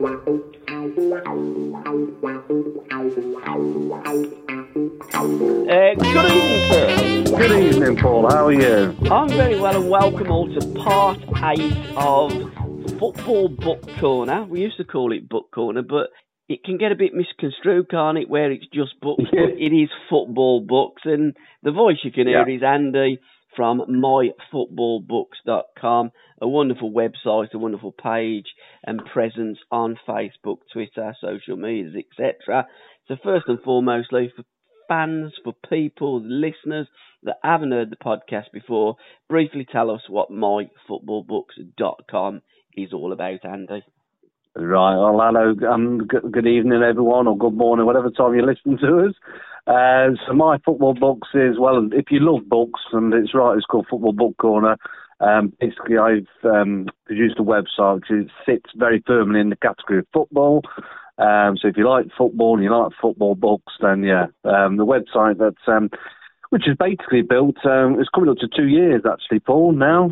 Uh, good evening, sir. Good evening, Paul. How are you? I'm very well, and welcome all to part eight of Football Book Corner. We used to call it Book Corner, but it can get a bit misconstrued, can't it? Where it's just books, but it is football books, and the voice you can hear Yeah. is Andy from myfootballbooks.com, a wonderful website, a wonderful page, and presence on Facebook, Twitter, social medias, etc. So first and foremost, foremostly, for fans, for people, listeners that haven't heard the podcast before, briefly tell us what myfootballbooks.com is all about, Andy. Right. Well, hello. Um, good, good evening, everyone, or good morning, whatever time you listen to us. Uh, so my football books is well. If you love books, and it's right, it's called Football Book Corner. Um, basically, I've um, produced a website which sits very firmly in the category of football. Um, so if you like football and you like football books, then yeah, um, the website that's um, which is basically built. Um, it's coming up to two years actually, Paul. Now,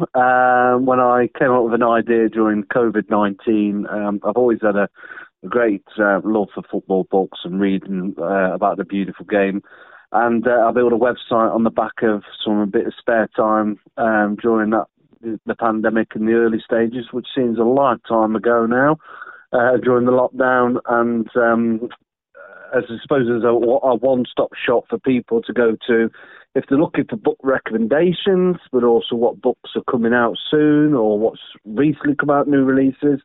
when I came up with an idea during COVID nineteen, I've always had a, a great uh, love for football books and reading uh, about the beautiful game. And uh, I built a website on the back of some a bit of spare time um, during that the pandemic in the early stages, which seems a lifetime ago now. Uh, during the lockdown, and um, as I suppose as a, a one-stop shop for people to go to if they're looking for book recommendations, but also what books are coming out soon or what's recently come out, new releases,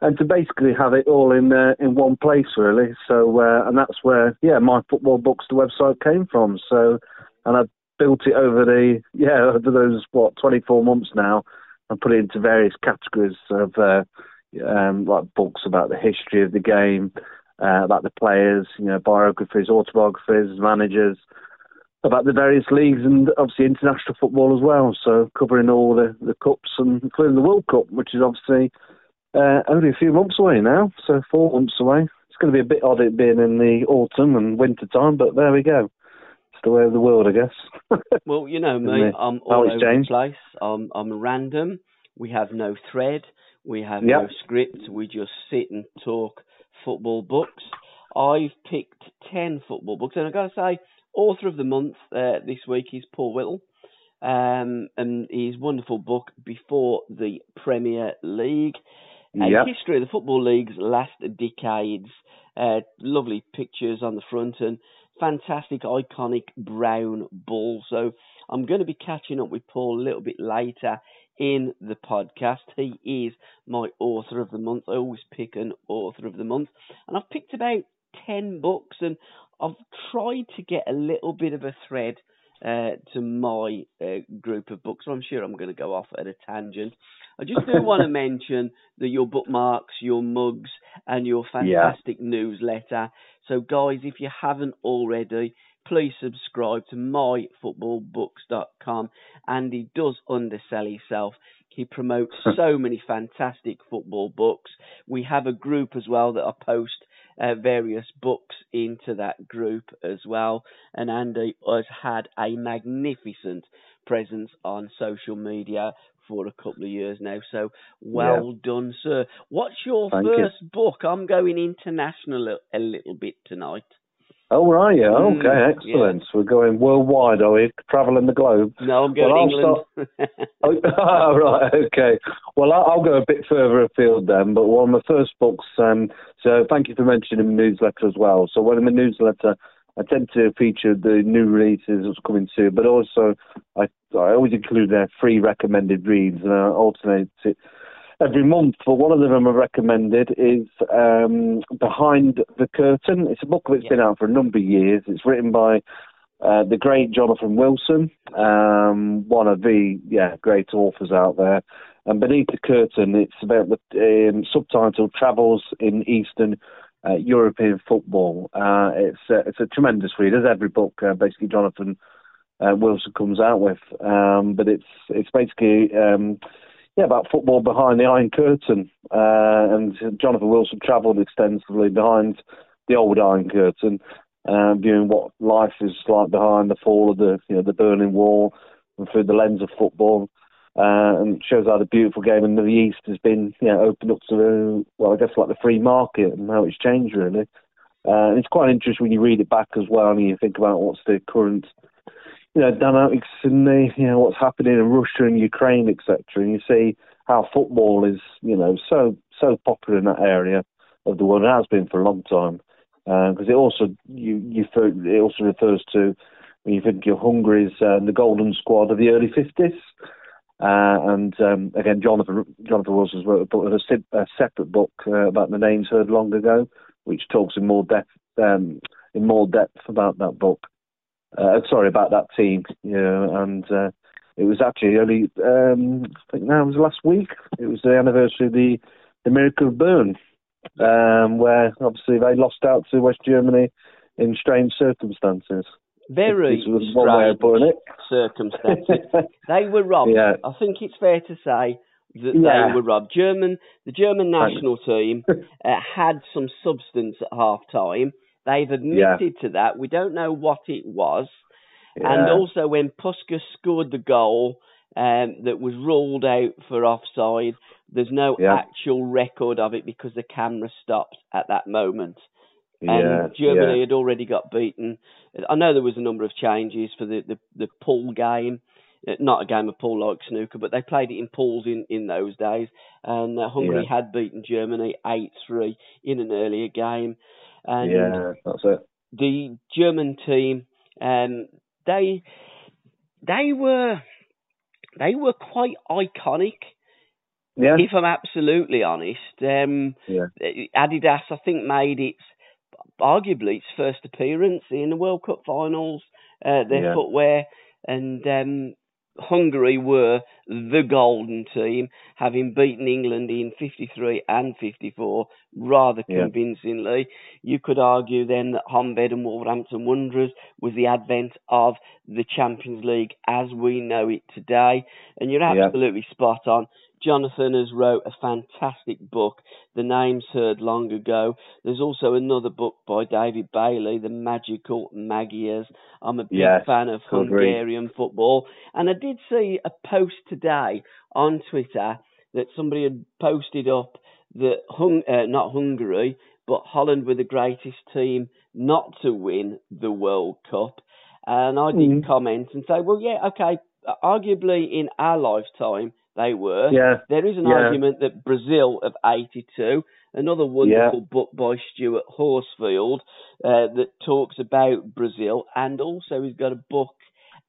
and to basically have it all in uh, in one place really. So uh, and that's where yeah, my football books the website came from. So and I built it over the yeah over those what 24 months now and put it into various categories of uh, um, like books about the history of the game uh, about the players, you know, biographies, autobiographies, managers, about the various leagues and obviously international football as well. So covering all the, the cups and including the World Cup, which is obviously uh, only a few months away now, so four months away. It's going to be a bit odd it being in the autumn and winter time, but there we go. The way of the world, I guess. Well, you know me? I'm all over changed. the place. I'm, I'm random. We have no thread. We have Yep. no script. We just sit and talk football books. I've picked 10 football books, and I've got to say, author of the month uh, this week is Paul Whittle. Um, and his wonderful book, Before the Premier League. A Yep. history of the Football League's last decades. Uh, lovely pictures on the front and fantastic, iconic brown bull. So I'm going to be catching up with Paul a little bit later in the podcast. He is my author of the month. I always pick an author of the month. And I've picked about 10 books and I've tried to get a little bit of a thread uh, to my uh, group of books. I'm sure I'm going to go off at a tangent. I just do want to mention that your bookmarks, your mugs, and your Yeah. fantastic newsletter. So, guys, if you haven't already, please subscribe to myfootballbooks.com. And he does undersell himself. He promotes so many fantastic football books. We have a group as well that I post uh, various books into that group as well. And Andy has had a magnificent presence on social media for a couple of years now. So well done, sir. What's your Thank you. first book? I'm going international a, a little bit tonight. Oh, right, yeah. Mm, Okay, excellent. We're going worldwide, are we? Travelling the globe. No, I'm going Well, England. Oh, right, okay. Well, I'll, I'll go a bit further afield then. But one of my first books, um, so thank you for mentioning the newsletter as well. So when in the newsletter, I tend to feature the new releases that's coming soon, but also I I always include their free recommended reads and I alternate it every month. But one of them I recommended is um, Behind the Curtain. It's a book that's been out for a number of years. It's written by uh, the great Jonathan Wilson, um, one of the yeah great authors out there. And beneath the curtain, it's about the um, subtitle "Travels in Eastern uh, European Football." Uh, it's uh, it's a tremendous read, as every book uh, basically Jonathan uh, Wilson comes out with. Um, but it's it's basically um, yeah about football behind the Iron Curtain, uh, and Jonathan Wilson travelled extensively behind the old Iron Curtain, uh, viewing what life is like behind the fall of the you know the Berlin Wall, and through the lens of football. Uh, and shows how the beautiful game in the East has been, you know, opened up to the, well, I guess like the free market and how it's changed really. Uh, and it's quite interesting when you read it back as well and you think about what's the current you know, dynamics in the, you know, what's happening in Russia and Ukraine, etc. And you see how football is, you know, so so popular in that area of the world. It has been for a long time because uh, it also you you it also refers to when you think of Hungary's uh, the golden squad of the early fifties. Uh, and um, again, Jonathan Jonathan Wilson's wrote a, a separate book uh, about the names heard long ago, which talks in more depth um, in more depth about that book uh, sorry about that team. You know, and uh, it was actually only um, I think now it was last week. It was the anniversary of the the miracle of Bern, um, where obviously they lost out to West Germany in strange circumstances. Very strange circumstances. they were robbed. Yeah. I think it's fair to say that yeah. they were robbed. German, the German national team uh, had some substance at half time. They've admitted yeah. to that. We don't know what it was. Yeah. And also, when Puskas scored the goal um, that was ruled out for offside, there's no yeah. actual record of it because the camera stopped at that moment. And Germany had already got beaten. I know there was a number of changes for the, the, the pool game uh, not a game of pool like snooker, but they played it in pools in, in those days. And uh, Hungary yeah. had beaten Germany 8 3 in an earlier game. And yeah, that's it. The German team, um, they they were they were quite iconic. Yeah. If I'm absolutely honest, um, yeah. Adidas I think made its arguably its first appearance in the World Cup finals. Uh, their yeah. footwear and um, Hungary were the golden team, having beaten England in 53 and 54 rather convincingly. Yeah. You could argue then that Honved and Wolverhampton Wanderers was the advent of the Champions League as we know it today. And you're absolutely yeah. spot on. Jonathan has wrote a fantastic book, The Names Heard Long Ago. There's also another book by David Bailey, The Magical Magyars. I'm a big yes, fan of Hungarian agree. football. And I did see a post today on Twitter that somebody had posted up that hung, uh, not Hungary, but Holland were the greatest team not to win the World Cup. And I did mm. comment and say, well, yeah, okay, arguably in our lifetime, they were. Yeah. There is an yeah. argument that Brazil of 82, another wonderful yeah. book by Stuart Horsfield uh, that talks about Brazil, and also he's got a book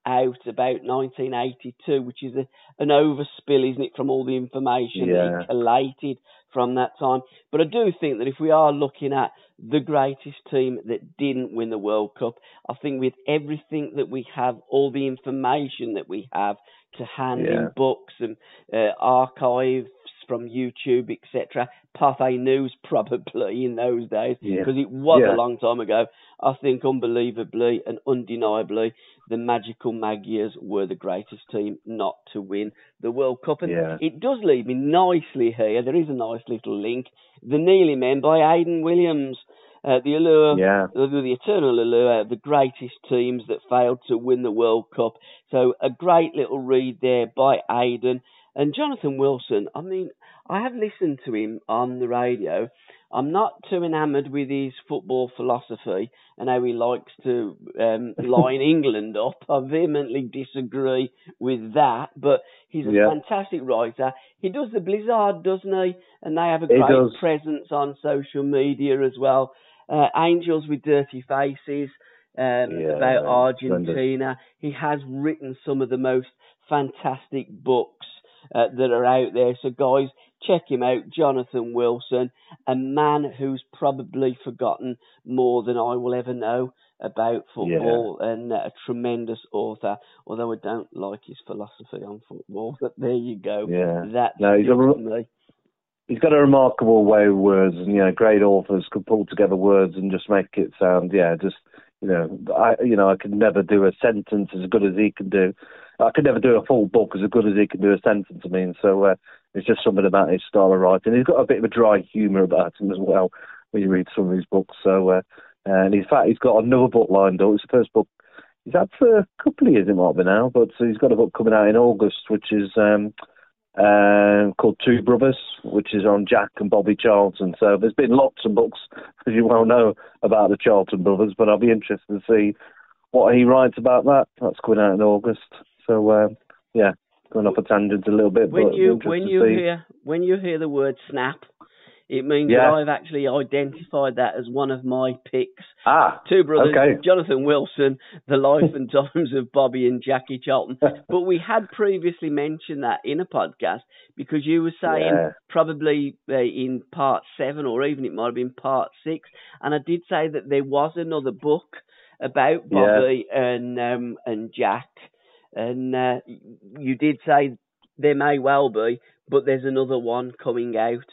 out about 1982, which is a, an overspill, isn't it, from all the information yeah. he collated from that time. But I do think that if we are looking at the greatest team that didn't win the World Cup, I think with everything that we have, all the information that we have to hand yeah. in books and uh, archives from YouTube, etc. Pathé News probably in those days because yeah. it was yeah. a long time ago. I think unbelievably and undeniably, the Magical Magyars were the greatest team not to win the World Cup. And yeah. it does lead me nicely here. There is a nice little link. The Nearly Men by Aidan Williams. Uh, the allure, yeah. the, eternal allure, the greatest teams that failed to win the World Cup. So a great little read there by Aidan. And Jonathan Wilson, I mean, I have listened to him on the radio. I'm not too enamoured with his football philosophy and how he likes to um, line England up. I vehemently disagree with that, but he's a yeah. fantastic writer. He does the Blizzard, doesn't he? And they have a great presence on social media as well. Uh, Angels with Dirty Faces. Um, yeah, about Argentina. He has written some of the most fantastic books uh, that are out there. So, guys, check him out, Jonathan Wilson, a man who's probably forgotten more than I will ever know. about football yeah. and a tremendous author. Although I don't like his philosophy on football, but there you go. Yeah, that's no, he's a, he's got a remarkable way with words, and you know, great authors can pull together words and just make it sound, yeah, just you know, I you know, I could never do a sentence as good as he can do. I could never do a full book as good as he can do a sentence. I mean, so uh, it's just something about his style of writing. He's got a bit of a dry humour about him as well when you read some of his books. So, uh, and in fact, he's got another book lined up. It's the first book he's had for a couple of years, it might be now, but he's got a book coming out in August, which is um, uh, called Two Brothers, which is on Jack and Bobby Charlton. So there's been lots of books, as you well know, about the Charlton brothers, but I'll be interested to see what he writes about that. That's coming out in August. So uh, yeah, going off a tangent a little bit. When but you when you hear when you hear the word snap, it means yeah. that I've actually identified that as one of my picks. Ah, two brothers, okay. Jonathan Wilson, the life and times of Bobby and Jackie Charlton. but we had previously mentioned that in a podcast because you were saying yeah. probably uh, in part seven or even it might have been part six, and I did say that there was another book about Bobby yeah. and um, and Jack, and uh, you did say there may well be, but there's another one coming out.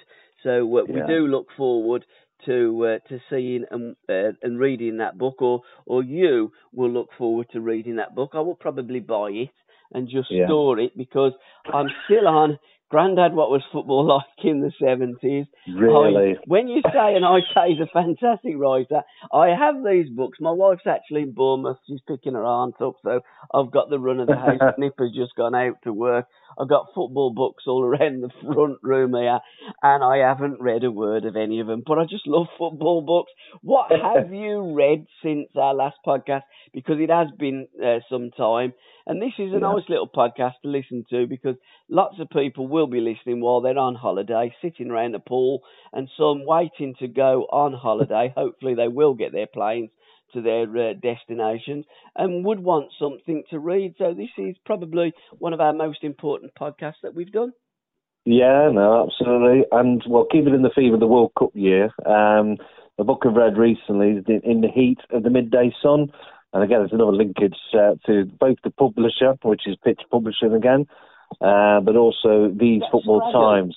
So uh, we do look forward to uh, to seeing and uh, and reading that book, or or you will look forward to reading that book. I will probably buy it and just yeah. store it because I'm still on Grandad, what was football like in the 70s? Really? I, when you say, and I say he's a fantastic writer, I have these books. My wife's actually in Bournemouth. She's picking her aunt up, so I've got the run of the house. Nipper's just gone out to work. I've got football books all around the front room here, and I haven't read a word of any of them, but I just love football books. What have you read since our last podcast? Because it has been uh, some time. And this is a yeah. nice little podcast to listen to because lots of people will be listening while they're on holiday, sitting around the pool, and some waiting to go on holiday. Hopefully, they will get their planes to their uh, destinations and would want something to read. So, this is probably one of our most important podcasts that we've done. Yeah, no, absolutely. And well, keep it in the theme of the World Cup year. Um, the book I've read recently is In the Heat of the Midday Sun. And again, it's another linkage uh, to both the publisher, which is Pitch Publishing again, uh, but also these That's football Scraggy. times.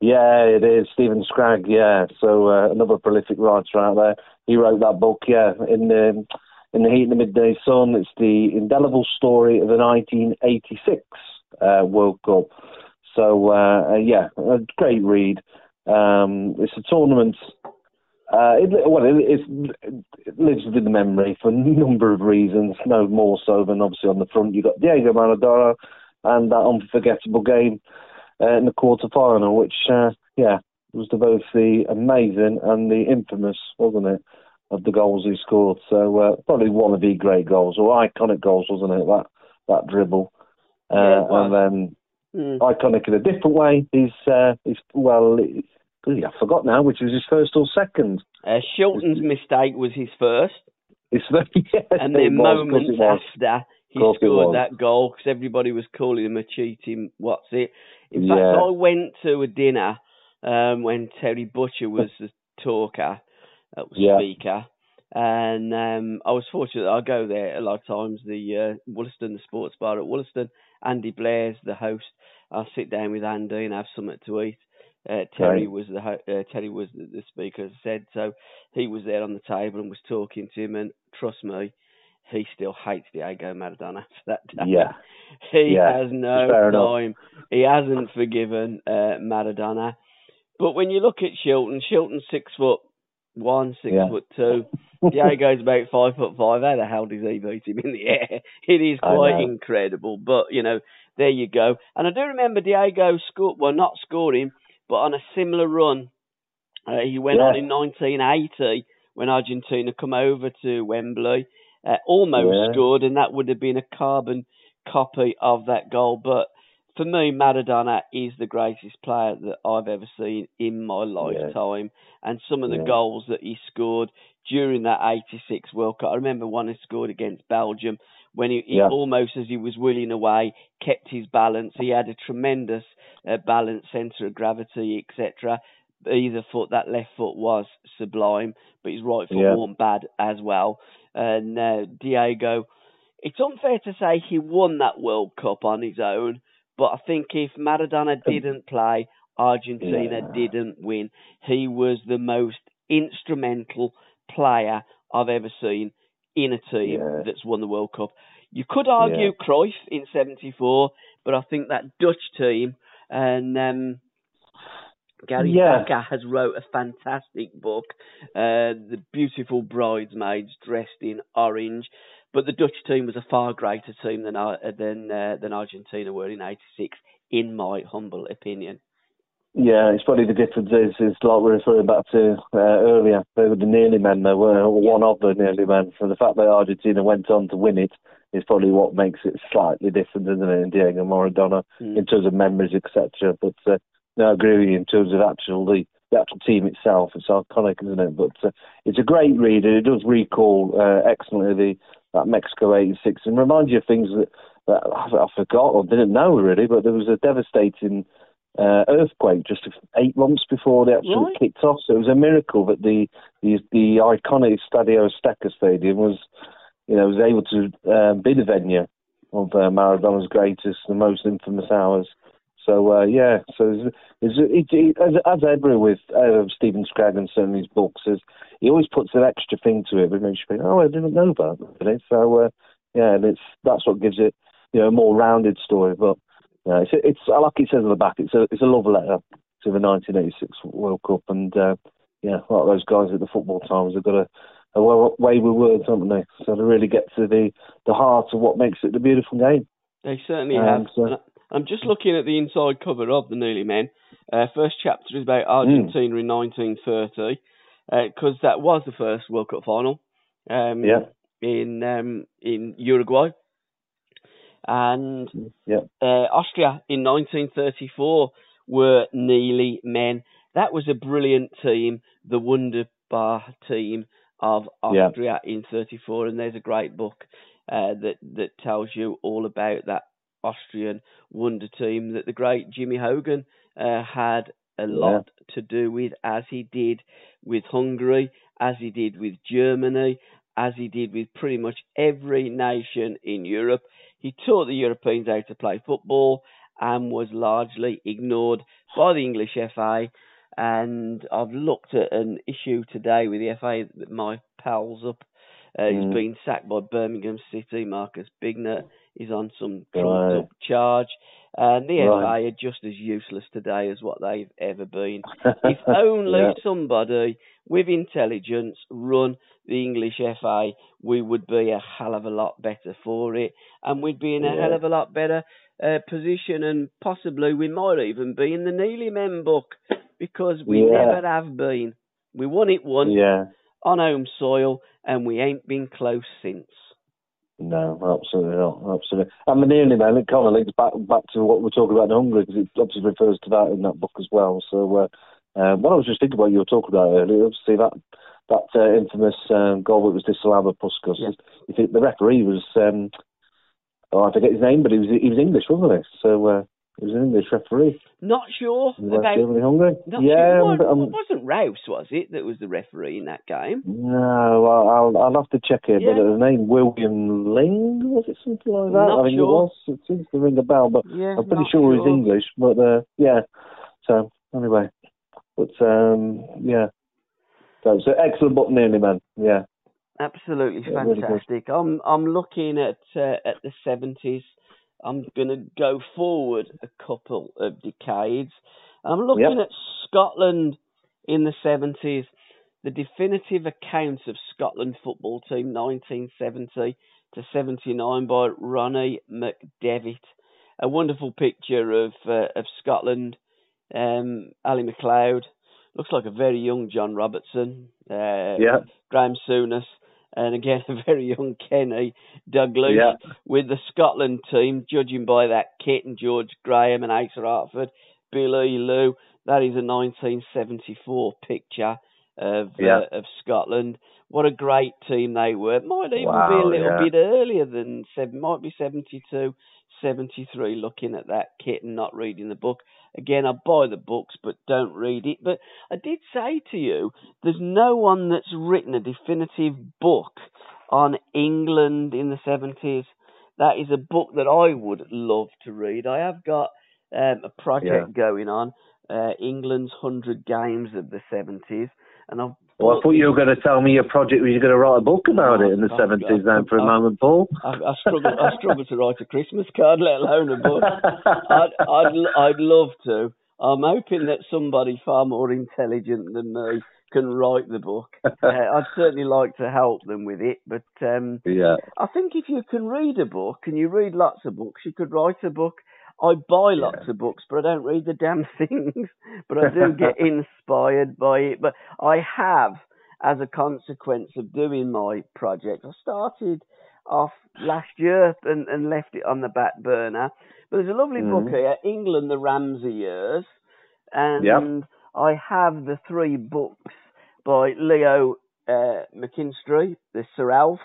Yeah, it is Stephen Scragg. Yeah, so uh, another prolific writer out there. He wrote that book. Yeah, in the in the heat of the midday sun. It's the indelible story of the 1986 uh, World Cup. So uh, yeah, a great read. Um, it's a tournament uh, it, well, it, it, lives within the memory for a number of reasons. No more so than obviously on the front You've got Diego Maradona and that unforgettable game uh, in the quarter final, which uh, yeah was both the amazing and the infamous, wasn't it, of the goals he scored. So uh, probably one of the great goals or iconic goals, wasn't it? That that dribble, Yeah, and then Mm. iconic in a different way. He's uh, he's well. I forgot now which was his first or second. Uh, Shilton's mistake was his first. It's very, yes, and then was, moments course it was. after he Of course it scored that goal because everybody was calling him a cheating what's it. In fact, Yeah. I went to a dinner um, when Terry Butcher was the talker, uh, Yeah. speaker, and um, I was fortunate. I go there a lot of times. The uh, Wollaston, the sports bar at Wollaston. Andy Blair's the host. I'll sit down with Andy and have something to eat. Uh, Terry Right. was the ho- uh, Terry was the, speaker, as I said. So he was there on the table and was talking to him. And trust me, he still hates Diego Maradona to that day. Yeah. he Yeah, has no time. He hasn't forgiven uh, Maradona. But when you look at Shilton, Shilton's six foot one, six Yeah. foot two. Diego's about five foot five. How the hell does he beat him in the air? It is quite incredible. But you know, there you go. And I do remember Diego scored. Well, not scoring, but on a similar run. Uh, he went Yeah. on in 1980 when Argentina come over to Wembley. Uh, almost Yeah. scored, and that would have been a carbon copy of that goal. But for me, Maradona is the greatest player that I've ever seen in my lifetime. And some of the Yeah. goals that he scored during that 86 World Cup. I remember one he scored against Belgium when he, he Yeah. almost as he was wheeling away, kept his balance. He had a tremendous uh, balance, centre of gravity, etc. Either foot, that left foot was sublime, but his right foot Yeah. wasn't bad as well. and uh, Diego. It's unfair to say he won that World Cup on his own, but I think if Maradona didn't play, Argentina Yeah. didn't win. He was the most instrumental player I've ever seen in a team Yeah. that's won the World Cup. You could argue Cruyff in '74, but I think that Dutch team and um, Gary Yeah. Has wrote a fantastic book, uh, The Beautiful Bridesmaids Dressed in Orange. But the Dutch team was a far greater team than than uh, than Argentina were in '86, in my humble opinion. Yeah, it's probably the difference is, is like we were referring back to uh, earlier. They were the nearly men. They were one of the nearly men. So the fact that Argentina went on to win it is probably what makes it slightly different, isn't it? In Diego Maradona, Mm. in terms of memories, etc. But uh, no, I agree with you in terms of actual the, the actual team itself. It's iconic, isn't it? But uh, it's a great read, and it does recall uh, excellently the that Mexico '86 and remind you of things that, that I, I forgot or didn't know really. But there was a devastating uh, earthquake just eight months before they actually Right. kicked off. So it was a miracle that the the, the iconic Stadio Azteca Stadium was, you know, was able to uh, be the venue of uh, Maradona's greatest and most infamous hours. So uh, yeah, so it's, it's, it, it, as, as ever with uh, Stephen Scraggan, certainly his books, is he always puts an extra thing to it, which makes you think, oh, I didn't know about that. So uh, yeah, and it's that's what gives it, you know, a more rounded story. But yeah, it's it's like it says on the back, it's a it's a love letter to the 1986 World Cup, and uh, yeah, like those guys at the Football Times have got a, a way with words, haven't they? So they really get to the the heart of what makes it the beautiful game. They certainly Um, have. so- I'm just looking at the inside cover of the Nearly Men. Uh, first chapter is about Argentina in 1930, because that was the first World Cup final um, Yeah. in um, in Uruguay, and Yeah, uh, Austria in 1934 were Nearly Men. That was a brilliant team, the Wunderbar team of Yeah. Austria in 34, and there's a great book uh, that that tells you all about that Austrian wonder team that the great Jimmy Hogan uh, had a lot to do with, as he did with Hungary, as he did with Germany, as he did with pretty much every nation in Europe. He taught the Europeans how to play football and was largely ignored by the English FA. And I've looked at an issue today with the FA that my pal's up. Uh, He's Mm. been sacked by Birmingham City. Marcus Bignot is on some trumped Right. up charge. And the Right. FA are just as useless today as what they've ever been. If only Yeah. somebody with intelligence run the English FA, we would be a hell of a lot better for it, and we'd be in a Yeah. hell of a lot better uh, position, and possibly we might even be in the Nearly Men book because we Yeah. never have been. We won it once yeah. on home soil, and we ain't been close since. No, absolutely not. Absolutely. And the only man, it kind of links back back to what we're talking about in Hungary because it obviously refers to that in that book as well. So, uh, uh, what I was just thinking about, you were talking about earlier, obviously that that uh, infamous um, goal that was disallowed by Puskas. Yeah. You think the referee was, um, oh, I forget his name, but he was he was English, wasn't he? So uh, was an English referee. Not sure about. Germany, Hungary. Not yeah, sure. but, um, It wasn't Rouse, was it, that was the referee in that game? No, I'll, I'll I'll have to check it. Yeah. But the name William Ling was it something like that? Not I think sure. it was. It seems to ring a bell, but Yeah, I'm pretty not sure he's English. But uh, yeah. So anyway, but um, yeah. So so excellent nearly man. Yeah. Absolutely Yeah, really fantastic. I'm I'm looking at uh, at the seventies. I'm gonna go forward a couple of decades. I'm looking Yep. at Scotland in the seventies. The definitive account of Scotland football team 1970 to 79 by Ronnie McDevitt. A wonderful picture of uh, of Scotland. Um, Ally MacLeod looks like a very young John Robertson. Uh, Yeah. Graeme Souness, and again a very young Kenny Dalglish Yeah. with the Scotland team, judging by that kit and George Graham and Asa Hartford, Billy Lou. That is a 1974 picture of Yeah. uh, of Scotland. What a great team they were. It might even be a little yeah. bit earlier than seven. Might be 72, 73. Looking at that kit and not reading the book. Again, I buy the books but don't read it. But I did say to you, there's no one that's written a definitive book on England in the 70s. That is a book that I would love to read. I have got um, a project Yeah. going on, uh, England's 100 Games of the 70s, and I've Well, I thought you were going to tell me your project was you going to write a book about it in the I've- 70s then for a I've- moment, Paul. I, I struggle. I struggle to write a Christmas card, let alone a book. I'd, I'd, I'd love to. I'm hoping that somebody far more intelligent than me can write the book. Uh, I'd certainly like to help them with it, but um, yeah. I think if you can read a book and you read lots of books, you could write a book. I buy lots of books, but I don't read the damn things. but I do get inspired by it. But I have, as a consequence of doing my project, I started off last year and, and left it on the back burner. But there's a lovely book Mhm. here, England, the Ramsey Years, and Yep. I have the three books by Leo uh, McKinstry, the Sir Alf,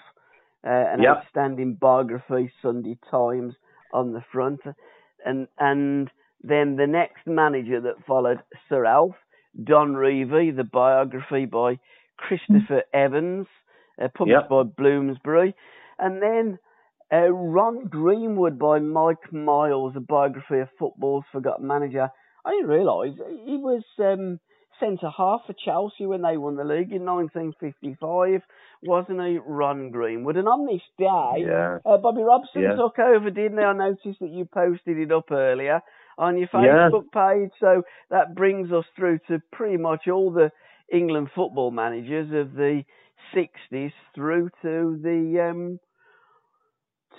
uh, an Yep. outstanding biography, Sunday Times on the front, and and then the next manager that followed Sir Alf, Don Revie, the biography by Christopher Evans, uh, published Yep. by Bloomsbury, and then uh, Ron Greenwood by Mike Miles, a biography of football's forgotten manager. I didn't realise he was um, centre half for Chelsea when they won the league in 1955, wasn't he, Ron Greenwood? And on this day, Yeah. uh, Bobby Robson Yeah. took over, didn't he? I noticed that you posted it up earlier on your Yeah. Facebook page. So that brings us through to pretty much all the England football managers of the 60s through to the um,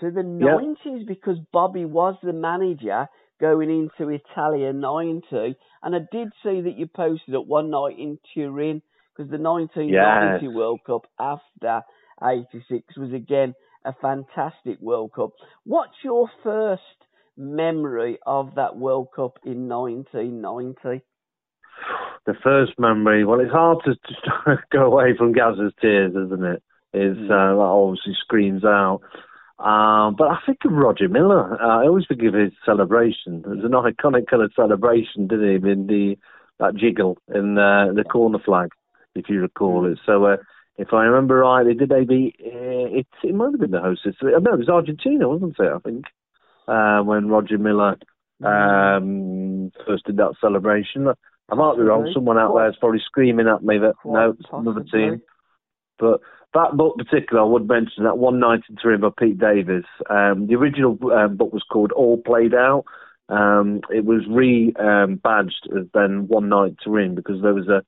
to the Yeah. 90s because Bobby was the manager going into Italia 90. And I did see that you posted it one night in Turin because the 1990 Yes. World Cup after 86 was again a fantastic World Cup. What's your first memory of that World Cup in 1990? The first memory, well, it's hard to go away from Gazza's tears, isn't it? It's, Mm. uh, that obviously screams out. Um, but I think of Roger Milla. Uh, I always think of his celebration. It was an iconic kind of celebration, didn't he? In the that jiggle in uh, the corner flag, if you recall it. So, uh, if I remember rightly, did they beat? Uh, it, it might have been the hostess. No, it was Argentina, wasn't it? I think uh, when Roger Milla um, first did that celebration. I might be wrong. Someone out there is probably screaming at me that no, it's another team. But that book particular, I would mention that One Night in Turin by Pete Davies. Um, the original um, book was called All Played Out. Um, it was re-badged as then One Night in Turin because there was a,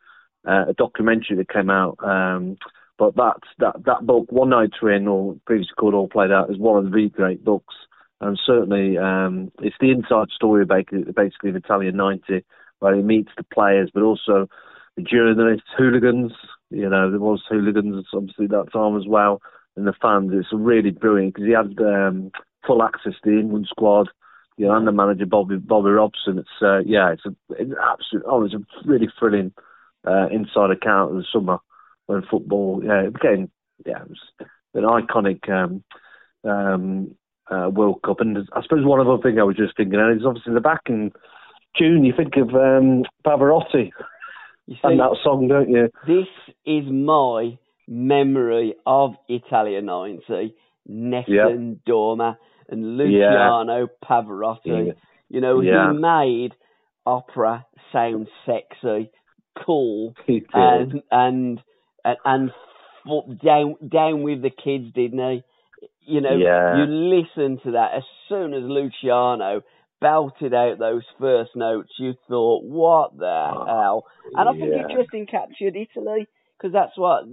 uh, a documentary that came out. Um, but that that that book, One Night in Turin, or previously called All Played Out, is one of the great books. And certainly, um, it's the inside story basically of Italia 90, where he meets the players, but also the journalists, hooligans. You know, there was hooligans obviously that time as well, and the fans. It's really brilliant because he had um, full access to the England squad. You know, and the manager Bobby Bobby Robson. It's uh, yeah, it's, a, it's absolute. Oh, it's a really thrilling uh, inside account of the summer when football. Yeah, it became yeah, it was an iconic um, um, uh, World Cup. And I suppose one other thing I was just thinking of is obviously the back in June. You think of um, Pavarotti You see, and that song, don't you? this is my memory of Italia 90, Nessun Dorma and Luciano Pavarotti. Yeah. You know, Yeah. he made opera sound sexy, cool, and and and, and down down with the kids, didn't he? You know, Yeah. you listen to that as soon as Luciano belted out those first notes, you thought, "What the Oh, hell?" And I think yeah. it just encaptured Italy because that's what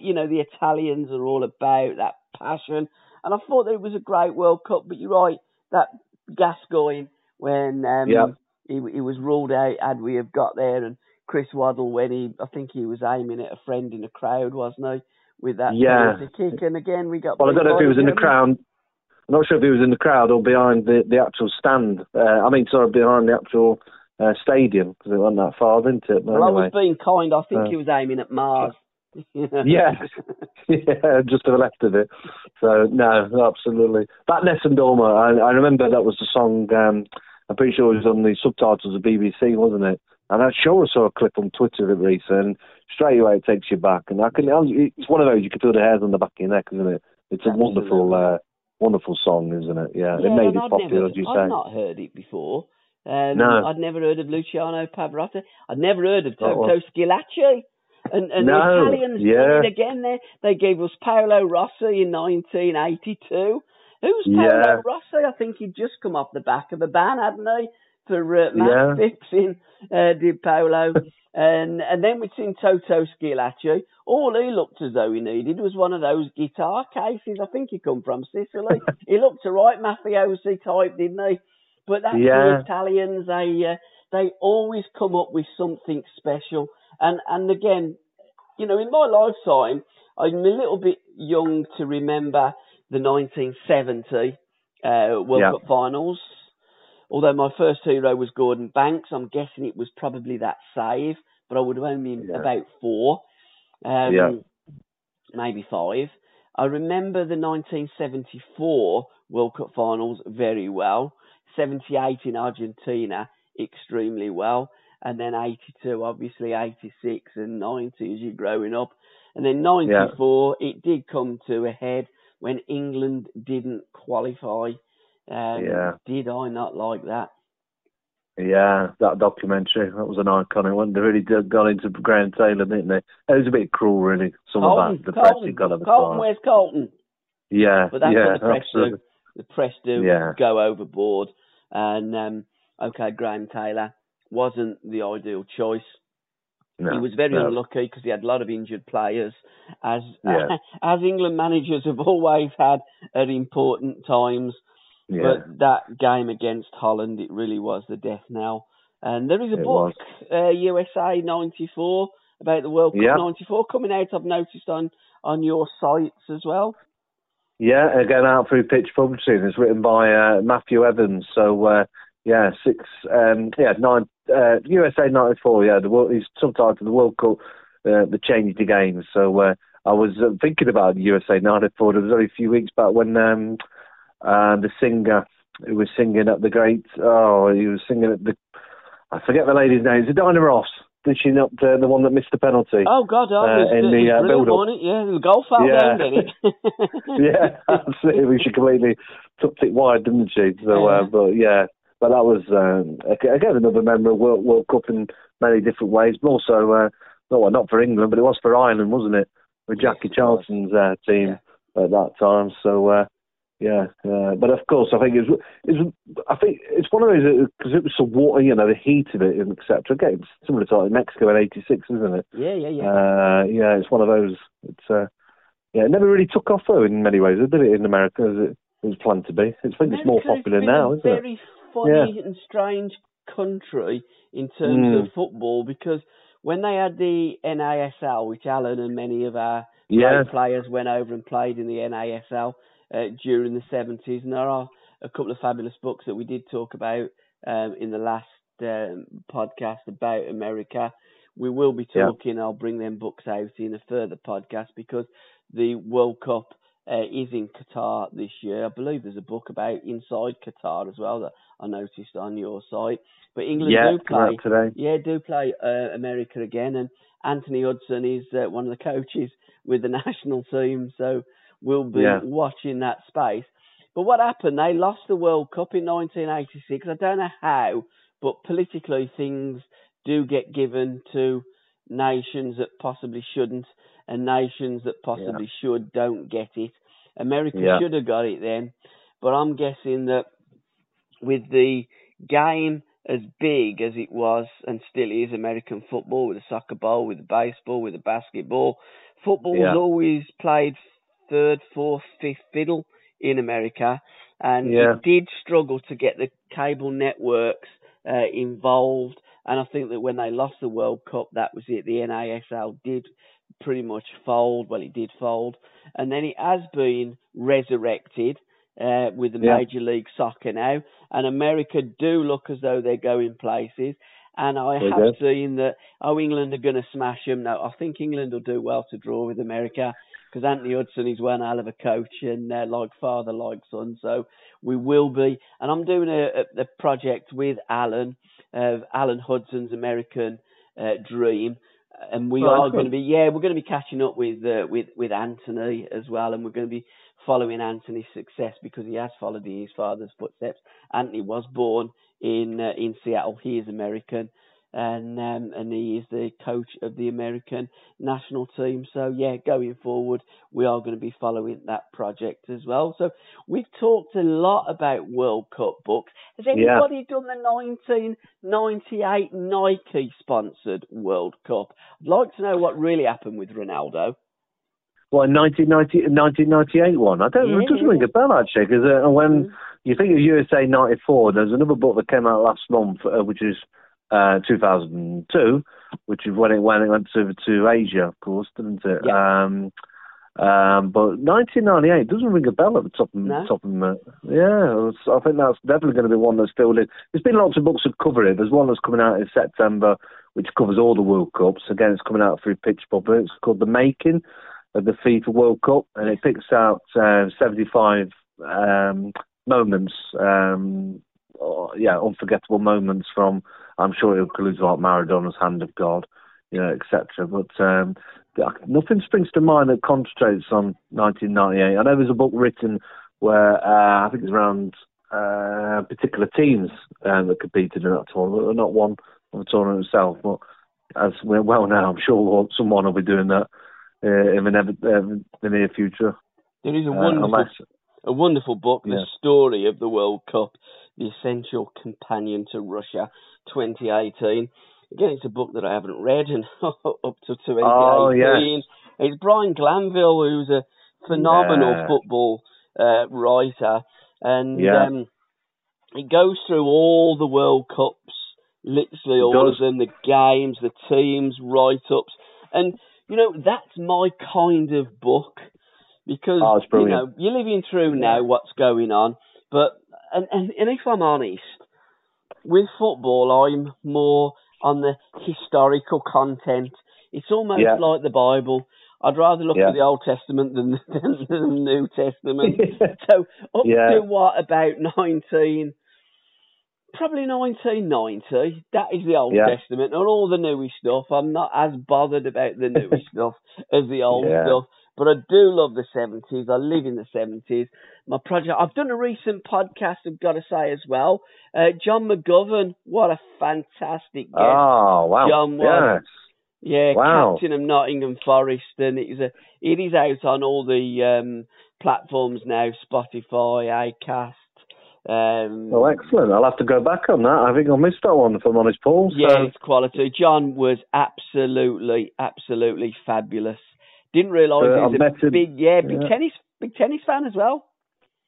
you know the Italians are all about that passion. And I thought that it was a great World Cup. But you're right, that Gascoigne when um, Yeah. he he was ruled out, had we have got there, and Chris Waddle when he I think he was aiming at a friend in the crowd, wasn't he? With that Yeah. kick, and again we got. Well, I don't know if he was in the crowd. I'm not sure if he was in the crowd or behind the, the actual stand. Uh, I mean, sorry, behind the actual uh, stadium because it wasn't that far, didn't it? But Well, I was being kind. I think Uh, he was aiming at Mars. Yeah. yeah, just to the left of it. So no, absolutely. That Nessun Dorma, I, I remember that was the song. Um, I'm pretty sure it was on the subtitles of BBC, wasn't it? And I'm sure saw a clip on Twitter of it recently, and straight away it takes you back. And I can, it's one of those you can feel the hairs on the back of your neck, isn't it? It's a wonderful, uh, wonderful song, isn't it? Yeah, Yeah, it made it I'd popular, never, as you say. I'd say. not heard it before. Um, No. I'd never heard of Luciano Pavarotti. I'd never heard of Oh, Toto well. Schillaci. And, and No, the Italians yeah. did again there. They gave us Paolo Rossi in 1982. Who's Paolo Yeah. Rossi? I think he'd just come off the back of a ban, hadn't he? For uh, Matt Yeah. Phipps in uh, did Paolo. and and then we'd seen Toto Schillaci. All he looked as though he needed was one of those guitar cases. I think he come from Sicily. he looked a right mafiosi type, didn't he? But that's Yeah. the Italians. They uh, they always come up with something special. And and again, you know, in my lifetime, I'm a little bit young to remember the 1970 uh, World Yeah. Cup finals. Although my first hero was Gordon Banks, I'm guessing it was probably that save, but I would have only been Yeah. about four, um, Yeah. maybe five. I remember the 1974 World Cup finals very well. 78 in Argentina extremely well, and then 82, obviously 86 and 90 as you're growing up, and then 94 it did come to a head when England didn't qualify. Um, Yeah. Did I not like that? Yeah, that documentary, that was an iconic one. They really did, got into Graham Taylor, didn't they? It was a bit cruel, really, some Colton, of that, the press he got Colton, where's Colton? Yeah, But that's yeah, what the press absolutely. do. The press do Yeah. go overboard. And um, okay, Graham Taylor wasn't the ideal choice. No, he was very no. unlucky because he had a lot of injured players, as Yeah. as England managers have always had at important times. Yeah, But that game against Holland, it really was the death knell. And there is a It book, uh, USA '94, about the World Cup Yeah. '94 coming out. I've noticed on on your sites as well. yeah, again out through Pitch Publishing. It's written by uh, Matthew Evans. So uh, yeah, six, um, yeah, nine, uh, USA '94. Yeah, the world, he's subtitled the World Cup, uh, the change the game. So uh, I was uh, thinking about USA '94. There was only a few weeks back when um, uh, the singer who was singing at the great, oh, he was singing at the, I forget the lady's name. Is it Diana Ross? Did she not uh, the one that missed the penalty? Oh God, oh, Uh, was, in the, uh, build-up. Yeah, the goal fell Yeah. down, did it? yeah, absolutely. She completely tucked it wide, didn't she? So, uh, Yeah. but yeah, but that was um, again another member of World, World Cup in many different ways. But also, uh, no, well, not for England, but it was for Ireland, wasn't it? With Jackie Yes. Charlton's uh, team at that time. So. Uh, yeah, uh, but of course, I think it's, it's I think it's one of those because it was so water, you know, the heat of it and etc. Again, it's similar to like Mexico in '86, isn't it? yeah, yeah, yeah. Uh, yeah, it's one of those. It's uh, yeah, it never really took off though in many ways, did it? In America, as it was planned to be. It's, I think it's more popular now, isn't it? It's very funny and strange country in terms Mm. of football because when they had the NASL, which Alan and many of our Yeah, players went over and played in the NASL uh, during the 70s, and there are a couple of fabulous books that we did talk about um, in the last um, podcast about America. We will be Yeah. talking. I'll bring them books out in a further podcast because the World Cup uh, is in Qatar this year. I believe there's a book about inside Qatar as well that I noticed on your site. But England yeah, do play. today. Yeah, do play uh, America again, and Anthony Hudson is uh, one of the coaches with the national team, so we'll be Yeah. watching that space. But what happened? They lost the World Cup in 1986. I don't know how, but politically things do get given to nations that possibly shouldn't, and nations that possibly should don't get it. America Yeah. should have got it then, but I'm guessing that with the game as big as it was and still is American football with the soccer ball, with the baseball, with the basketball. Football Yeah. was always played third, fourth, fifth fiddle in America, and Yeah. it did struggle to get the cable networks uh, involved. And I think that when they lost the World Cup, that was it. The NASL did pretty much fold. Well, it did fold, and then it has been resurrected uh, with the Yeah. Major League Soccer now, and America do look as though they're going places. And I They have seen that. Oh, England are going to smash them. No, I think England will do well to draw with America. Because Anthony Hudson is one hell of a coach and uh, like father, like son. So we will be, and I'm doing a, a, project with Alan, uh, Alan Hudson's American uh, Dream. And we Oh, are going to be, yeah, we're going to be catching up with uh, with with Anthony as well, and we're going to be following Anthony's success because he has followed in his father's footsteps. Anthony was born in uh, in Seattle. He is American, and um, and he is the coach of the American national team. So yeah, going forward, we are going to be following that project as well. So we've talked a lot about World Cup books. Has Yeah. anybody done the 1998 Nike sponsored World Cup? I'd like to know what really happened with Ronaldo. Well, 1990, 1998 one. I don't. It doesn't Yeah. ring a bell actually, because uh, when Mm. you think of USA '94, there's another book that came out last month, uh, which is uh, 2002, which is when it when it went over to Asia, of course, didn't it? Yeah. Um, um, but 1998 doesn't ring a bell at the top of No. top of my. Yeah, was, I think that's definitely going to be one that's still in. There's been lots of books that cover it. There's one that's coming out in September, which covers all the World Cups. Again, it's coming out through Pitch Pupper. It's called The Making of the FIFA World Cup, and it picks out uh, 75 um, moments, um, or, yeah, unforgettable moments from. I'm sure it includes like Maradona's hand of God, you know, etc. But um, nothing springs to mind that concentrates on 1998. I know there's a book written where uh, I think it's around uh, particular teams um, that competed in that tournament, not one of the tournament itself, but as we're well now, I'm sure someone will be doing that uh, in the, never, uh, the near future. There is a Uh, wonderful unless, a wonderful book, The Story of the World Cup, The Essential Companion to Russia 2018. Again, it's a book that I haven't read and up to 2018. Oh, yes. It's Brian Glanville, who's a phenomenal Yeah. football uh, writer. And Yeah. um, it goes through all the World Cups, literally all of them, the games, the teams, write-ups. And, you know, that's my kind of book because Oh, you know you're living through now what's going on. But and, and and if I'm honest, with football, I'm more on the historical content. It's almost Yeah. like the Bible. I'd rather look Yeah. at the Old Testament than, than the New Testament. so up Yeah. to what about nineteen? Probably 1990. That is the Old. Testament, and all the newy stuff. I'm not as bothered about the newy stuff as the old stuff. But I do love the 70s. I live in the 70s. My project, I've done a recent podcast, I've got to say as well. Uh, John McGovern, what a fantastic guest. Oh, wow. John was- yes. Yeah, Wow. captain of Nottingham Forest, and it is a it is out on all the um, platforms now, Spotify, Acast. Um, Oh, excellent. I'll have to go back on that. I think I missed that one, if I'm honest, Paul. yeah, it's quality. John was absolutely, absolutely fabulous. Didn't realise Uh, he I've was met a him- big, yeah, big yeah. tennis, big tennis fan as well.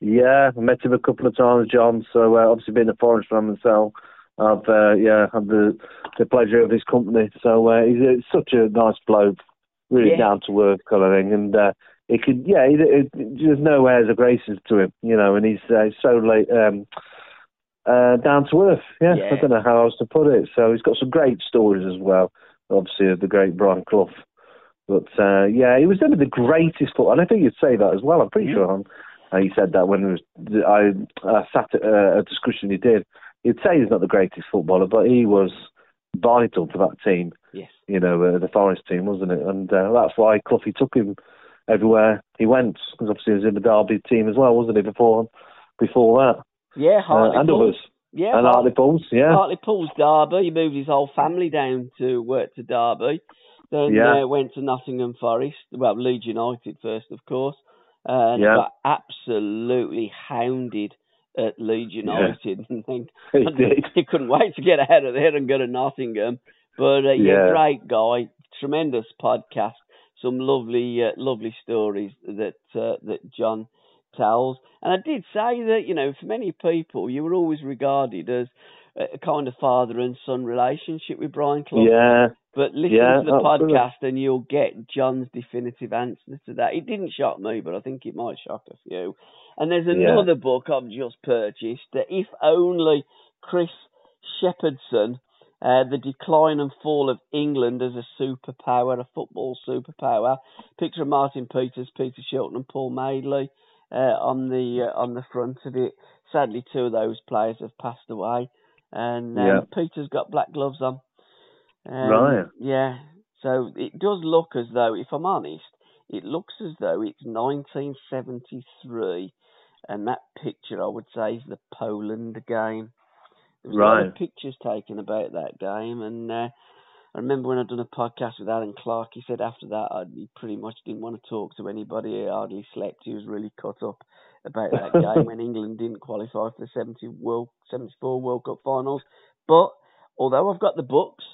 yeah, I met him a couple of times, John. So, uh, obviously, being a Forest fan myself, I've, uh, yeah, had the, the pleasure of his company. So, uh, he's uh, such a nice bloke, really Yeah. down to earth kind of thing. And, uh, he could, yeah, he, it, there's no airs or graces to him, you know, and he's, uh, so late, um, uh, down to earth. Yeah, Yeah. I don't know how else to put it. So he's got some great stories as well. Obviously, of the great Brian Clough. But uh, yeah, he was never the greatest footballer. And I think you'd say that as well. I'm pretty sure um, uh, he said that when he was, I uh, sat at uh, a discussion he did. He'd say he's not the greatest footballer, but he was vital to that team. Yes. You know, uh, the Forest team, wasn't it? And uh, that's why Cloughie took him everywhere he went. Because obviously he was in the Derby team as well, wasn't he? Before before that, Yeah, uh, and Pools. others, Yeah, and Hartley Pools. Yeah, Hartley Pools Derby. He moved his whole family down to work to Derby. Then Yeah. uh, went to Nottingham Forest. Well, Leeds United first, of course. And Yeah. got absolutely hounded at Leeds United. And then he couldn't wait to get out of there and go to Nottingham. But uh, yeah, Yeah. great guy, tremendous podcast, some lovely, uh, lovely stories that uh, that John tells. And I did say that you know, for many people, you were always regarded as a kind of father and son relationship with Brian Clough. Yeah, But listen Yeah, to the podcast and you'll get John's definitive answer to that. It didn't shock me, but I think it might shock a few. And there's Yeah. another book I've just purchased that if only Chris Shepherdson Uh, the decline and fall of England as a superpower, a football superpower. Picture of Martin Peters, Peter Shilton, and Paul Madeley uh, on the uh, on the front of it. Sadly, two of those players have passed away, and um, Yeah. Peter's got black gloves on. Um, Right. Yeah. So it does look as though, if I'm honest, it looks as though it's 1973, and that picture I would say is the Poland game. There was a lot of Right. pictures taken about that game, and uh, I remember when I'd done a podcast with Allan Clarke, he said after that I, he pretty much didn't want to talk to anybody. He hardly slept. He was really cut up about that game when England didn't qualify for the 70 World 74 World Cup finals. But although I've got the books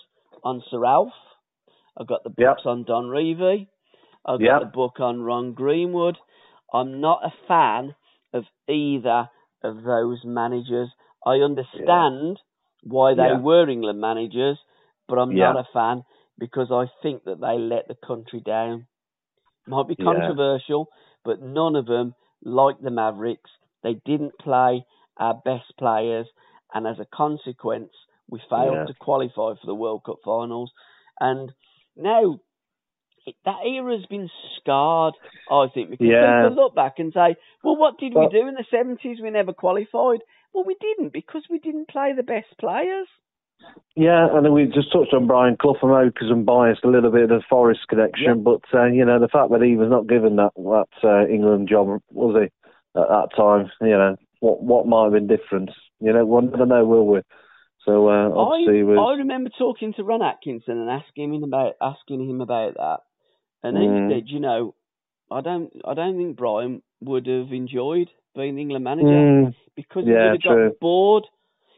on Sir Alf, I've got the Yep. books on Don Revie, I've Yep. got the book on Ron Greenwood. I'm not a fan of either of those managers. I understand why they Yeah. were England managers, but I'm Yeah. not a fan because I think that they let the country down. Might be Yeah. controversial, but none of them, like the Mavericks, they didn't play our best players, and as a consequence, we failed Yeah. to qualify for the World Cup finals. And now that era's been scarred, I think, because Yeah. people look back and say, well, what did Well- we do in the 70s? We never qualified. Well, we didn't because we didn't play the best players. Yeah, and then we just touched on Brian Clough, I know, because I'm biased a little bit of the Forest connection, but uh, you know the fact that he was not given that that uh, England job was he at that time? You know what what might have been different? You know we'll never know, will we? So uh, obviously, I, I remember talking to Ron Atkinson and asking him about asking him about that, and Mm. he said, you know, I don't I don't think Brian would have enjoyed being the England manager Mm, because he would have true. got bored.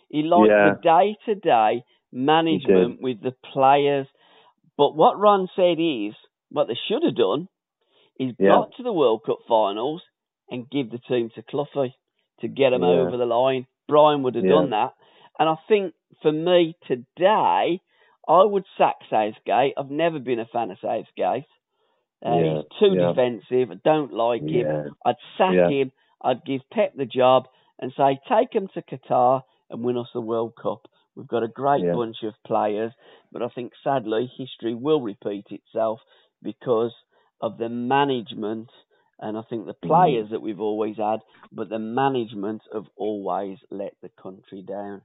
He liked Yeah. the day to day management with the players. But what Ron said is what they should have done is Yeah. got to the World Cup finals and give the team to Cloughie to get them Yeah. over the line. Brian would have Yeah. done that. And I think for me today, I would sack Southgate. I've never been a fan of Southgate. Uh, Yeah, He's too yeah. defensive. I don't like him. yeah, I'd sack him. I'd give Pep the job and say, take him to Qatar and win us the World Cup. We've got a great bunch of players, but I think sadly history will repeat itself because of the management and I think the Mm. players that we've always had, but the management have always let the country down.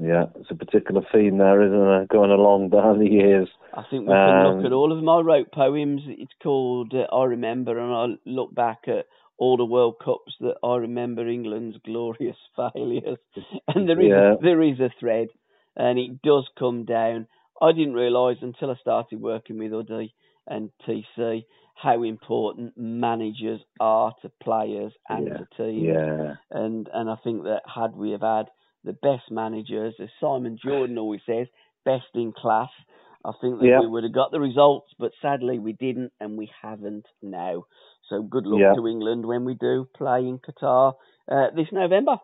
Yeah. It's a particular theme there, isn't it? Going along down the years. I think we can Um, look at all of them. I wrote poems. It's called uh, I Remember, and I look back at all the World Cups that I remember England's glorious failures. And there is Yeah. a, there is a thread, and it does come down. I didn't realise until I started working with Uddy and TC how important managers are to players and Yeah. to teams Yeah, and and I think that had we have had the best managers, as Simon Jordan always says, best in class, I think that Yeah. we would have got the results. But sadly, we didn't, and we haven't now. So good luck Yeah. to England when we do play in Qatar uh, this November.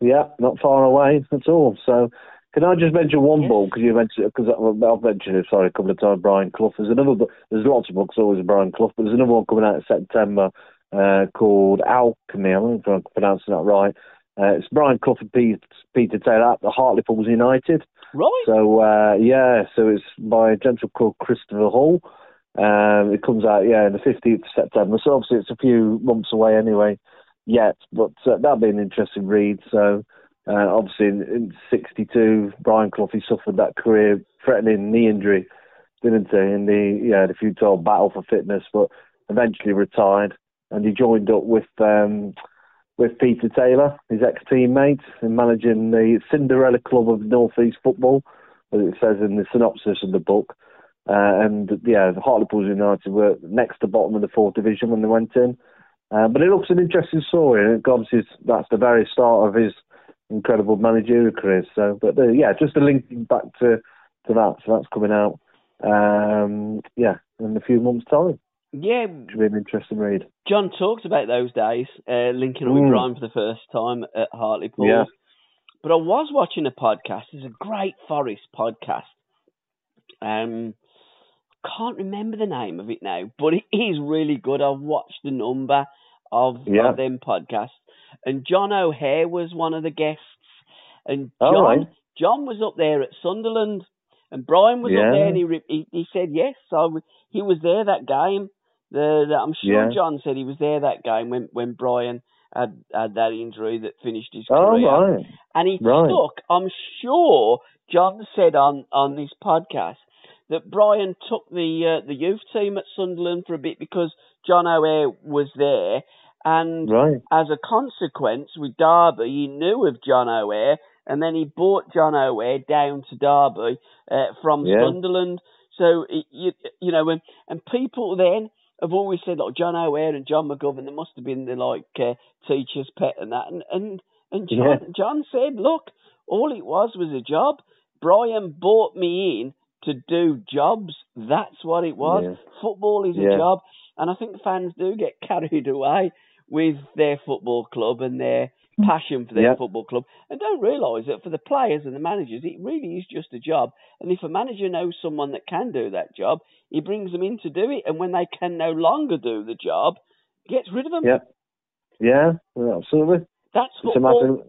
yeah, not far away at all. So, can I just mention one Yes. book because you mentioned because I've mentioned it sorry a couple of times. Brian Clough. There's another book. There's lots of books always Brian Clough, but there's another one coming out in September uh, called Alchemy. I don't know if I'm pronouncing that right. Uh, it's Brian Clough and Peter, Peter Taylor at the Hartlepool United. Right? So uh, yeah, so it's by a gentleman called Christopher Hall. Um, it comes out yeah in the 15th of September. So obviously it's a few months away anyway yet, but uh, that'll be an interesting read. So uh, obviously in, in 62, Brian Clough he suffered that career-threatening knee injury, didn't he? In the yeah the futile battle for fitness, but eventually retired, and he joined up with. Um, with Peter Taylor, his ex-teammate, in managing the Cinderella Club of North East Football, as it says in the synopsis of the book. Uh, and yeah, Hartlepool United were next to bottom of the fourth division when they went in. Uh, but it looks an interesting story, and obviously that's the very start of his incredible managerial career. So, but uh, yeah, just a link back to to that. So that's coming out, um, yeah, in a few months' time. Yeah, Should be an interesting read. John talked about those days, uh, linking up with Mm. Brian for the first time at Hartlepool. Yeah. But I was watching a podcast. It's a great Forest podcast. Um, can't remember the name of it now, but it is really good. I've watched a number of, Yeah. of them podcasts, and John O'Hare was one of the guests. And John right. John was up there at Sunderland, and Brian was Yeah. up there, and he, he he said yes. So he was there that game. The, the I'm sure Yeah. John said he was there that game when when Brian had had that injury that finished his career, Oh, career. right. And he Right. took, I'm sure John said on, on this podcast that Brian took the uh, the youth team at Sunderland for a bit because John O'Hare was there. And Right. as a consequence, with Derby, he knew of John O'Hare, and then he brought John O'Hare down to Derby uh, from Yeah. Sunderland. So, it, you, you know, and, and people then have always said, like, John O'Hare and John McGovern, they must have been the, like, uh, teacher's pet and that. And, and, and John, Yeah. John said, look, all it was was a job. Brian bought me in to do jobs. That's what it was. Yeah. Football is Yeah. a job. And I think fans do get carried away with their football club and their passion for their Yeah. football club and don't realise that for the players and the managers, it really is just a job. And if a manager knows someone that can do that job, he brings them in to do it. And when they can no longer do the job, gets rid of them. Yeah. Yeah, absolutely. That's It's a football. matter.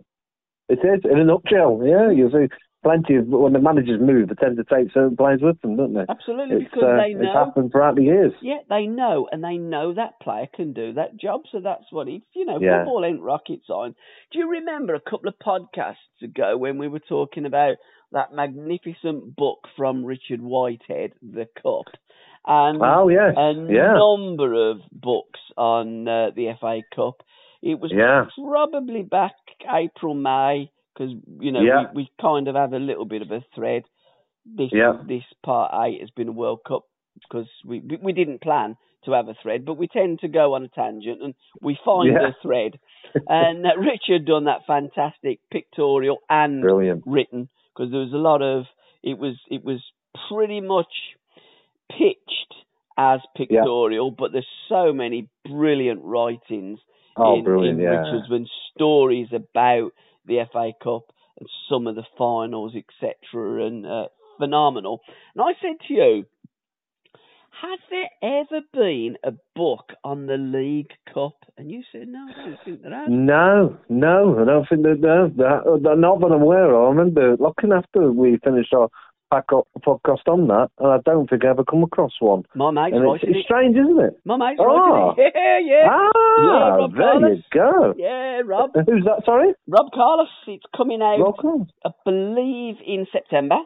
It is in a nutshell. Yeah, you see plenty of when the managers move, they tend to take certain players with them, don't they? Absolutely, It's, because uh, they it's know. happened throughout the years. Yeah, they know, and they know that player can do that job. So that's what it's. You know, Yeah. football ain't rocket science. Do you remember a couple of podcasts ago when we were talking about that magnificent book from Richard Whitehead, The Cup, and Oh yes, a yeah, number of books on uh, the FA Cup. It was yeah, probably back April, May, because you know Yeah. we, we kind of have a little bit of a thread. This Yeah. this part eight has been a World Cup because we, we didn't plan to have a thread, but we tend to go on a tangent and we find Yeah. a thread. and uh, Richard done that fantastic pictorial and brilliant. written because there was a lot of it was it was pretty much pitched as pictorial, but there's so many brilliant writings Oh, in, brilliant! in yeah, Richard's when stories about the FA Cup and some of the finals, etc., and uh, phenomenal. And I said to you, has there ever been a book on the League Cup? And you said, no, I don't think there has. No, no, I don't think that, that not that I'm aware of. I remember looking after we finished our podcast on that, and I don't think I ever come across one. My mate's And it's, writing it's strange, isn't it? My mate's Oh. writing it. Yeah, yeah. Ah, Yeah, Rob there Carlos. you go. Yeah, Rob. Who's that? Sorry, Rob Carlos. It's coming out, Welcome. I believe, in September.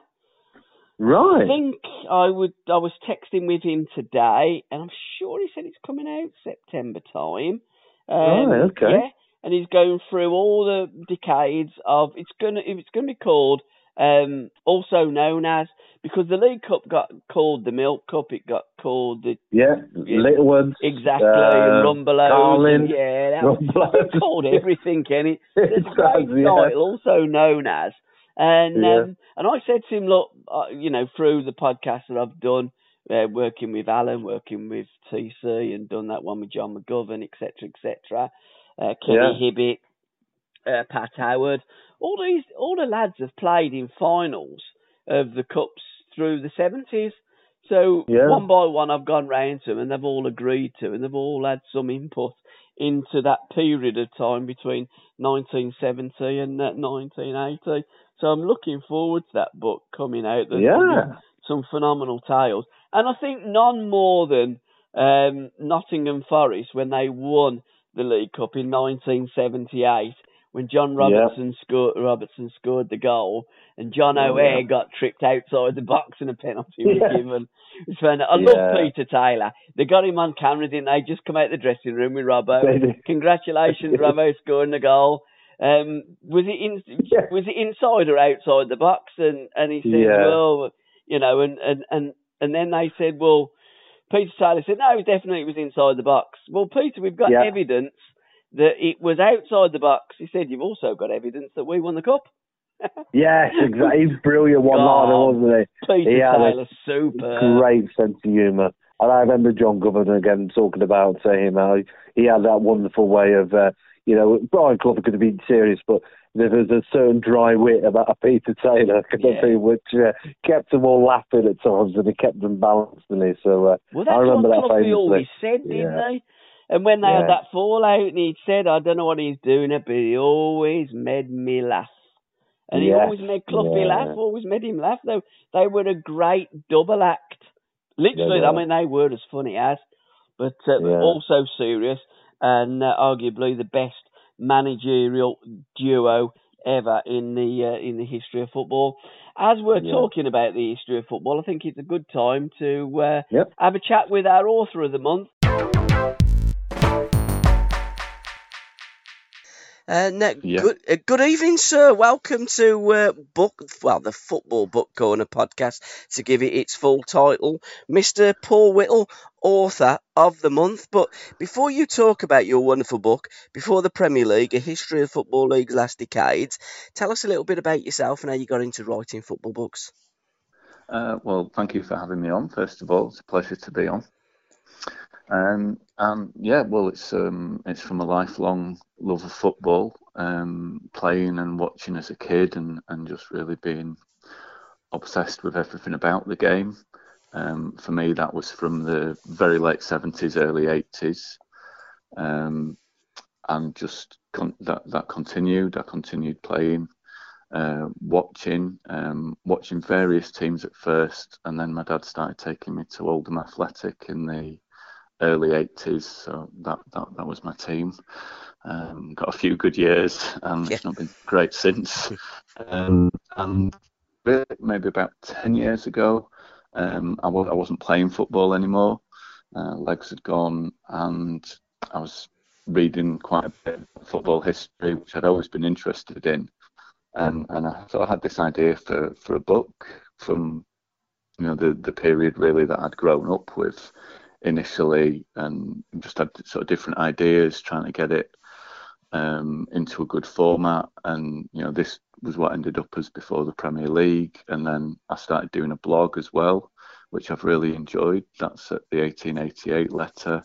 Right. I think I would. I was texting with him today, and I'm sure he said it's coming out September time. Um, Right, okay. Yeah, and he's going through all the decades of. It's gonna. It's gonna be called. Um, also known as because the League Cup got called the Milk Cup. It got called the Yeah, Yeah. little ones. exactly Uh, Rumbelows. Carlin, yeah, Rumbelows. it's called everything, Kenny. It It's a great does, yeah. title, also known as. And Yeah. um, and I said to him, look, uh, you know, through the podcast that I've done, uh, working with Alan, working with TC, and done that one with John McGovern, etc., etc. Uh, Kenny Yeah. Hibbitt, uh, Pat Howard, all these, all the lads have played in finals of the cups through the seventies. So Yeah. one by one, I've gone round to them, and they've all agreed to, and they've all had some input into that period of time between 1970 and uh, 1980. So I'm looking forward to that book coming out. There's Yeah. some phenomenal tales, and I think none more than um, Nottingham Forest when they won the League Cup in 1978. When John Robertson scored, Robertson scored the goal, and John Oh, O'Hare yeah. got tripped outside the box and a penalty was Yeah. given. It's fun. I love Peter Taylor. They got him on camera, didn't they? Just come out the dressing room with Robbo. Congratulations, Robbo, scoring the goal. Um, was it in? Yeah. Was it inside or outside the box? And and he said, Yeah. well, you know, and and and and then they said, well, Peter Taylor said, no, definitely it was inside the box. Well, Peter, we've got Yeah. evidence that it was outside the box. He said, you've also got evidence that we won the cup. Yes, exactly. He's brilliant one liner, God. wasn't he? Peter He had a Taylor, super. Great sense of humour. And I remember John McGovern again talking about uh, him how he had that wonderful way of, uh, you know, Brian Clough could have been serious, but there was a certain dry wit about a Peter Taylor, Yeah. which uh, kept them all laughing at times and it kept them balanced, didn't he? So uh, Well, I remember what that famously. always said, didn't Yeah. he? And when they had that fallout, and he said, "I don't know what he's doing it, but he always made me laugh." and he always made Cloughie yeah. laugh. Always made him laugh. Though they were a great double act. Literally, Yeah, I mean, they were as funny as, but uh, Yeah. also serious, and uh, arguably the best managerial duo ever in the uh, in the history of football. As we're Yeah. talking about the history of football, I think it's a good time to uh, Yep. have a chat with our author of the month. Uh, Yeah. good, uh, good evening, sir. Welcome to uh, book, well, the Football Book Corner podcast. To give it its full title, Mr. Paul Whittle, author of the month. But before you talk about your wonderful book, before the Premier League, a history of football league's last decades, tell us a little bit about yourself and how you got into writing football books. Uh, well, thank you for having me on. First of all, it's a pleasure to be on. Um, and yeah, well, it's um, it's from a lifelong love of football, um, playing and watching as a kid, and, and just really being obsessed with everything about the game. Um, for me, that was from the very late seventies, early eighties, um, and just con- that that continued. I continued playing uh, watching, um, watching various teams at first, and then my dad started taking me to Oldham Athletic in the early 80s. So that that, that was my team. Um, got a few good years, and it's not been great since. Um, and maybe about 10 years ago, um, I w- I wasn't playing football anymore. Uh, legs had gone, and I was reading quite a bit of football history, which I'd always been interested in and and I sort of had this idea for for a book from you know the the period really that I'd grown up with initially, and just had sort of different ideas, trying to get it um, into a good format. And you know this was what ended up as before the Premier League, and then I started doing a blog as well, which I've really enjoyed. That's at the 1888 letter.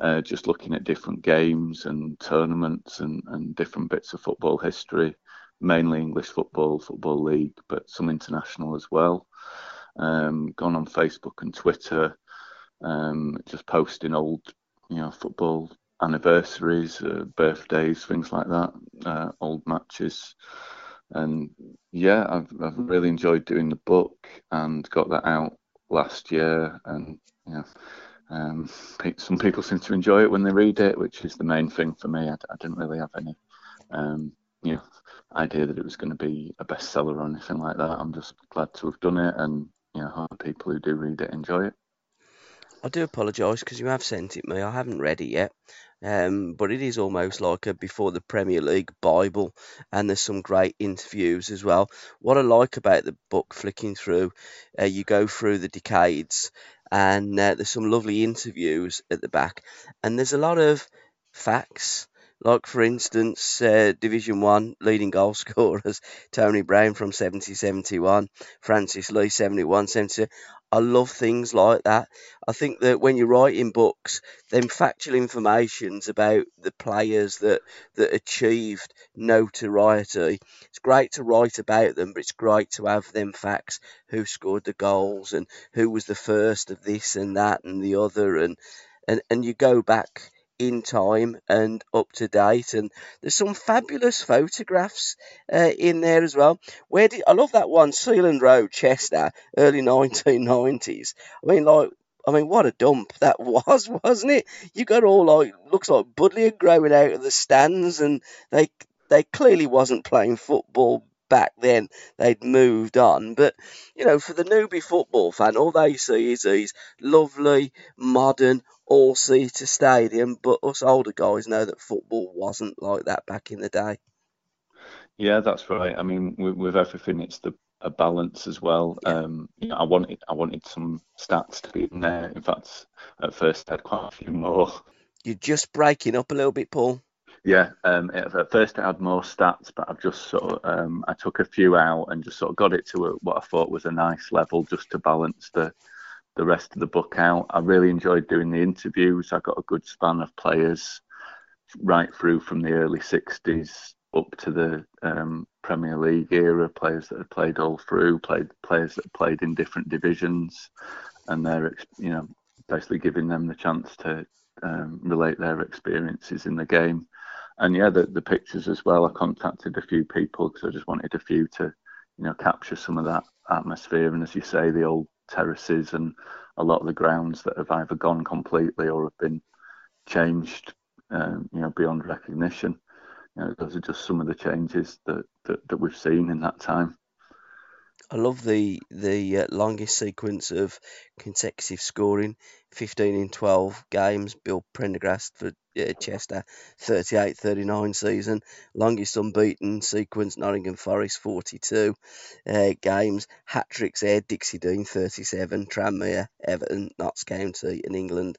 Uh, just looking at different games and tournaments and, and different bits of football history mainly English football, football league, but some international as well. Um, gone on Facebook and Twitter, um, just posting old, you know, football anniversaries, uh, birthdays, things like that, uh, old matches, and yeah, I've I've really enjoyed doing the book and got that out last year, and know. Um, some people seem to enjoy it when they read it, which is the main thing for me. I, I didn't really have any um, you know, idea that it was going to be a bestseller or anything like that. I'm just glad to have done it, and you know, hope people who do read it enjoy it. I do apologise because you have sent it me. I haven't read it yet, um, but it is almost like a before the Premier League Bible, and there's some great interviews as well. What I like about the book, flicking through, uh, you go through the decades, and uh, there's some lovely interviews at the back, and there's a lot of facts. Like for instance, uh, Division One leading goal scorers Tony Brown from 70 71, Francis Lee 71 72. I love things like that. I think that when you're writing books, then factual informations about the players that that achieved notoriety, it's great to write about them, but it's great to have them facts: who scored the goals and who was the first of this and that and the other, and and and you go back in time and up to date. And there's some fabulous photographs uh, in there as well. Where did I love that one, Sealand Road, Chester, early 1990s. I mean, like. I mean, what a dump that was, wasn't it? You got all like looks like buddleia growing out of the stands, and they they clearly wasn't playing football back then. They'd moved on, but you know, for the newbie football fan, all they see is these lovely, modern, all-seater stadium. But us older guys know that football wasn't like that back in the day. Yeah, that's right. I mean, with, with everything, it's the a balance as well. Um, you know, I wanted I wanted some stats to be in there. In fact, at first I had quite a few more. You're just breaking up a little bit, Paul. Yeah, um, at at first I had more stats, but I've just sort of um, I took a few out and just sort of got it to a, what I thought was a nice level, just to balance the the rest of the book out. I really enjoyed doing the interviews. I got a good span of players right through from the early '60s up to the um, Premier League era, players that had played all through, played players that played in different divisions, and they're you know basically giving them the chance to um, relate their experiences in the game. And yeah, the the pictures as well. I contacted a few people because I just wanted a few to, you know, capture some of that atmosphere. And as you say, the old terraces and a lot of the grounds that have either gone completely or have been changed, um, you know, beyond recognition. You know, those are just some of the changes that, that, that we've seen in that time. I love the the uh, longest sequence of consecutive scoring, 15 in 12 games. Bill Prendergast for uh, Chester, 38-39 season. Longest unbeaten sequence, Nottingham Forest, 42 uh, games. Hat tricks there, Dixie Dean, 37. Tranmere, Everton, Notts County, and England.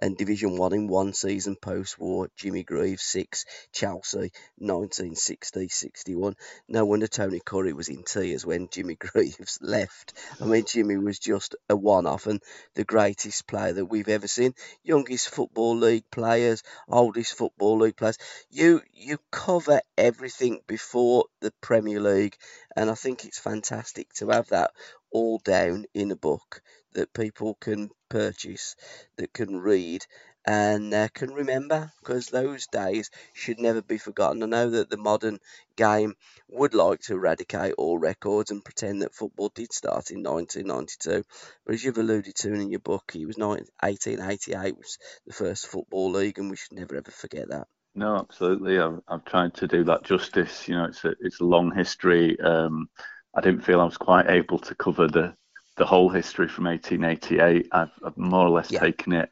And Division 1 in one season post-war, Jimmy Greaves, 6. Chelsea, 1960-61. No wonder Tony Curry was in tears when Jimmy Greaves left. I mean, Jimmy was just a one-off and the greatest player that we've ever seen. Youngest Football League players, oldest Football League players. You you cover everything before the Premier League, and I think it's fantastic to have that all down in a book that people can purchase, that can read, and uh, can remember because those days should never be forgotten. I know that the modern game would like to eradicate all records and pretend that football did start in 1992, but as you've alluded to in your book, it was 1888 was the first football league, and we should never ever forget that. No, absolutely. I've, I've tried to do that justice. You know, it's a it's a long history. Um, I didn't feel I was quite able to cover the the whole history from 1888. I've, I've more or less yeah. taken it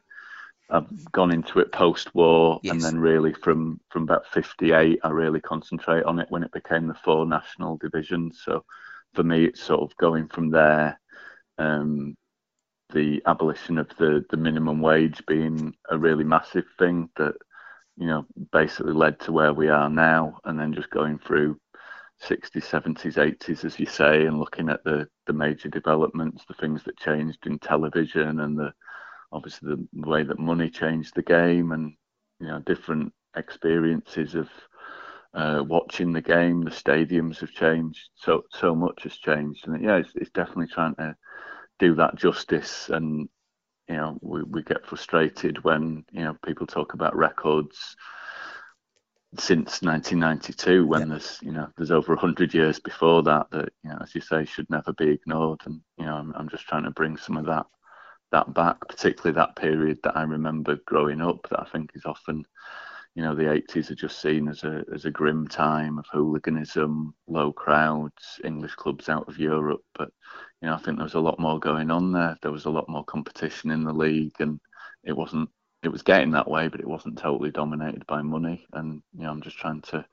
I've gone into it post-war, yes. and then really from from about '58, I really concentrate on it when it became the four national divisions. So for me, it's sort of going from there. Um, the abolition of the the minimum wage being a really massive thing that you know basically led to where we are now, and then just going through 60s, 70s, 80s, as you say, and looking at the the major developments, the things that changed in television and the obviously the way that money changed the game and you know different experiences of uh, watching the game. The stadiums have changed so so much has changed, and yeah, it's, it's definitely trying to do that justice. And you know, we, we get frustrated when you know people talk about records since 1992 when yeah. there's you know there's over 100 years before that that you know as you say should never be ignored and you know I'm, I'm just trying to bring some of that that back, particularly that period that I remember growing up. That I think is often, you know, the 80s are just seen as a as a grim time of hooliganism, low crowds, English clubs out of Europe. But you know, I think there was a lot more going on there. There was a lot more competition in the league, and it wasn't. It was getting that way, but it wasn't totally dominated by money. And you know, I'm just trying to,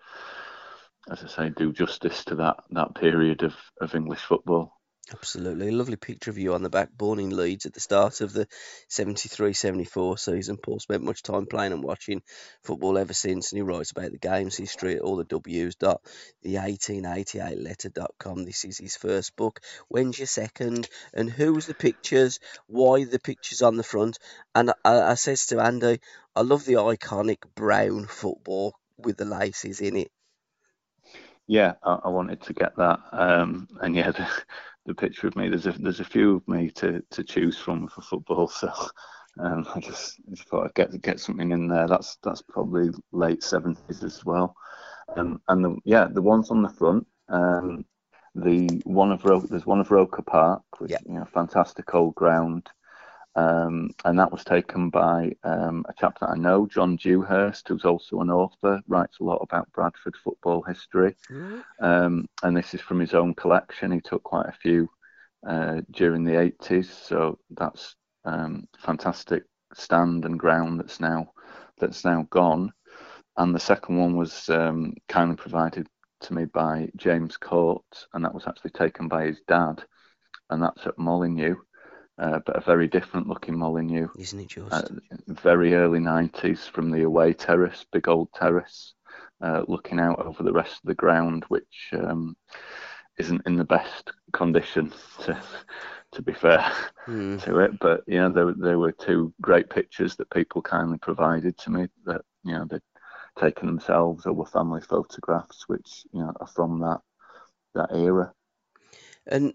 as I say, do justice to that that period of of English football. Absolutely. A lovely picture of you on the back, born in Leeds at the start of the 73 74 season. Paul spent much time playing and watching football ever since, and he writes about the game's history at all the W's. Dot, the 1888letter.com. This is his first book. When's your second? And who's the pictures? Why the pictures on the front? And I, I says to Andy, I love the iconic brown football with the laces in it. Yeah, I, wanted to get that. Um, and yeah, the picture of me. There's a there's a few of me to, to choose from for football, so um, I just, just thought I'd get get something in there. That's that's probably late seventies as well. Um, and the, yeah, the ones on the front. Um, the one of Ro- there's one of Roker Park, which yeah. you know, fantastic old ground. Um, and that was taken by um, a chap that I know, John Dewhurst, who's also an author, writes a lot about Bradford football history. Mm-hmm. Um, and this is from his own collection. He took quite a few uh, during the 80s, so that's um, fantastic stand and ground that's now that's now gone. And the second one was um, kindly provided to me by James Court, and that was actually taken by his dad, and that's at Molineux uh, but a very different looking Molineux. Isn't it just? Uh, very early 90s from the away terrace, big old terrace, uh, looking out over the rest of the ground, which um, isn't in the best condition, to, to be fair mm. to it. But, you know, there, there were two great pictures that people kindly provided to me that, you know, they'd taken themselves or were family photographs, which, you know, are from that, that era. And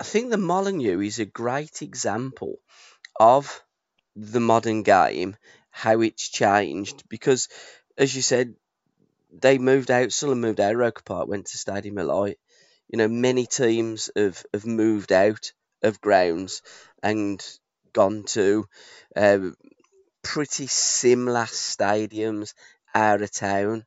I think the Molineux is a great example of the modern game, how it's changed. Because, as you said, they moved out. Sunderland moved out. Roker Park went to Stadium of Light. You know, many teams have, have moved out of grounds and gone to uh, pretty similar stadiums out of town.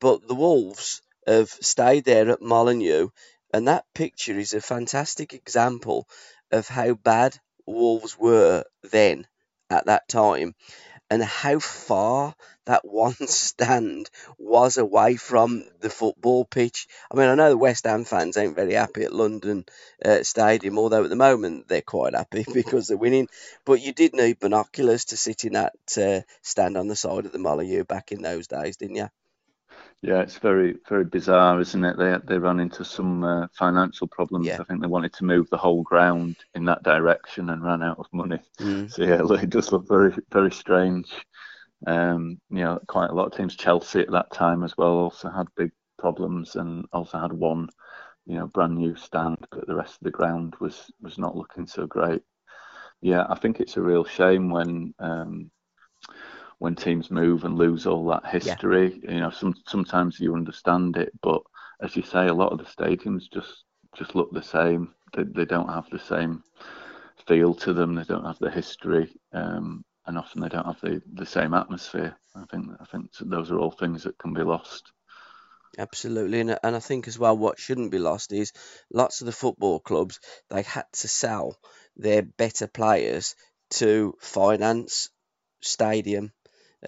But the Wolves have stayed there at Molineux, and that picture is a fantastic example of how bad Wolves were then at that time and how far that one stand was away from the football pitch. I mean, I know the West Ham fans ain't very happy at London uh, Stadium, although at the moment they're quite happy because they're winning. But you did need binoculars to sit in that uh, stand on the side of the Molineux back in those days, didn't you? Yeah, it's very very bizarre, isn't it? They they ran into some uh, financial problems. Yeah. I think they wanted to move the whole ground in that direction and ran out of money. Mm. So yeah, it does look very very strange. Um, you know, quite a lot of teams. Chelsea at that time as well also had big problems and also had one, you know, brand new stand, but the rest of the ground was was not looking so great. Yeah, I think it's a real shame when um, when teams move and lose all that history. You know, some sometimes you understand it, but as you say, a lot of the stadiums just just look the same. They they don't have the same feel to them. They don't have the history, um, and often they don't have the, the same atmosphere. I think I think those are all things that can be lost. Absolutely, and, and I think as well, what shouldn't be lost is lots of the football clubs they had to sell their better players to finance stadium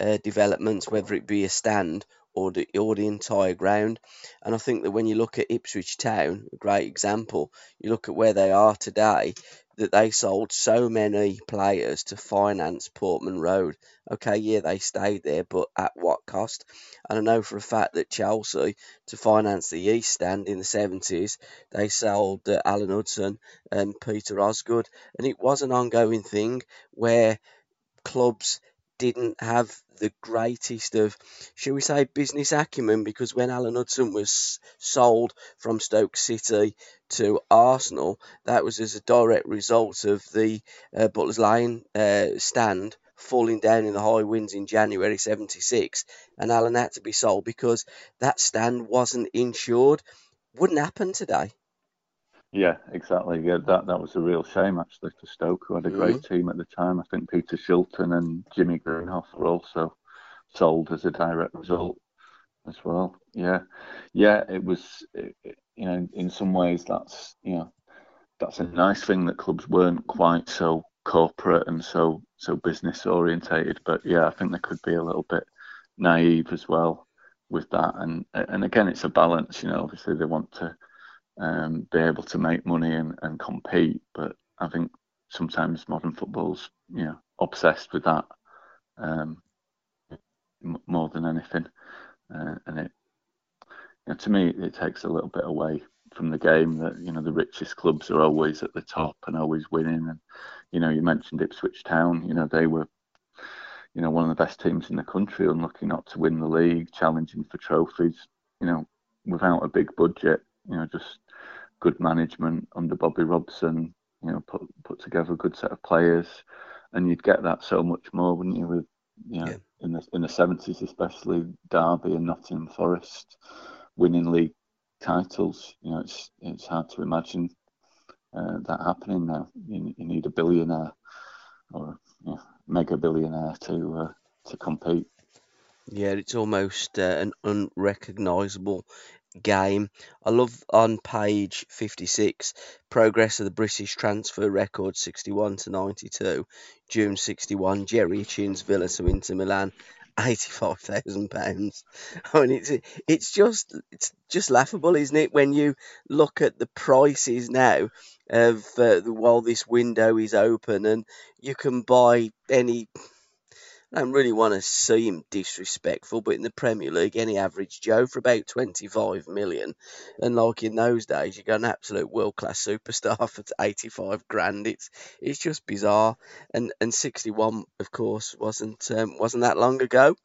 uh, developments, whether it be a stand or the or the entire ground. And I think that when you look at Ipswich Town, a great example, you look at where they are today, that they sold so many players to finance Portman Road. Okay, yeah, they stayed there, but at what cost? And I know for a fact that Chelsea, to finance the East Stand in the 70s, they sold uh, Alan Hudson and Peter Osgood. And it was an ongoing thing where clubs didn't have the greatest of, shall we say, business acumen because when Alan Hudson was sold from Stoke City to Arsenal, that was as a direct result of the uh, Butler's Lane uh, stand falling down in the high winds in January 76 and Alan had to be sold because that stand wasn't insured. Wouldn't happen today. Yeah, exactly. Yeah, that that was a real shame actually for Stoke, who had a great Mm-hmm. team at the time. I think Peter Shilton and Jimmy Greenhoff were also sold as a direct result as well. Yeah, yeah. It was, it, you know, in some ways that's you know that's a nice thing that clubs weren't quite so corporate and so so business orientated. But yeah, I think they could be a little bit naive as well with that. And and again, it's a balance. You know, obviously they want to um, be able to make money and, and compete. But I think sometimes modern football's you know obsessed with that um, m- more than anything, uh, and it you know, to me it takes a little bit away from the game that you know the richest clubs are always at the top and always winning. And you know you mentioned Ipswich Town. You know they were you know one of the best teams in the country, unlucky not to win the league, challenging for trophies. You know without a big budget. You know just good management under Bobby Robson, you know, put put together a good set of players, and you'd get that so much more, wouldn't you? With you know, Yeah. in the in the seventies, especially Derby and Nottingham Forest winning league titles. You know, it's it's hard to imagine uh, that happening now. You, you need a billionaire or you know, mega billionaire to uh, to compete. Yeah, it's almost uh, an unrecognisable game. I love on page 56 progress of the British transfer record 61 to 92, June 61, Gerry Hitchens, Villa to Inter Milan. Eighty-five thousand pounds. I mean, it's it's just it's just laughable, isn't it? When you look at the prices now of uh, while this window is open, and you can buy any I don't really want to seem disrespectful, but in the Premier League, any average Joe for about 25 million. And like in those days, you got an absolute world class superstar for 85 grand. It's it's just bizarre. And and 61, of course, wasn't um, wasn't that long ago.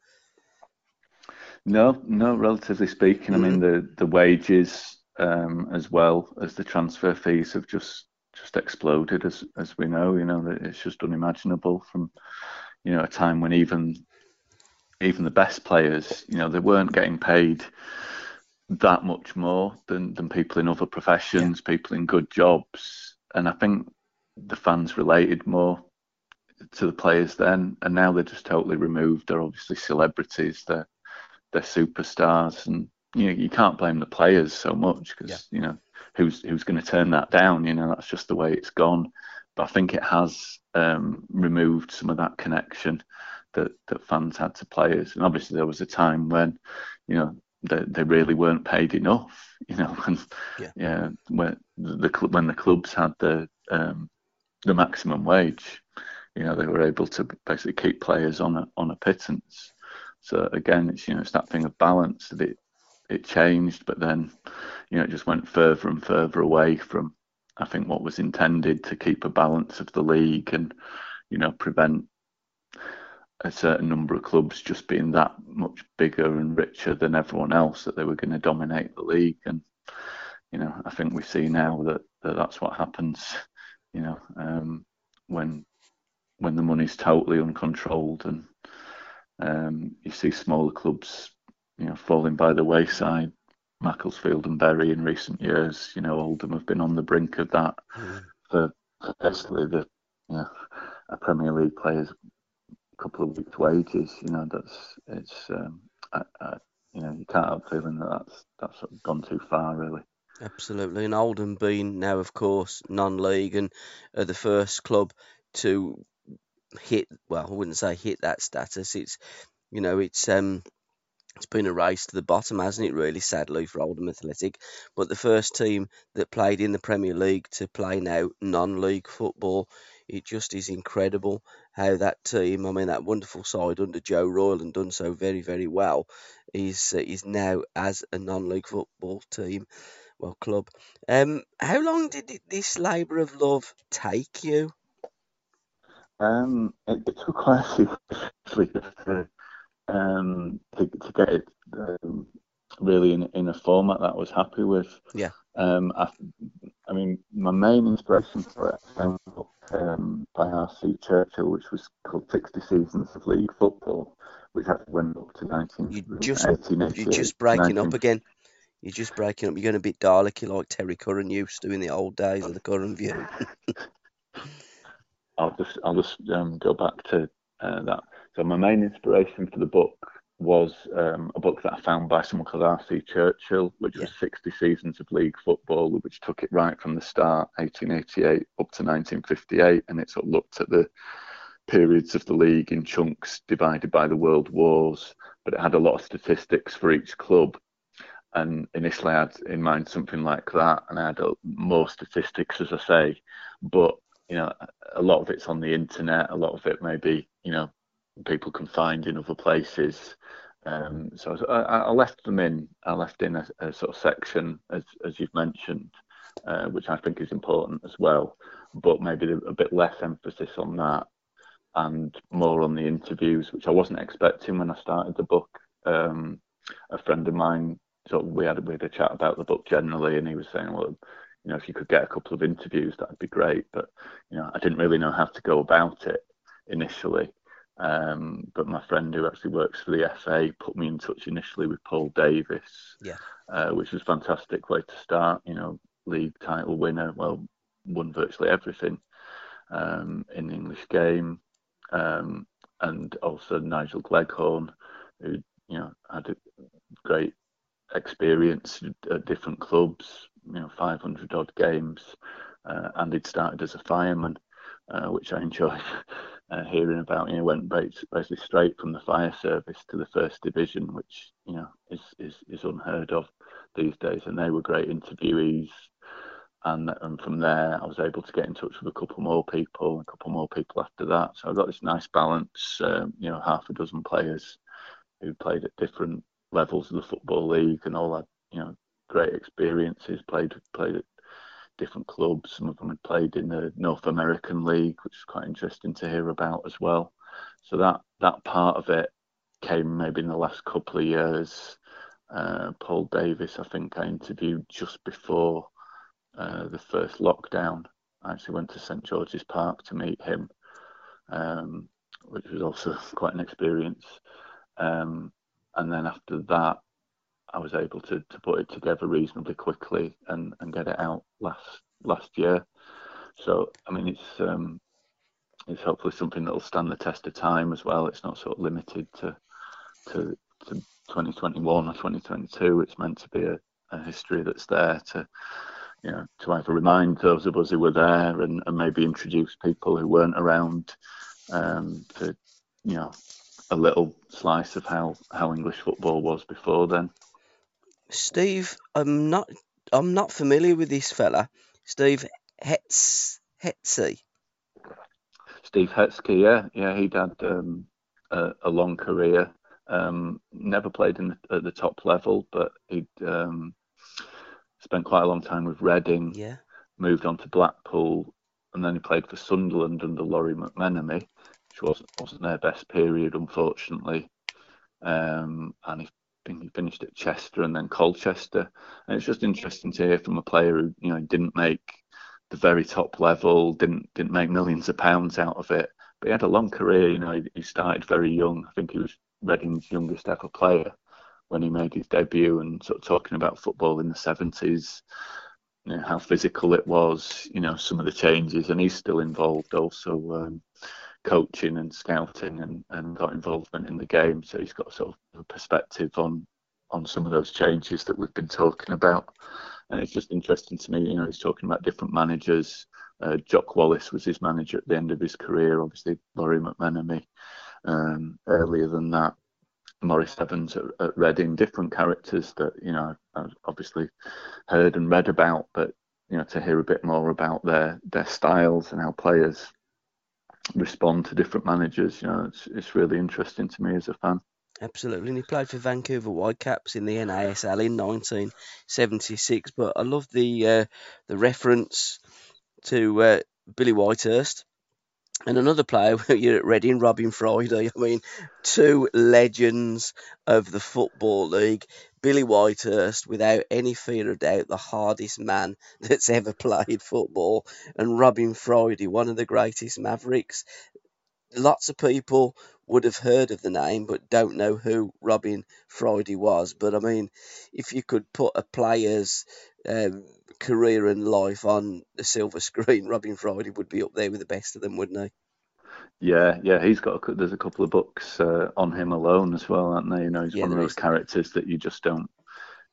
No, no. Relatively speaking, I mean the the wages um, as well as the transfer fees have just just exploded, as as we know. You know it's just unimaginable from you know a time when even even the best players, you know, they weren't getting paid that much more than, than people in other professions, yeah. people in good jobs. And I think the fans related more to the players then, and now they're just totally removed. They're obviously celebrities, they're they're superstars, and you know you can't blame the players so much because yeah. you know who's who's going to turn that down? You know that's just the way it's gone. But I think it has um, removed some of that connection that that fans had to players, and obviously there was a time when you know they, they really weren't paid enough. You know, when yeah, yeah when the when the clubs had the um, the maximum wage, you know, they were able to basically keep players on a on a pittance. So again, it's you know it's that thing of balance that it it changed, but then you know it just went further and further away from I think what was intended to keep a balance of the league and you know prevent a certain number of clubs just being that much bigger and richer than everyone else that they were going to dominate the league. And you know I think we see now that, that that's what happens you know um, when when the money's totally uncontrolled and um, you see smaller clubs you know falling by the wayside Macclesfield and Bury in recent years you know Oldham have been on the brink of that mm. for basically the you know, a Premier League player's couple of weeks' wages. You know, that's it's um, I, I, you know you can't have a feeling that that's that's sort of gone too far really. Absolutely, and Oldham being now, of course, non-league and uh, the first club to hit. Well, I wouldn't say hit that status. It's you know, it's um, it's been a race to the bottom, hasn't it? Really, sadly for Oldham Athletic, but the first team that played in the Premier League to play now non-league football it just is incredible how that team, I mean, that wonderful side under Joe Royle and done so very, very well, is uh, is now as a non-league football team, well, club. Um, how long did this labour of love take you? Um, it, took quite a few to, um, to, to get it um, really in, in a format that I was happy with. Yeah. Um, I, I mean, my main inspiration for it came um, by R.C. Churchill, which was called 60 Seasons of League Football, which actually went up to 19. You just, you're just breaking 19... up again. You're just breaking up. You're going a bit Dalek like Terry Curran used to in the old days of the Curran View. I'll just I'll just um, go back to uh, that. So my main inspiration for the book was um, a book that I found by someone called R.C. Churchill, which yeah. was 60 seasons of league football, which took it right from the start, 1888 up to 1958, and it sort of looked at the periods of the league in chunks divided by the world wars, but it had a lot of statistics for each club. And initially, I had in mind something like that, and I had more statistics, as I say, but you know, a lot of it's on the internet, a lot of it may be, you know, people can find in other places. Um, so I, I, left them in. I left in a, a sort of section, as as you've mentioned, uh, which I think is important as well, but maybe a bit less emphasis on that and more on the interviews, which I wasn't expecting when I started the book. Um, a friend of mine, sort of, we had we had a chat about the book generally, and he was saying, well, you know, if you could get a couple of interviews, that'd be great. But you know, I didn't really know how to go about it initially. Um, but my friend who actually works for the FA put me in touch initially with Paul Davis, yeah, uh, which was a fantastic way to start. You know, league title winner, well, won virtually everything um, in the English game, um, and also Nigel Gleghorn, who you know had a great experience at different clubs, you know, 500 odd games, uh, and he'd started as a fireman, uh, which I enjoyed. uh, hearing about. You know, went basically straight from the fire service to the first division, which you know is is, is unheard of these days. And they were great interviewees. And, and from there, I was able to get in touch with a couple more people, a couple more people after that. So I got this nice balance. Um, you know, half a dozen players who played at different levels of the football league and all that. You know, great experiences. Played played at different clubs. Some of them had played in the North American League, which is quite interesting to hear about as well. So that that part of it came maybe in the last couple of years. Uh, Paul Davis, I think I interviewed just before uh, the first lockdown. I actually went to St George's Park to meet him, um, which was also quite an experience. Um, and then after that, I was able to, to put it together reasonably quickly and, and get it out last last year. So I mean, it's um, it's hopefully something that'll stand the test of time as well. It's not sort of limited to to, to 2021 or 2022. It's meant to be a, a history that's there to you know to either remind those of us who were there and, and maybe introduce people who weren't around um, to you know a little slice of how how English football was before then. Steve, I'm not I'm not familiar with this fella. Steve Hetz Hetsy. Steve Hetzke, yeah, yeah, he'd had um, a, a, long career. Um, never played in the, at the top level, but he'd um, spent quite a long time with Reading. Yeah. Moved on to Blackpool, and then he played for Sunderland under Lawrie McMenemy, which wasn't wasn't their best period, unfortunately. Um, and he finished at Chester and then Colchester. And it's just interesting to hear from a player who, you know, didn't make the very top level, didn't didn't make millions of pounds out of it, but he had a long career. You know, he, he started very young. I think he was Reading's youngest ever player when he made his debut, and sort of talking about football in the seventies. You know, how physical it was, you know, some of the changes, and he's still involved also um, coaching and scouting and, and got involvement in the game. So he's got sort of a perspective on on some of those changes that we've been talking about. And it's just interesting to me, you know, he's talking about different managers. Uh, Jock Wallace was his manager at the end of his career, obviously Lawrie McMenemy. Um, earlier than that, Maurice Evans at, at Reading, different characters that, you know, I've obviously heard and read about, but, you know, to hear a bit more about their, their styles and how players respond to different managers. You know, it's it's really interesting to me as a fan. Absolutely, and he played for Vancouver Whitecaps in the NASL in 1976. But I love the uh, the reference to uh, Billy Whitehurst and another player you're at Reading, Robin Friday. I mean, two legends of the Football League. Billy Whitehurst, without any fear of doubt, the hardest man that's ever played football, and Robin Friday, one of the greatest Mavericks. Lots of people would have heard of the name but don't know who Robin Friday was. But I mean, if you could put a player's um, career and life on the silver screen, Robin Friday would be up there with the best of them, wouldn't he? Yeah, yeah, he's got. A, there's a couple of books uh, on him alone as well, aren't there? You know, he's yeah, one of those is. characters that you just don't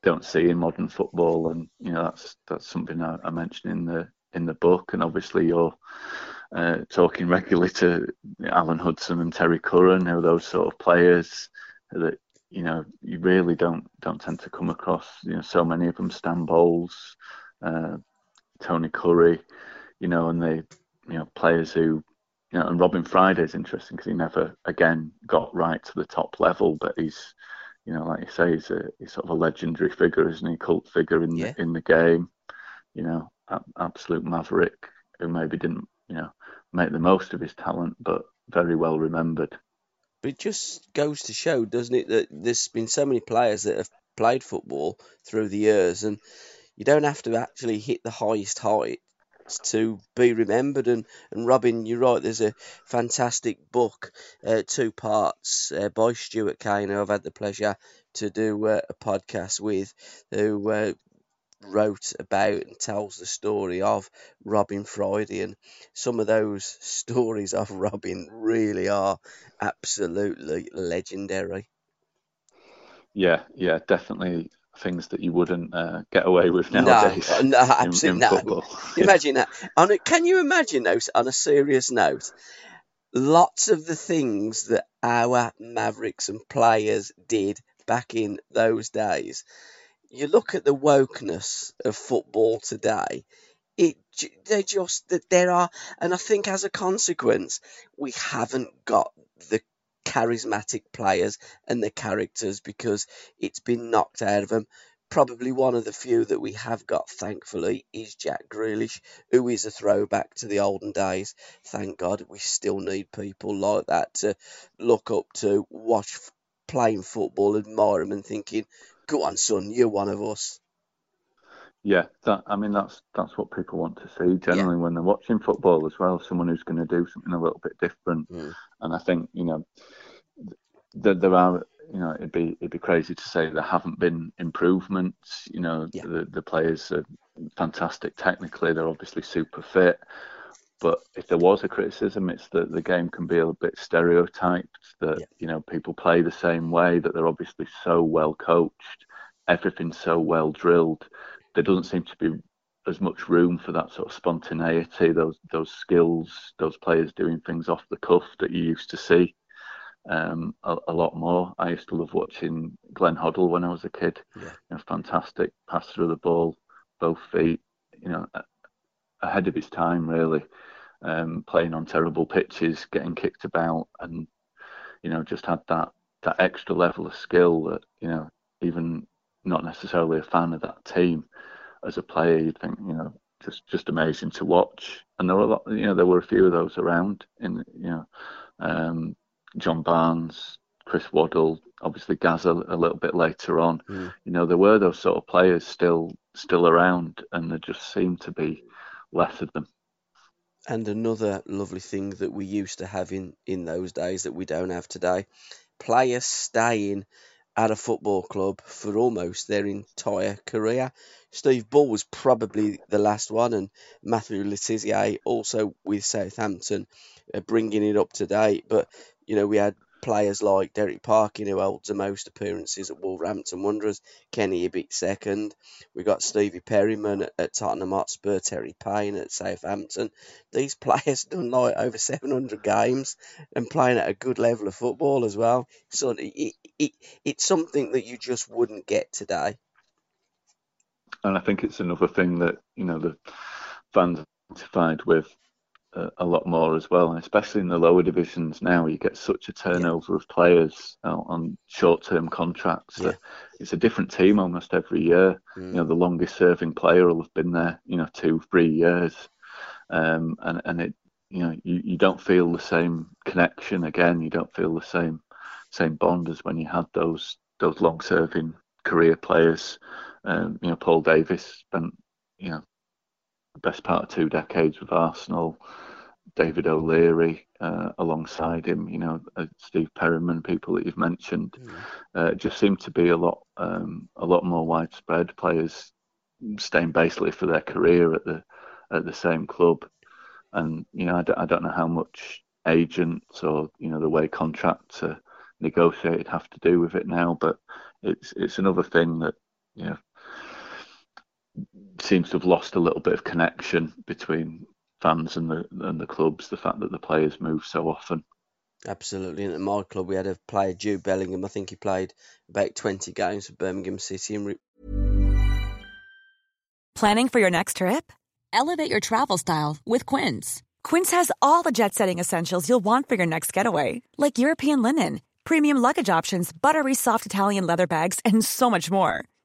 don't see in modern football, and you know that's that's something I, I mentioned in the in the book, and obviously you're uh, talking regularly to Alan Hudson and Terry Curran, who are those sort of players that you know you really don't don't tend to come across. You know, so many of them, Stan Bowles, uh, Tony Currie, you know, and the you know players who you know, and Robin Friday is interesting because he never again got right to the top level, but he's, you know, like you say, he's a he's sort of a legendary figure, isn't he? Cult figure in yeah. the in the game. You know, absolute maverick who maybe didn't, you know, make the most of his talent, but very well remembered. But it just goes to show, doesn't it, that there's been so many players that have played football through the years, and you don't have to actually hit the highest height to be remembered. And, and Robin, you're right, there's a fantastic book, uh, two parts, uh, by Stuart Kane, who I've had the pleasure to do uh, a podcast with, who uh, wrote about and tells the story of Robin Friday. And some of those stories of Robin really are absolutely legendary. Yeah, yeah, definitely things that you wouldn't uh, get away with nowadays. No, no absolutely in, in no. imagine that. On a, can you imagine those? On a serious note, lots of the things that our Mavericks and players did back in those days. You look at the wokeness of football today. It they just that there are, and I think as a consequence, we haven't got the charismatic players and the characters because it's been knocked out of them. Probably one of the few that we have got, thankfully, is Jack Grealish, who is a throwback to the olden days. Thank God we still need people like that to look up to, watch playing football, admire them, and thinking, "Go on, son, you're one of us." Yeah, that I mean that's that's what people want to see generally yeah. when they're watching football as well. Someone who's going to do something a little bit different, mm. and I think you know there, there are you know it'd be it'd be crazy to say there haven't been improvements. You know Yeah. the the players are fantastic technically. They're obviously super fit. But if there was a criticism, it's that the game can be a bit stereotyped. That Yeah. you know people play the same way. That they're obviously so well coached. Everything's so well drilled. There doesn't seem to be as much room for that sort of spontaneity. Those those skills. Those players doing things off the cuff that you used to see um, a, a lot more. I used to love watching Glenn Hoddle when I was a kid. Yeah. You know, fantastic passer of the ball, both feet. You know, ahead of his time really. Um, playing on terrible pitches, getting kicked about, and you know, just had that that extra level of skill that you know, even not necessarily a fan of that team, as a player, you'd think you know, just just amazing to watch. And there were a lot, you know, there were a few of those around in you know, um, John Barnes, Chris Waddle, obviously Gaza a little bit later on. Mm. You know, there were those sort of players still still around, and there just seemed to be less of them. And another lovely thing that we used to have in, in those days that we don't have today players staying at a football club for almost their entire career. Steve Bull was probably the last one, and Matthew Le Tissier also with Southampton uh, bringing it up to date. But, you know, we had players like Derek Parkin, who holds the most appearances at Wolverhampton Wanderers, Kenny Hibbitt second. We got Stevie Perryman at, at Tottenham Hotspur, Terry Payne at Southampton. These players done like over 700 games and playing at a good level of football as well. So it, it, it's something that you just wouldn't get today. And I think it's another thing that you know the fans identified with a lot more as well, and especially in the lower divisions now, you get such a turnover of players on short-term contracts Yeah. that it's a different team almost every year. You know, the longest-serving player will have been there, you know, two, three years, um, and and it, you know, you, you don't feel the same connection again. You don't feel the same same bond as when you had those those long-serving career players. Um, you know, Paul Davis spent, you know, best part of two decades with Arsenal. David O'Leary uh, alongside him, you know, uh, Steve Perryman, people that you've mentioned, uh, just seem to be a lot, um, a lot more widespread. Players staying basically for their career at the at the same club, and you know, I don't, I don't know how much agents or you know the way contracts are negotiated have to do with it now, but it's it's another thing that you know seems to have lost a little bit of connection between fans and the and the clubs. The fact that the players move so often. Absolutely. And at my club, we had a player, Jude Bellingham. I think he played about 20 games for Birmingham City and re- Planning for your next trip? Elevate your travel style with Quince. Quince has all the jet setting essentials you'll want for your next getaway, like European linen, premium luggage options, buttery soft Italian leather bags, and so much more.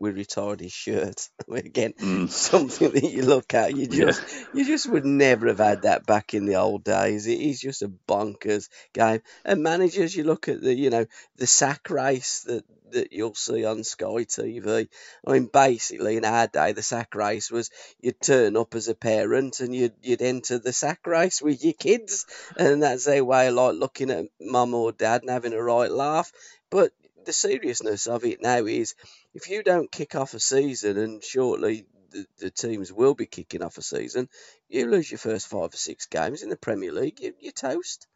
We retired his shirt. Again, Mm. something that you look at, you Yeah. just you just would never have had that back in the old days. It is just a bonkers game. And managers, you look at the you know the sack race that that you'll see on Sky TV. I mean, basically in our day, the sack race was you'd turn up as a parent and you'd you'd enter the sack race with your kids, and that's their way of like looking at mum or dad and having a right laugh. But the seriousness of it now is if you don't kick off a season, and shortly the, the teams will be kicking off a season, you lose your first five or six games in the Premier League, you, you're toast.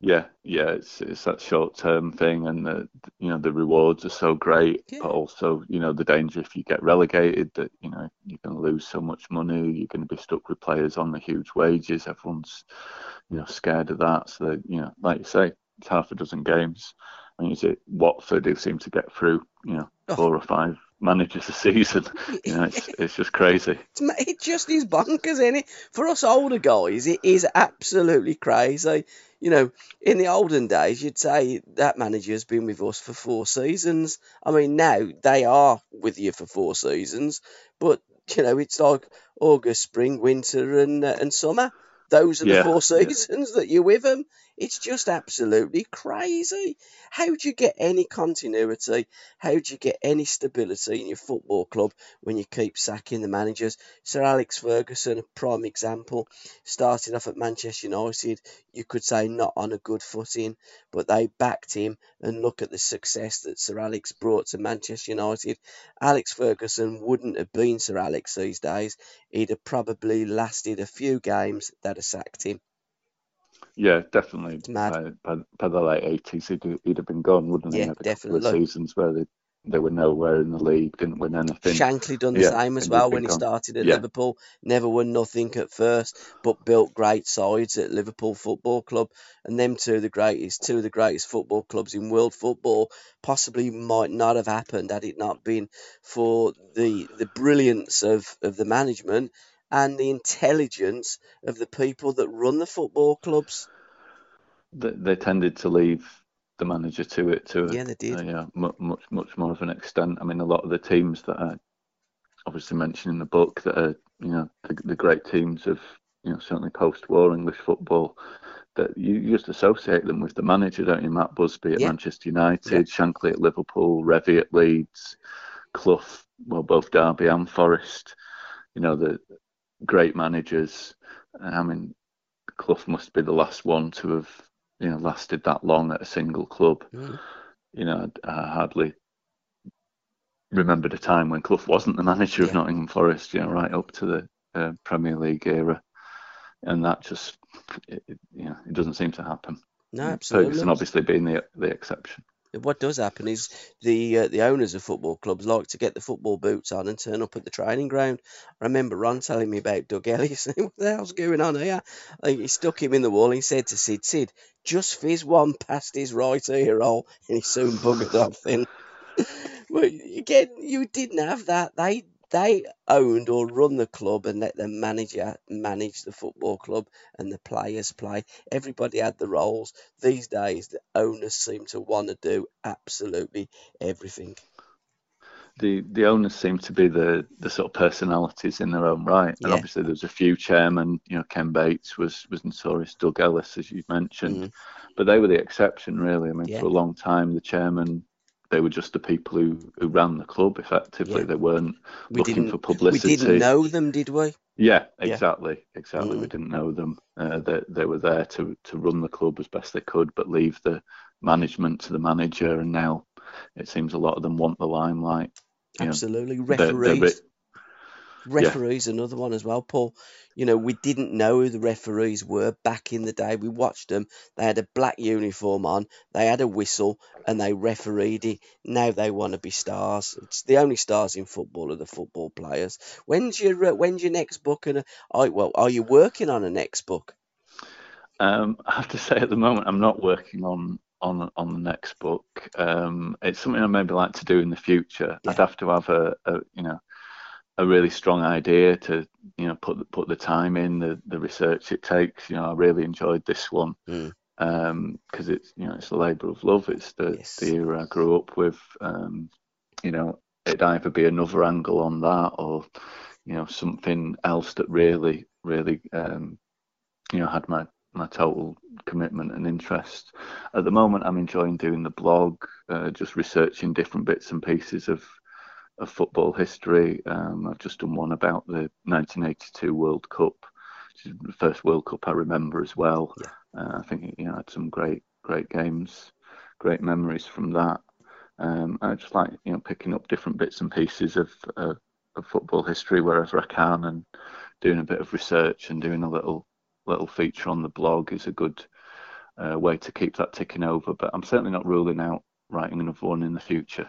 Yeah, yeah, it's it's that short term thing, and the you know the rewards are so great, Yeah. but also you know the danger if you get relegated that you know you're going to lose so much money. You're going to be stuck with players on the huge wages. Everyone's, you know, scared of that. So that, you know, like you say, it's half a dozen games. Mean, is it Watford who seem to get through, you know, oh. four or five managers a season. You know, it's, it's just crazy. It just is bonkers, isn't it? For us older guys, it is absolutely crazy. You know, in the olden days, you'd say that manager's been with us for four seasons. I mean, now they are with you for four seasons, but you know, it's like August, spring, winter, and uh, and summer. Those are the yeah, four seasons yeah. that you're with them. It's just absolutely crazy. How do you get any continuity? How do you get any stability in your football club when you keep sacking the managers? Sir Alex Ferguson, a prime example, starting off at Manchester United, you could say not on a good footing, but they backed him and look at the success that Sir Alex brought to Manchester United. Alex Ferguson wouldn't have been Sir Alex these days. He'd have probably lasted a few games that have sacked him. Yeah, definitely. Uh, by, by the late eighties, he'd, he'd have been gone, wouldn't he? Yeah, definitely. seasons where they they were nowhere in the league, didn't win anything. Shankly done the yeah, same as well when he gone. started at yeah. Liverpool. Never won nothing at first, but built great sides at Liverpool Football Club. And them two, the greatest, two of the greatest football clubs in world football, possibly might not have happened had it not been for the the brilliance of, of the management and the intelligence of the people that run the football clubs. They, they tended to leave the manager to it to yeah, they did. Uh, yeah, much much more of an extent. I mean, a lot of the teams that I obviously mentioned in the book that are you know the, the great teams of you know certainly post-war English football that you just associate them with the manager, don't you? Matt Busby at yeah. Manchester United, yeah. Shankly at Liverpool, Revie at Leeds, Clough, well, both Derby and Forest. You know, the great managers. I mean, Clough must be the last one to have you know lasted that long at a single club. Mm. You know, I hardly remembered a time when Clough wasn't the manager yeah. of Nottingham Forest. You know, right up to the uh, Premier League era, and that just it, you know it doesn't seem to happen. No, absolutely. Ferguson obviously being the the exception what does happen is the uh, the owners of football clubs like to get the football boots on and turn up at the training ground. I remember Ron telling me about Doug Ellis. what the hell's going on here? He stuck him in the wall and he said to Sid, Sid, just fizz one past his right ear hole, and he soon buggered off. Then, well, again, you didn't have that. They they owned or run the club and let the manager manage the football club and the players play. Everybody had the roles. These days, the owners seem to want to do absolutely everything. The the owners seem to be the, the sort of personalities in their own right, and yeah. obviously there's a few chairmen. You know, Ken Bates was was notorious. Doug Ellis, as you mentioned, mm. but they were the exception, really. I mean, yeah. for a long time, the chairman they were just the people who, who ran the club effectively. Yeah. They weren't we looking for publicity. We didn't know them, did we? Yeah, exactly, yeah. exactly. Mm. We didn't know them. Uh, they, they were there to, to run the club as best they could, but leave the management to the manager. And now it seems a lot of them want the limelight. Absolutely, know, referees. They're, they're, Referees, yeah. another one as well, Paul. You know, we didn't know who the referees were back in the day. We watched them. They had a black uniform on, they had a whistle, and they refereed it. Now they want to be stars. It's the only stars in football are the football players. When's your uh, When's your next book? And well, are you working on a next book? Um, I have to say, at the moment, I'm not working on on on the next book. Um, it's something I maybe like to do in the future. Yeah. I'd have to have a, a you know a really strong idea to you know put put the time in the the research it takes you know I really enjoyed this one because mm. um, it's you know it's a labour of love it's the yes. the era I grew up with um, you know it'd either be another angle on that or you know something else that really really um, you know had my my total commitment and interest. At the moment, I'm enjoying doing the blog, uh, just researching different bits and pieces of of football history. Um, I've just done one about the 1982 World Cup, which is the first World Cup I remember as well. Yeah. Uh, I think you know had some great great games, great memories from that. Um, I just like you know picking up different bits and pieces of, uh, of football history wherever I can, and doing a bit of research and doing a little little feature on the blog is a good uh, way to keep that ticking over. But I'm certainly not ruling out writing another one in the future.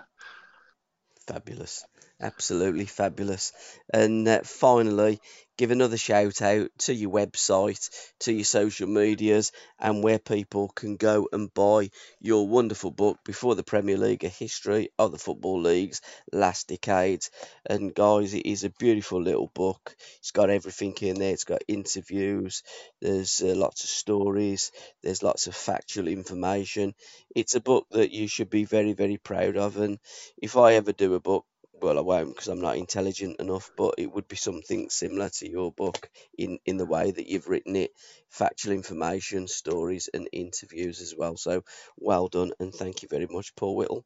Fabulous. Absolutely fabulous. And uh, finally, give another shout out to your website, to your social medias, and where people can go and buy your wonderful book, Before the Premier League A History of the Football League's Last Decades. And guys, it is a beautiful little book. It's got everything in there, it's got interviews, there's uh, lots of stories, there's lots of factual information. It's a book that you should be very, very proud of. And if I ever do a book, well, I won't because I'm not intelligent enough, but it would be something similar to your book in, in the way that you've written it factual information, stories, and interviews as well. So well done, and thank you very much, Paul Whittle.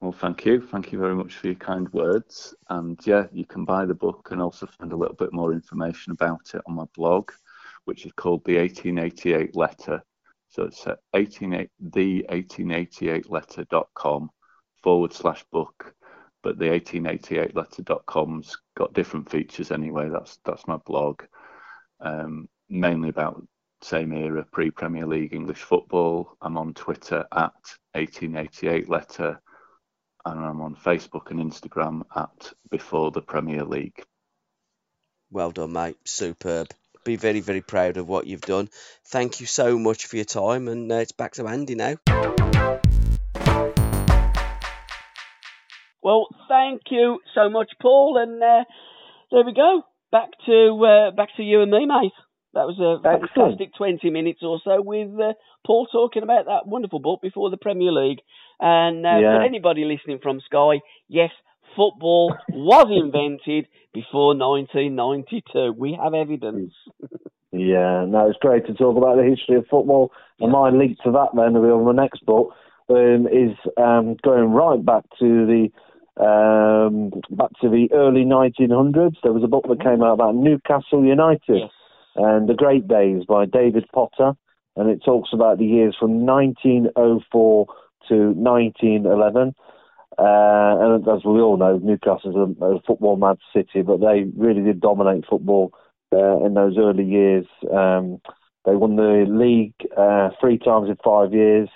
Well, thank you. Thank you very much for your kind words. And yeah, you can buy the book and also find a little bit more information about it on my blog, which is called The 1888 Letter. So it's at 18, the1888letter.com forward slash book but the 1888letter.com's got different features anyway. That's that's my blog, um, mainly about same era pre Premier League English football. I'm on Twitter at 1888letter, and I'm on Facebook and Instagram at Before the Premier League. Well done, mate. Superb. Be very, very proud of what you've done. Thank you so much for your time, and uh, it's back to Andy now. Well, thank you so much, Paul, and uh, there we go. Back to uh, back to you and me, mate. That was a Excellent. fantastic 20 minutes or so with uh, Paul talking about that wonderful book before the Premier League. And uh, yeah. for anybody listening from Sky, yes, football was invented before 1992. We have evidence. yeah, no, it's great to talk about the history of football. And my link to that then will be on the next book um, is um, going right back to the um, back to the early 1900s. There was a book that came out about Newcastle United yes. and the Great Days by David Potter, and it talks about the years from 1904 to 1911. Uh, and as we all know, Newcastle's a, a football mad city, but they really did dominate football uh, in those early years. Um, they won the league uh, three times in five years.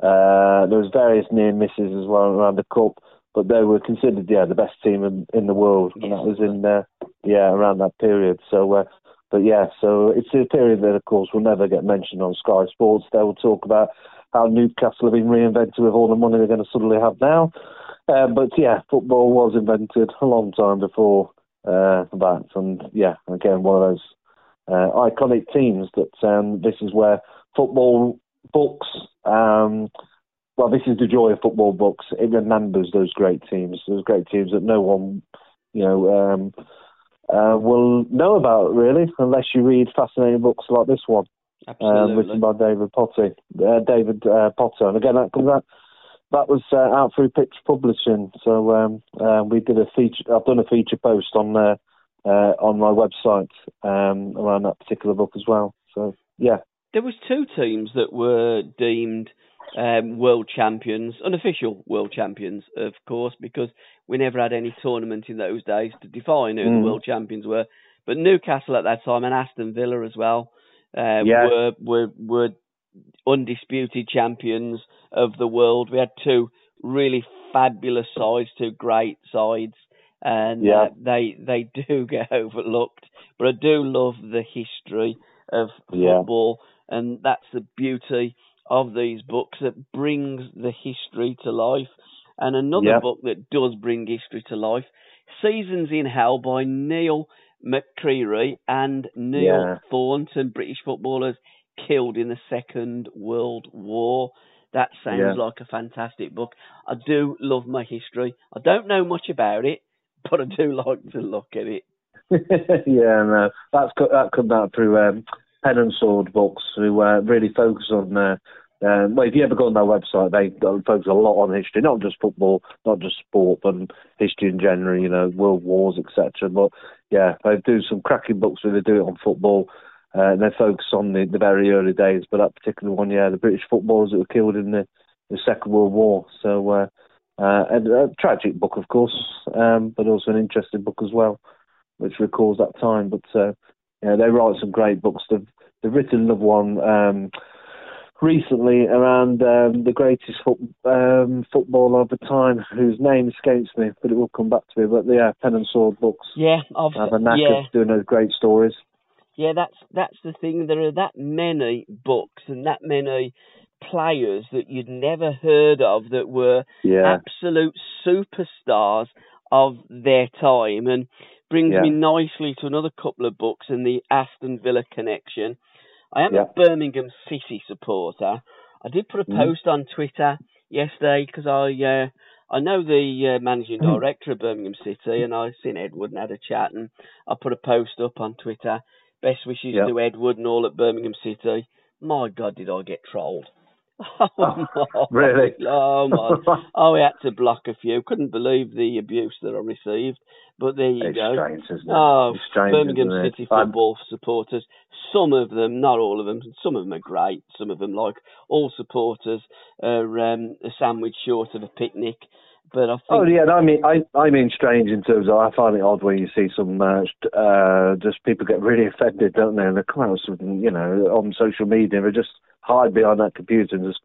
Uh, there was various near misses as well around the cup but they were considered yeah the best team in, in the world, and that was in uh, yeah around that period. So, uh, but yeah, so it's a period that of course will never get mentioned on Sky Sports. They will talk about how Newcastle have been reinvented with all the money they're going to suddenly have now. Uh, but yeah, football was invented a long time before uh, that, and yeah, again one of those uh, iconic teams that um, this is where football books. Um, well, this is the joy of football books. It remembers those great teams, those great teams that no one, you know, um, uh, will know about really, unless you read fascinating books like this one, um, written by David Potter. Uh, David uh, Potter, and again, that comes out. That was uh, out through Pitch Publishing. So um, uh, we did a feature. I've done a feature post on uh, on my website um, around that particular book as well. So yeah, there was two teams that were deemed um, world champions, unofficial world champions, of course, because we never had any tournament in those days to define who mm. the world champions were. But Newcastle at that time and Aston Villa as well uh, yeah. were, were were undisputed champions of the world. We had two really fabulous sides, two great sides, and yeah. uh, they they do get overlooked. But I do love the history of football, yeah. and that's the beauty of these books that brings the history to life. And another yep. book that does bring history to life, Seasons in Hell by Neil McCreery and Neil yeah. Thornton, British footballers killed in the Second World War. That sounds yeah. like a fantastic book. I do love my history. I don't know much about it, but I do like to look at it. yeah, no, that's that come out through um, pen and sword books who uh, really focus on. Uh, uh, well, if you ever go on their website, they focus a lot on history, not just football, not just sport, but history in general. You know, world wars, etc. But yeah, they do some cracking books where they do it on football. Uh, and they focus on the, the very early days, but that particular one, yeah, the British footballers that were killed in the, the Second World War. So, uh, uh, and a tragic book, of course, um, but also an interesting book as well, which recalls that time. But uh, yeah, they write some great books. They've, they've written another one um, recently around um, the greatest foot, um, footballer of the time, whose name escapes me, but it will come back to me. But yeah, pen and sword books. Yeah, I've have a knack yeah. of doing those great stories. Yeah, that's that's the thing. There are that many books and that many players that you'd never heard of that were Yeah, absolute superstars of their time and brings Yeah. me nicely to another couple of books in the Aston Villa connection. I am Yeah. a Birmingham City supporter. I did put a Mhm. post on Twitter yesterday because I uh, I know the uh, managing Mm. director of Birmingham City and I seen Edward and had a chat and I put a post up on Twitter. Best wishes Yeah. to Edward and all at Birmingham City. My God, did I get trolled? Oh, my. really? Oh my! Oh, we had to block a few. Couldn't believe the abuse that I received. But there you it's go. strange, isn't it? Oh, it's strange, Birmingham? City I'm- football supporters. Some of them, not all of them, some of them are great. Some of them, like all supporters, are um, a sandwich short of a picnic. But I think Oh yeah, I mean, I I mean strange in terms of I find it odd when you see some uh, uh, just people get really offended, don't they? And they come out with, you know on social media they just hide behind that computer and just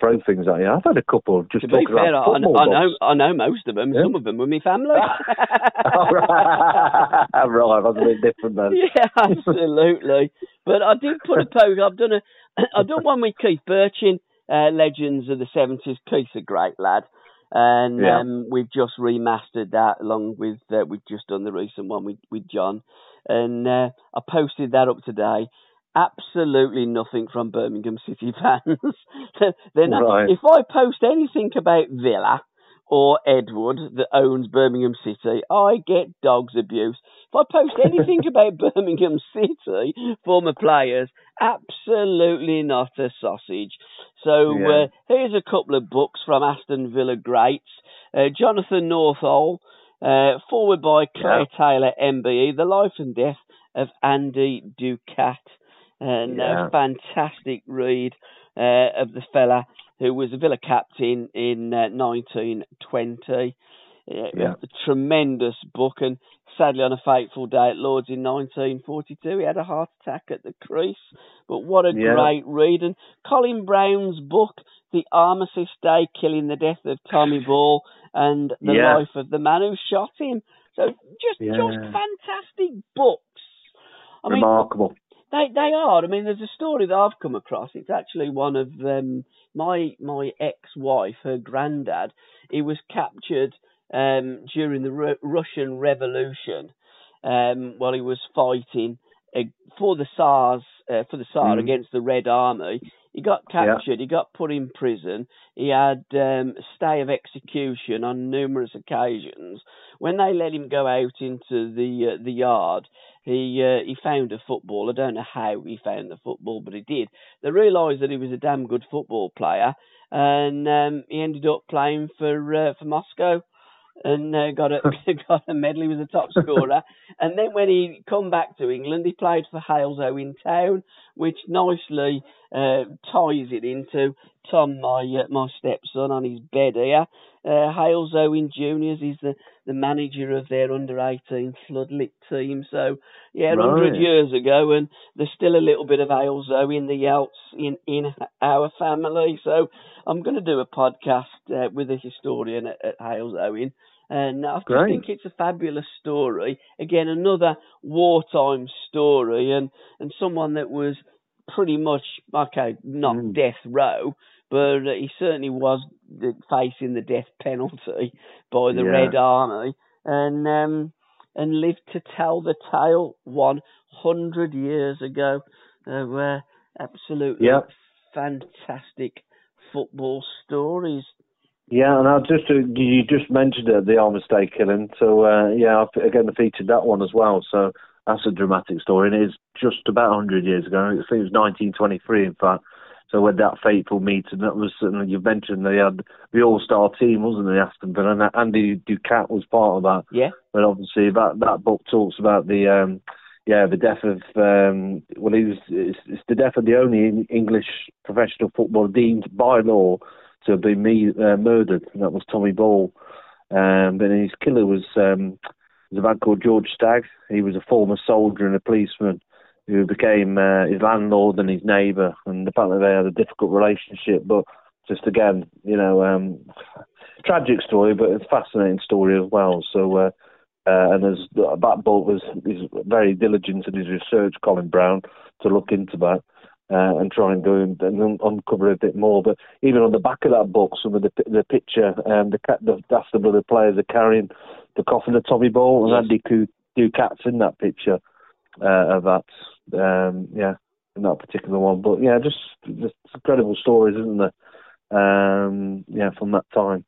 throw things at you. I've had a couple just to be fair, about I, I know. I know most of them. Yeah. Some of them were my family. oh, right, right, that's a bit different then. Yeah, absolutely. but I did put a post. I've done a, I've done one with Keith Bertschin, uh, Legends of the Seventies. Keith's a great lad, and Yeah. um, we've just remastered that along with uh, we've just done the recent one with with John, and uh, I posted that up today. Absolutely nothing from Birmingham City fans. Not, Right. If I post anything about Villa or Edward that owns Birmingham City, I get dogs abuse. If I post anything about Birmingham City, former players, absolutely not a sausage. So Yeah. uh, here's a couple of books from Aston Villa greats. Uh, Jonathan Northall, uh, forward by Claire Taylor, MBE, The Life and Death of Andy Ducat. And Yeah. a fantastic read uh, of the fella who was a Villa captain in uh, 1920. Uh, Yeah. A tremendous book, and sadly, on a fateful day at Lords in 1942, he had a heart attack at the crease. But what a Yeah. great read! And Colin Brown's book, The Armistice Day Killing the Death of Tommy Ball and the Yeah. Life of the Man Who Shot Him. So just just fantastic books. I mean, Remarkable. They they are. I mean, there's a story that I've come across. It's actually one of um, my my ex-wife, her granddad. He was captured um, during the Ru- Russian Revolution um, while he was fighting uh, for the SARS uh, for the Tsar Mhm. against the Red Army. He got Yeah. captured. He got put in prison. He had um, a stay of execution on numerous occasions. When they let him go out into the uh, the yard, he uh, he found a football. I don't know how he found the football, but he did. They realised that he was a damn good football player, and um, he ended up playing for uh, for Moscow, and uh, got a got a medal. He was a top scorer. and then when he come back to England, he played for Halesowen town, which nicely uh, ties it into Tom, my uh, my stepson, on his bed here. Uh, Halesowen juniors, he's the, the manager of their under 18 floodlit team. So, yeah, a 100 years ago, and there's still a little bit of Halesowen the Yeltz in, in our family. So, I'm going to do a podcast uh, with a historian at, at Halesowen. And I just Great. think it's a fabulous story. Again, another wartime story, and, and someone that was pretty much, okay, not Mm. death row, but he certainly was facing the death penalty by the Yeah. Red Army, and um, and lived to tell the tale 100 years ago. Uh, uh, absolutely Yep. fantastic football stories. Yeah, and I just uh, you just mentioned it, the Armistead killing. So uh, yeah, I've again featured that one as well. So that's a dramatic story, and it is just about 100 years ago. I think it was 1923, in fact. So with that fateful meeting, that was and you mentioned they had the all-star team, wasn't it, Aston Villa, and Andy Ducat was part of that. Yeah, But obviously that that book talks about the um, yeah the death of um, well he was it's, it's the death of the only English professional footballer deemed by law to been me, uh, murdered, and that was Tommy Ball. Um, but his killer was um, was a man called George Stagg. He was a former soldier and a policeman who became uh, his landlord and his neighbour, and apparently they had a difficult relationship. But just again, you know, um, tragic story, but a fascinating story as well. So, uh, uh, and as that book was, he's very diligent in his research, Colin Brown, to look into that. Uh, and try and go and, and, uncover a bit more. But even on the back of that book, some of the the picture, um, the the Aston Villa players are carrying the coffin of Tommy Ball, and. Andy Ducat's in that picture uh, of that. Um, yeah, in that particular one. But yeah, just just incredible stories, isn't there? Um, yeah, from that time.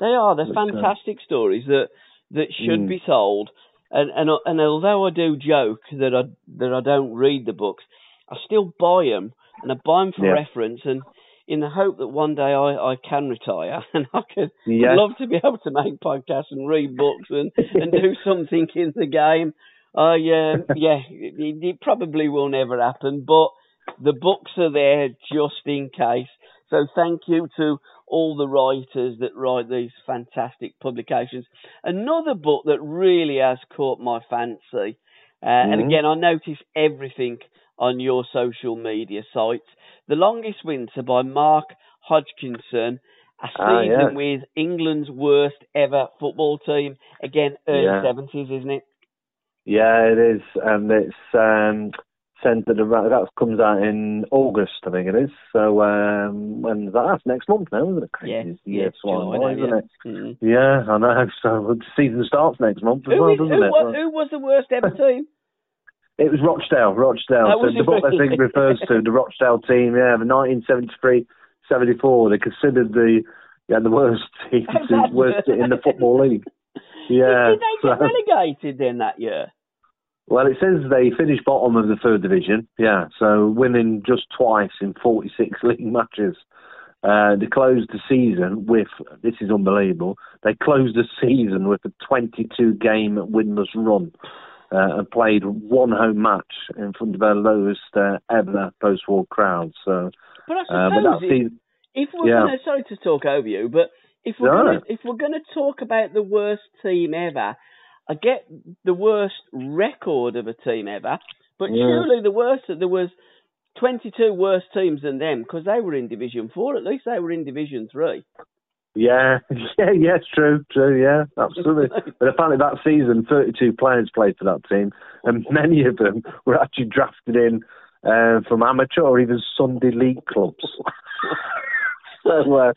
They are. They're uh, fantastic uh, stories that that should mm. be told. And, and and although I do joke that I that I don't read the books, I still buy them and I buy them for yeah. reference and in the hope that one day I, I can retire and I could yes. love to be able to make podcasts and read books and, and do something in the game. I uh, yeah, it, it probably will never happen, but the books are there just in case. So thank you to all the writers that write these fantastic publications. Another book that really has caught my fancy, uh, mm-hmm. and again, I notice everything on your social media sites. The Longest Winter by Mark Hodgkinson, a ah, season yeah. with England's worst ever football team. Again, early yeah. 70s, isn't it? Yeah, it is. And it's um, centred around that comes out in August, I think it is. So um, when's that? That's next month now, isn't it? Crazy yeah, yeah, July, isn't yeah. it? Mm-hmm. Yeah, I know. So the season starts next month as who well, is, doesn't who, it? Was, who was the worst ever team? It was Rochdale, Rochdale. so the book I think refers to the Rochdale team, yeah, the 1973 74. They considered the yeah the worst team, worst in the football league. Yeah. Did they get so, relegated then that year? Well, it says they finished bottom of the third division. Yeah, so winning just twice in 46 league matches. Uh, they closed the season with this is unbelievable. They closed the season with a 22 game winless run uh, and played one home match in front of their lowest uh, ever post war crowd. So, but I uh, suppose but if, if we're yeah. to sorry to talk over you, but if we're no. gonna, if we're going to talk about the worst team ever, I get the worst record of a team ever, but yeah. surely the worst there was 22 worse teams than them because they were in Division Four. At least they were in Division Three. Yeah, yeah, yeah, true, true, yeah, absolutely. but apparently that season, 32 players played for that team, and many of them were actually drafted in uh, from amateur or even Sunday league clubs. so uh,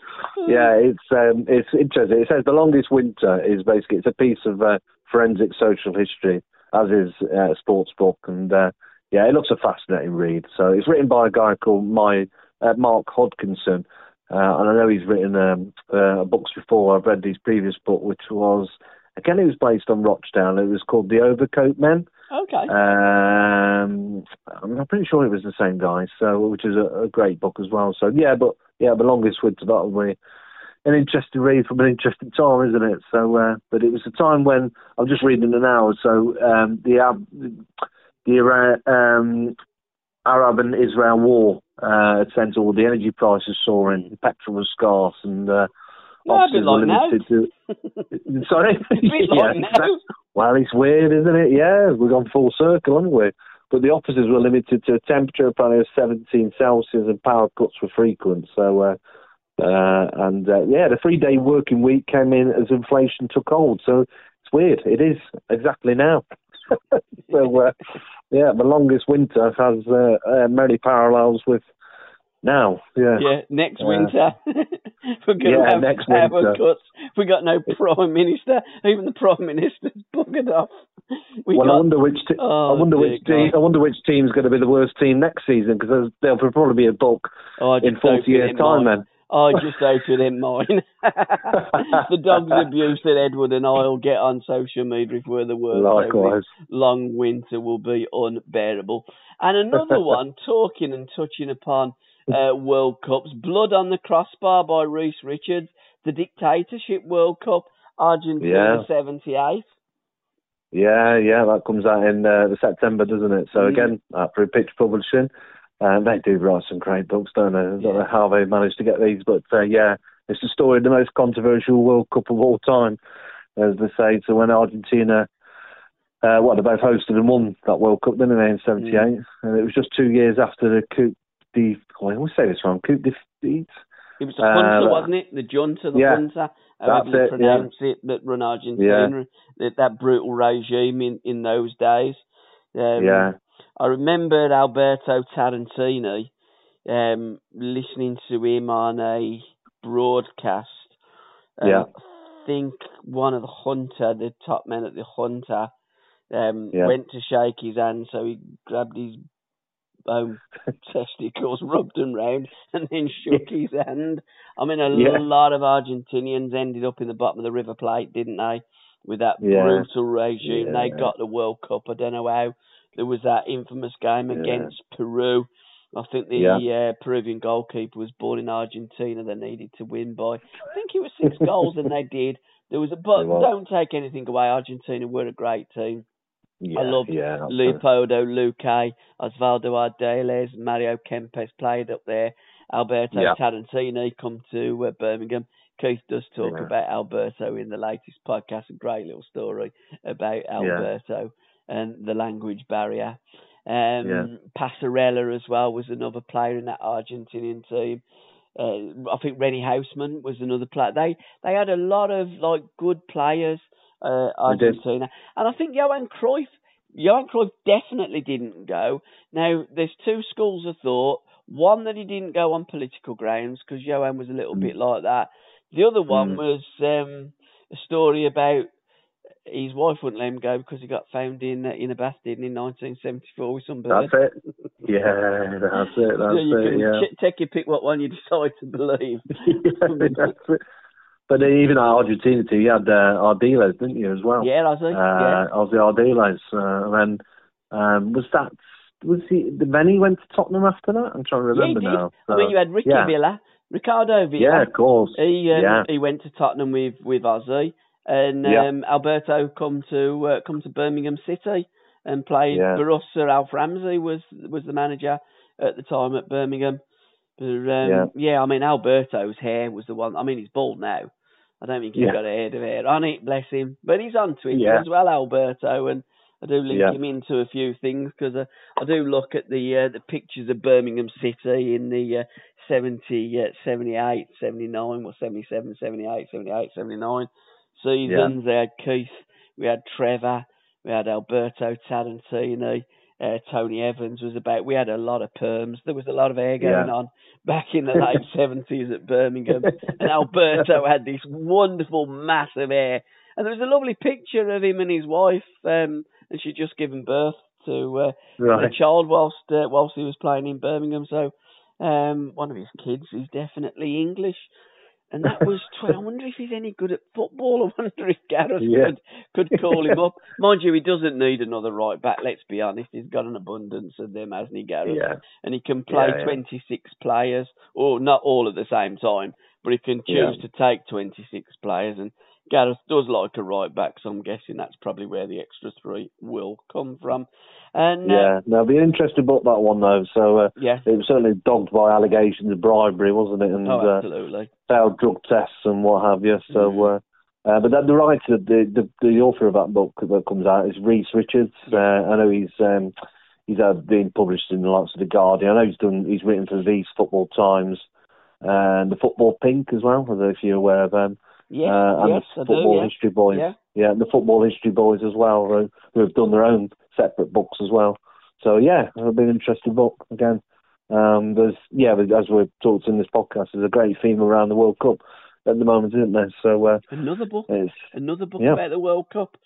yeah, it's um, it's interesting. It says the longest winter is basically it's a piece of uh, forensic social history, as is uh, a sports book, and uh, yeah, it looks a fascinating read. So it's written by a guy called my uh, Mark Hodgkinson, uh, and I know he's written um, uh, books before. I've read his previous book, which was again it was based on Rochdale. It was called The Overcoat Men. Okay. Um, I'm pretty sure it was the same guy. So, which is a, a great book as well. So yeah, but yeah, the longest winter that'll be an interesting read from an interesting time, isn't it? So, uh, but it was a time when I'm just reading it now. So um, the the um, Arab and Israel war uh, it sent all the energy prices soaring, petrol was scarce, and uh, officers were limited to. Sorry, yeah, well, it's weird, isn't it? Yeah, we've gone full circle, haven't we? But the officers were limited to a temperature apparently of 17 Celsius, and power cuts were frequent. So. Uh, uh, and uh, yeah, the three day working week came in as inflation took hold. So it's weird. It is exactly now. So uh, yeah, the longest winter has uh, uh, many parallels with now. Yeah. Yeah. Next winter, we're going to yeah, have next winter. cuts. We got no prime minister. Even the prime minister's buggered off. We well, got... I wonder which. Te- oh, I wonder which team. I wonder which team's going to be the worst team next season because there'll probably be a book oh, in forty years' time. Then. I just it ain't mine. the dog's abuse that Edward and I will get on social media if we're the worst. Likewise. Long winter will be unbearable. And another one, talking and touching upon uh, World Cups, Blood on the Crossbar by Rhys Richards, the Dictatorship World Cup, Argentina yeah. 78. Yeah, yeah, that comes out in uh, September, doesn't it? So mm. again, uh, for Pitch Publishing. And they do write some great books, don't they? I don't know how they managed to get these, but uh, yeah, it's the story of the most controversial World Cup of all time, as they say. So when Argentina uh, what they both hosted and won that World Cup, didn't they, in '78? Mm. And it was just two years after the coup de. I always say this wrong. Coupe de. It was the Hunter, uh, wasn't it? The Junta, the yeah, Hunter. That's it. Pronounce yeah. it that run Argentina. Yeah. That, that brutal regime in in those days. Um, yeah. I remember Alberto Tarantini um, listening to him on a broadcast. Um, yeah. I think one of the Hunter, the top men at the Hunter, um, yeah. went to shake his hand, so he grabbed his own testicles, rubbed them round, and then shook his hand. I mean, a yeah. lot of Argentinians ended up in the bottom of the River Plate, didn't they? With that yeah. brutal regime, they got the World Cup. I don't know how. There was that infamous game against Peru. I think the uh, Peruvian goalkeeper was born in Argentina. They needed to win by, I think it was six goals, and they did. There was a but. Don't take anything away. Argentina were a great team. Yeah, I loved yeah, Leopoldo Luque, Osvaldo Ardiles, Mario Kempes played up there. Alberto yeah. Tarantini come to uh, Birmingham. Keith does talk Yeah. about Alberto in the latest podcast. A great little story about Alberto and the language barrier. Um, Yeah. Passarella as well was another player in that Argentinian team. Uh, I think René Houseman was another player. They they had a lot of like good players, uh, Argentina, and I think Johan Cruyff. Johan Cruyff definitely didn't go. Now there's two schools of thought. One that he didn't go on political grounds because Johan was a little Mm. bit like that. The other one Mm. was um, a story about his wife wouldn't let him go because he got found in uh, in a bath didn't in 1974 with some bird. That's it. Yeah, that's it. That's so you it. can Yeah. ch- take your pick what one you decide to believe. yeah, That's it. But even at Argentina too, you had uh, Ardiles, didn't you, as well? Yeah, I think. yeah. Uh, Ozzy Ardiles. Uh, and then um, was that was he? Then he went to Tottenham after that. I'm trying to remember did. now. I mean, you had Ricky yeah. Villa, Ricardo Villa. Yeah, of course. He um, yeah, he went to Tottenham with with Ozzy, and Yeah. um, Alberto come to uh, come to Birmingham City and played Yeah. for us. Sir Alf Ramsey was was the manager at the time at Birmingham. But um, Yeah. I mean Alberto's hair was the one. I mean he's bald now. I don't think he's Yeah. got a head of hair on it, bless him. But he's on Twitter Yeah. as well, Alberto, and I do link Yeah. him into a few things because I, I do look at the uh, the pictures of Birmingham City in the uh, 70, uh, 78, 79, or 77, 78, 78, 79 seasons. They had Keith, we had Trevor, we had Alberto Tarantini, uh, Tony Evans was about. We had a lot of perms. There was a lot of hair going Yeah. on back in the late seventies at Birmingham, and Alberto had this wonderful massive hair. And there was a lovely picture of him and his wife, um, and she'd just given birth to uh, right. a child whilst uh, whilst he was playing in Birmingham. So um, one of his kids is definitely English. And that was, tw- I wonder if he's any good at football. I wonder if Gareth Yeah. could, could call him up. Mind you, he doesn't need another right back, let's be honest. He's got an abundance of them, hasn't he, Gareth? Yeah, And he can play Yeah, yeah. 26 players, or not all at the same time, but he can choose to take 26 players. And Gareth does like a right back, so I'm guessing that's probably where the extra three will come from. And uh, yeah. Now, an interesting book that one though. So uh, yeah, it was certainly dogged by allegations of bribery, wasn't it? And oh, uh, absolutely. Failed drug tests and what have you. So, Mhm. uh, uh, but that, the writer, the, the the author of that book that comes out is Rhys Richards. Uh, I know he's um, he's had been published in the likes of the Guardian. I know he's done he's written for these Football Times and the Football Pink as well. I don't know if you're aware of them. Yes, uh, and yes, the I Football do. Yeah. History Boys. Yeah. Yeah, the Football History Boys as well, who, who have done their own separate books as well. So yeah, it'll be an interesting book again. Um, there's yeah, as we've talked in this podcast, there's a great theme around the World Cup at the moment, isn't there? So uh, Another book. Another book Yeah. about the World Cup.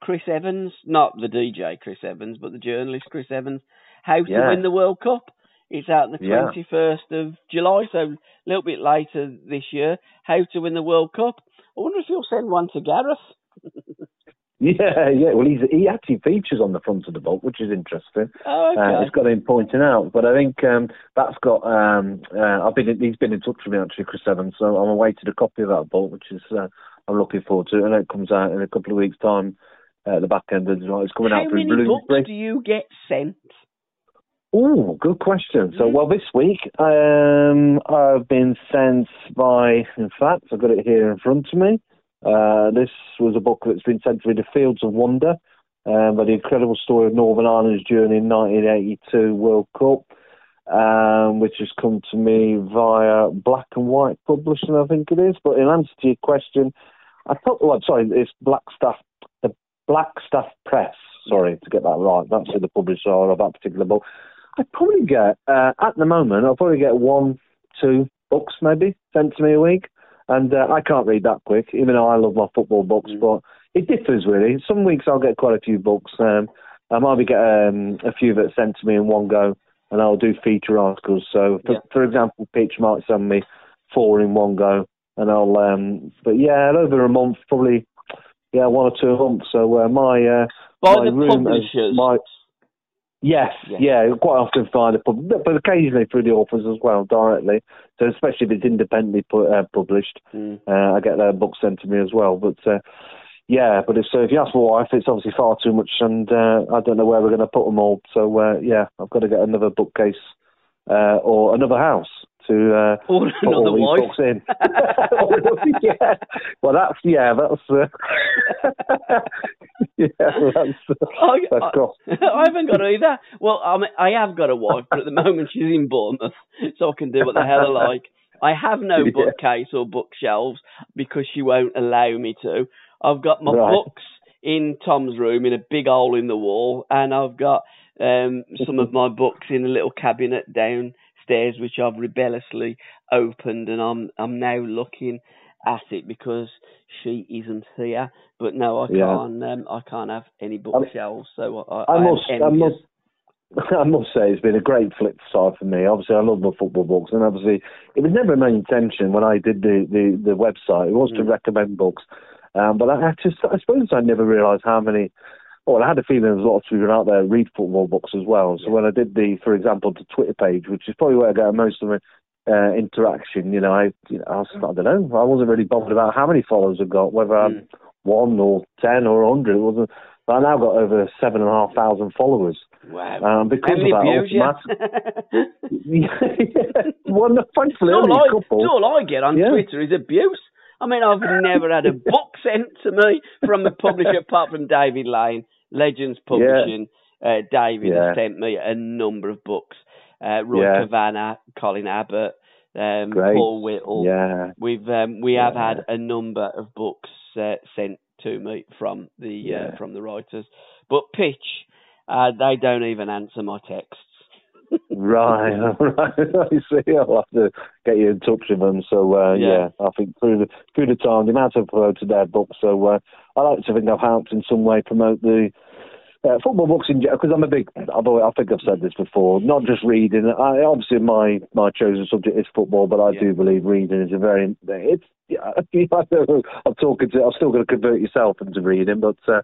Chris Evans, not the DJ Chris Evans, but the journalist Chris Evans. How to Yeah. win the World Cup. It's out on the Yeah. 21st of July, so a little bit later this year. How to win the World Cup. I wonder if you'll send one to Gareth. yeah, yeah. Well, he's he actually features on the front of the book, which is interesting. Oh, okay. Uh, it's got him pointing out, but I think um, that's got. Um, uh, I've been he's been in touch with me actually, Chris Evans. So I'm awaiting a copy of that book, which is uh, I'm looking forward to. Know it comes out in a couple of weeks' time. Uh, at the back end of July. It's coming How out through many books do you get sent? Oh, good question. So, Mm. well, this week um, I've been sent by, in fact, I've got it here in front of me. Uh, this was a book that's been sent to me, The Fields of Wonder um, but the incredible story of Northern Ireland's journey in 1982 World Cup, um, which has come to me via Black and White Publishing, I think it is. But in answer to your question, I thought, well, sorry, it's Black Blackstaff, the Black Blackstaff Press. Sorry to get that right. That's who the publisher of that particular book. I probably get uh, at the moment. I'll probably get one, two books maybe sent to me a week, and uh, I can't read that quick, even though I love my football books. Mm. But it differs really. Some weeks I'll get quite a few books. Um, I might get um, a few that sent to me in one go, and I'll do feature articles. So, for, yeah. for example, Pitch might send me four in one go, and I'll. Um, but yeah, over a month, probably. Yeah, one or two a month. So uh, my uh, by my the room publishers. My, Yes, yes, yeah, quite often find a pub, but occasionally through the authors as well directly. So especially if it's independently pu- uh, published, mm. uh, I get their books sent to me as well. But uh, yeah, but if so, if you ask my wife, it's obviously far too much, and uh, I don't know where we're going to put them all. So uh, yeah, I've got to get another bookcase uh, or another house to uh, or put another all wife. these books in. yeah, well, that's yeah, that's uh, yeah, that's uh, I, that's cool. I, I haven't got either. Well, I mean, I have got a wife, but at the moment she's in Bournemouth, so I can do what the hell I like. I have no Yeah. bookcase or bookshelves because she won't allow me to. I've got my Right. books in Tom's room in a big hole in the wall, and I've got um, some of my books in a little cabinet downstairs, which I've rebelliously opened, and I'm I'm now looking at it because she isn't here. But no, I Yeah. can't. Um, I can't have any bookshelves, so I, I I, must, I must, I must say it's been a great flip side for me. Obviously, I love my football books, and obviously, it was never my intention when I did the the, the website. It was to Mm. recommend books, um, but I, I just, I suppose, I never realised how many. Well, I had a feeling there was a lot of people out there read football books as well. So Yeah. when I did the, for example, the Twitter page, which is probably where I get most of my uh, interaction, you know, I, you know, I, was, I don't know, I wasn't really bothered about how many followers I got, whether Mm. one or ten or a hundred. It wasn't. But I now got over seven and a half thousand followers. Wow. Um, because of that automatic- yeah, well, no, thankfully, It's all, only I, a couple. it's all I get on Yeah. Twitter is abuse. I mean, I've never had a book sent to me from a publisher apart from David Lane, Legends Publishing. Uh, David Yeah. has sent me a number of books. Uh, Roy Yeah. Cavanagh, Colin Abbott, um, Paul Whittle. Yeah, We've um, we have had a number of books uh, sent to me from the uh, Yeah. from the writers, but Pitch, uh, they don't even answer my texts. right, right. I see. I'll have to get you in touch with them. So uh, Yeah. yeah. I think through the through the time, the amount I've promoted their books. So uh, I like to think I've helped in some way promote the. Uh, football books in because I'm a big. I've I think I've said this before. Not just reading. I, obviously, my my chosen subject is football, but I Yeah. do believe reading is a very. It's. Yeah, I'm talking to. I'm still going to convert yourself into reading, but uh,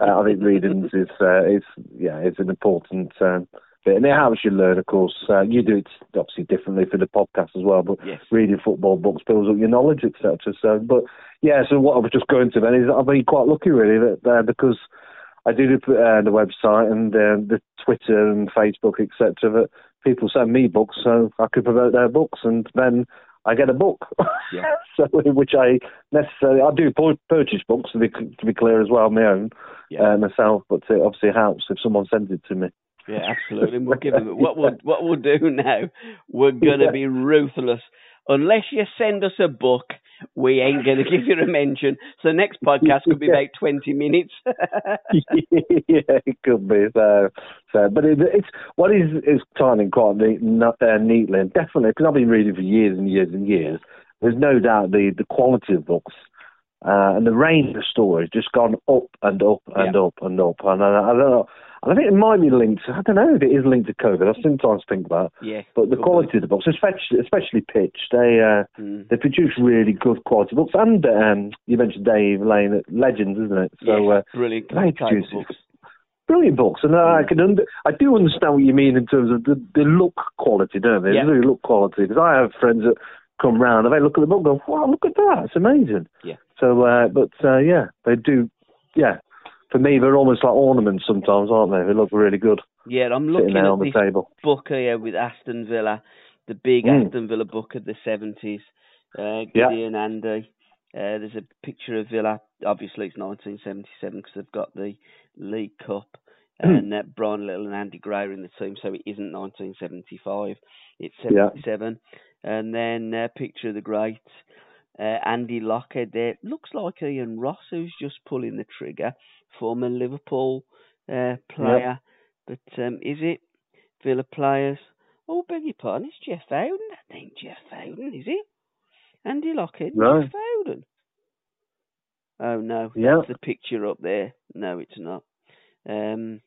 uh, I think reading is. Uh, it's yeah, it's an important. Um, bit. And it helps you learn, of course. Uh, you do it obviously differently for the podcast as well, but Yes. reading football books builds up your knowledge, etc. So, but yeah, so what I was just going to then is I've been quite lucky really that uh, because I do the, uh, the website and uh, the Twitter and Facebook, etc. That people send me books, so I could promote their books, and then I get a book. Yeah. so, which I necessarily I do purchase books to be to be clear as well, my own Yeah. uh, myself, but it obviously helps if someone sends it to me. Yeah, absolutely. And we'll give them what we'll what we'll do now. We're gonna Yeah. be ruthless. Unless you send us a book, we ain't gonna give you a mention. So next podcast could be Yeah. about twenty minutes. yeah, it could be. So, so but it, it's what is is timing quite neat, not, uh, neatly and definitely because I've been reading for years and years and years. There's no doubt the the quality of books uh, and the range of the stories just gone up and up and up and up. And I, I don't know. And I think it might be linked. I don't know if it is linked to COVID. I sometimes think that. yeah. But the could quality of the books, especially especially Pitch, they uh. Mm. they produce really good quality books. And um, you mentioned Dave Lane at Legends, isn't it? So. yeah, Uh, brilliant. they produce books. brilliant books, and I can under, I do understand what you mean in terms of the, the look quality, don't they? Yeah. The look quality, because I have friends that come round and they look at the book and go, "Wow, look at that! It's amazing." Yeah. So, uh, but uh, yeah, they do. Yeah, for me, they're almost like ornaments sometimes, aren't they? They look really good Yeah, I'm looking at on the this table. book here with Aston Villa, the big Mm. Aston Villa book of the seventies. Uh, Yeah. Gideon Andy. Uh, there's a picture of Villa. Obviously, it's 1977 because they've got the League Cup. And uh, Brian Little and Andy Gray are in the team, so it isn't 1975. It's 77. Yeah. And then a picture of the great uh, Andy Lochhead there. Looks like Ian Ross, who's just pulling the trigger, former Liverpool uh, player. But um, is it Villa players? Oh, beg your pardon, it's Jeff Foden. That ain't Jeff Foden, is it? Andy Lochhead, No. Jeff Foden. Oh no, Yeah. that's the picture up there. No, it's not. Um,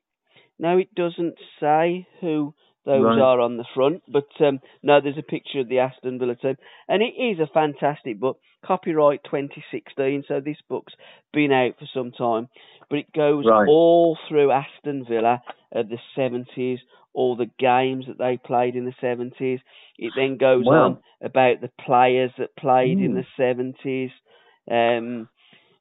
no, it doesn't say who those Right. are on the front, but um, no, there's a picture of the Aston Villa team, and it is a fantastic book. Copyright 2016, so this book's been out for some time, but it goes Right. all through Aston Villa of the 70s, all the games that they played in the 70s. It then goes Wow. on about the players that played in Mm. the 70s. Um,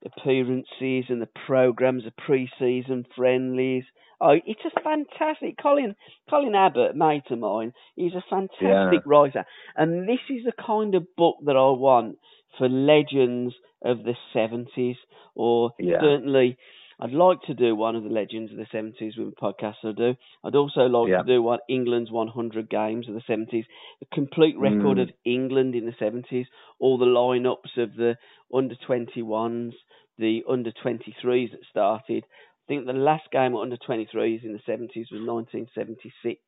appearances and the programs, the pre-season friendlies. Oh, it's a fantastic Colin Colin Abbott, mate of mine. He's a fantastic writer, and this is the kind of book that I want for legends of the seventies, or Yeah. certainly. I'd like to do one of the legends of the 70s with a podcast I do. I'd also like Yeah. to do one England's 100 games of the 70s, a complete record Mm. of England in the 70s, all the lineups of the under 21s, the under 23s that started. I think the last game at under 23s in the 70s was 1976,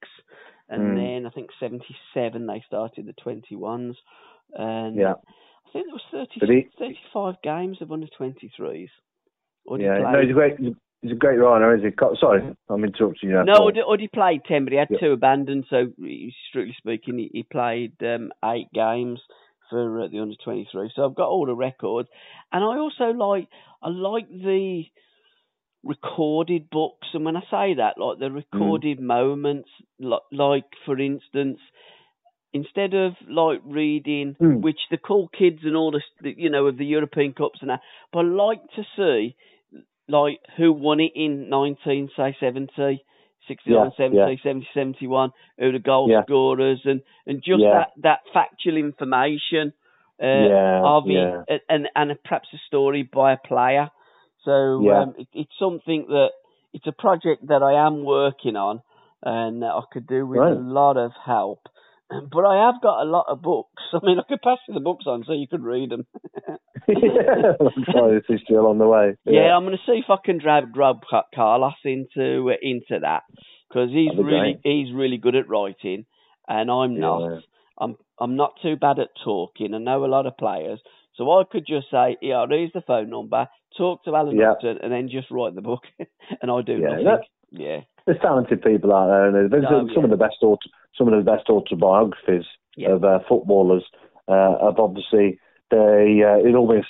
and Mm. then I think 77 they started the 21s, and Yeah. I think there was 30, he- 35 games of under 23s. Or did he Yeah, no, he's a great, he's a great writer, is he? Sorry, I'm interrupting you. Now, no, Udi played ten, but he had Yeah. two abandoned. So, strictly speaking, he, he played um, eight games for uh, the under 23. So I've got all the records, and I also like I like the recorded books. And when I say that, like the recorded mm. moments, like, like for instance, instead of like reading, mm. which the cool kids and all the you know of the European Cups and that, but I like to see like who won it in nineteen say seventy. 67, yeah, 70, yeah. 70, 71, who the goal yeah. scorers, and, and just yeah. that, that factual information uh, of it, and, and perhaps a story by a player. So um, it, it's something that it's a project that I am working on, and I could do with right. a lot of help. but I have got a lot of books. I mean, I could pass you the books on so you could read them. yeah, I'm this is still on the way. Yeah, I'm going to see if I can drag grab Ca- Carlos into uh, into that because he's That'd really he's really good at writing, and I'm not. Yeah. I'm I'm not too bad at talking. I know a lot of players, so I could just say, "Yeah, here's the phone number. Talk to Alan Yeah. Upton, and then just write the book." and I do Yeah, nothing. that- yeah, There's talented people out there, and there's Oh, some yeah. of the best auto, some of the best autobiographies Yeah. of uh, footballers. Uh, of obviously, they uh, it always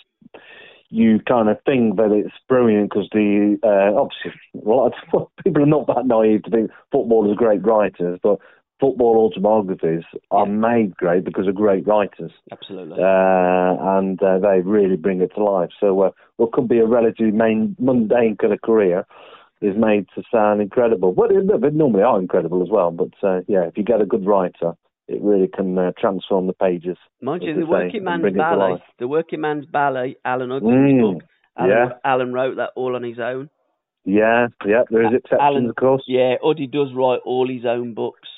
you kind of think that it's brilliant because the uh, obviously a lot of people are not that naive to think footballers are great writers, but football autobiographies are made great because of great writers. absolutely. uh, and uh, they really bring it to life. So uh, what could be a relatively main, mundane kind of career is made to sound incredible. But they normally are incredible as well. But uh, yeah, if you get a good writer, it really can uh, transform the pages. Mind you, the say, working man's ballet, the working man's ballet, Alan Hudson's Mm, book. Alan, yeah. Alan wrote that all on his own. Yeah, yeah, there is exceptions, Alan- of course. Yeah, Uddy does write all his own books.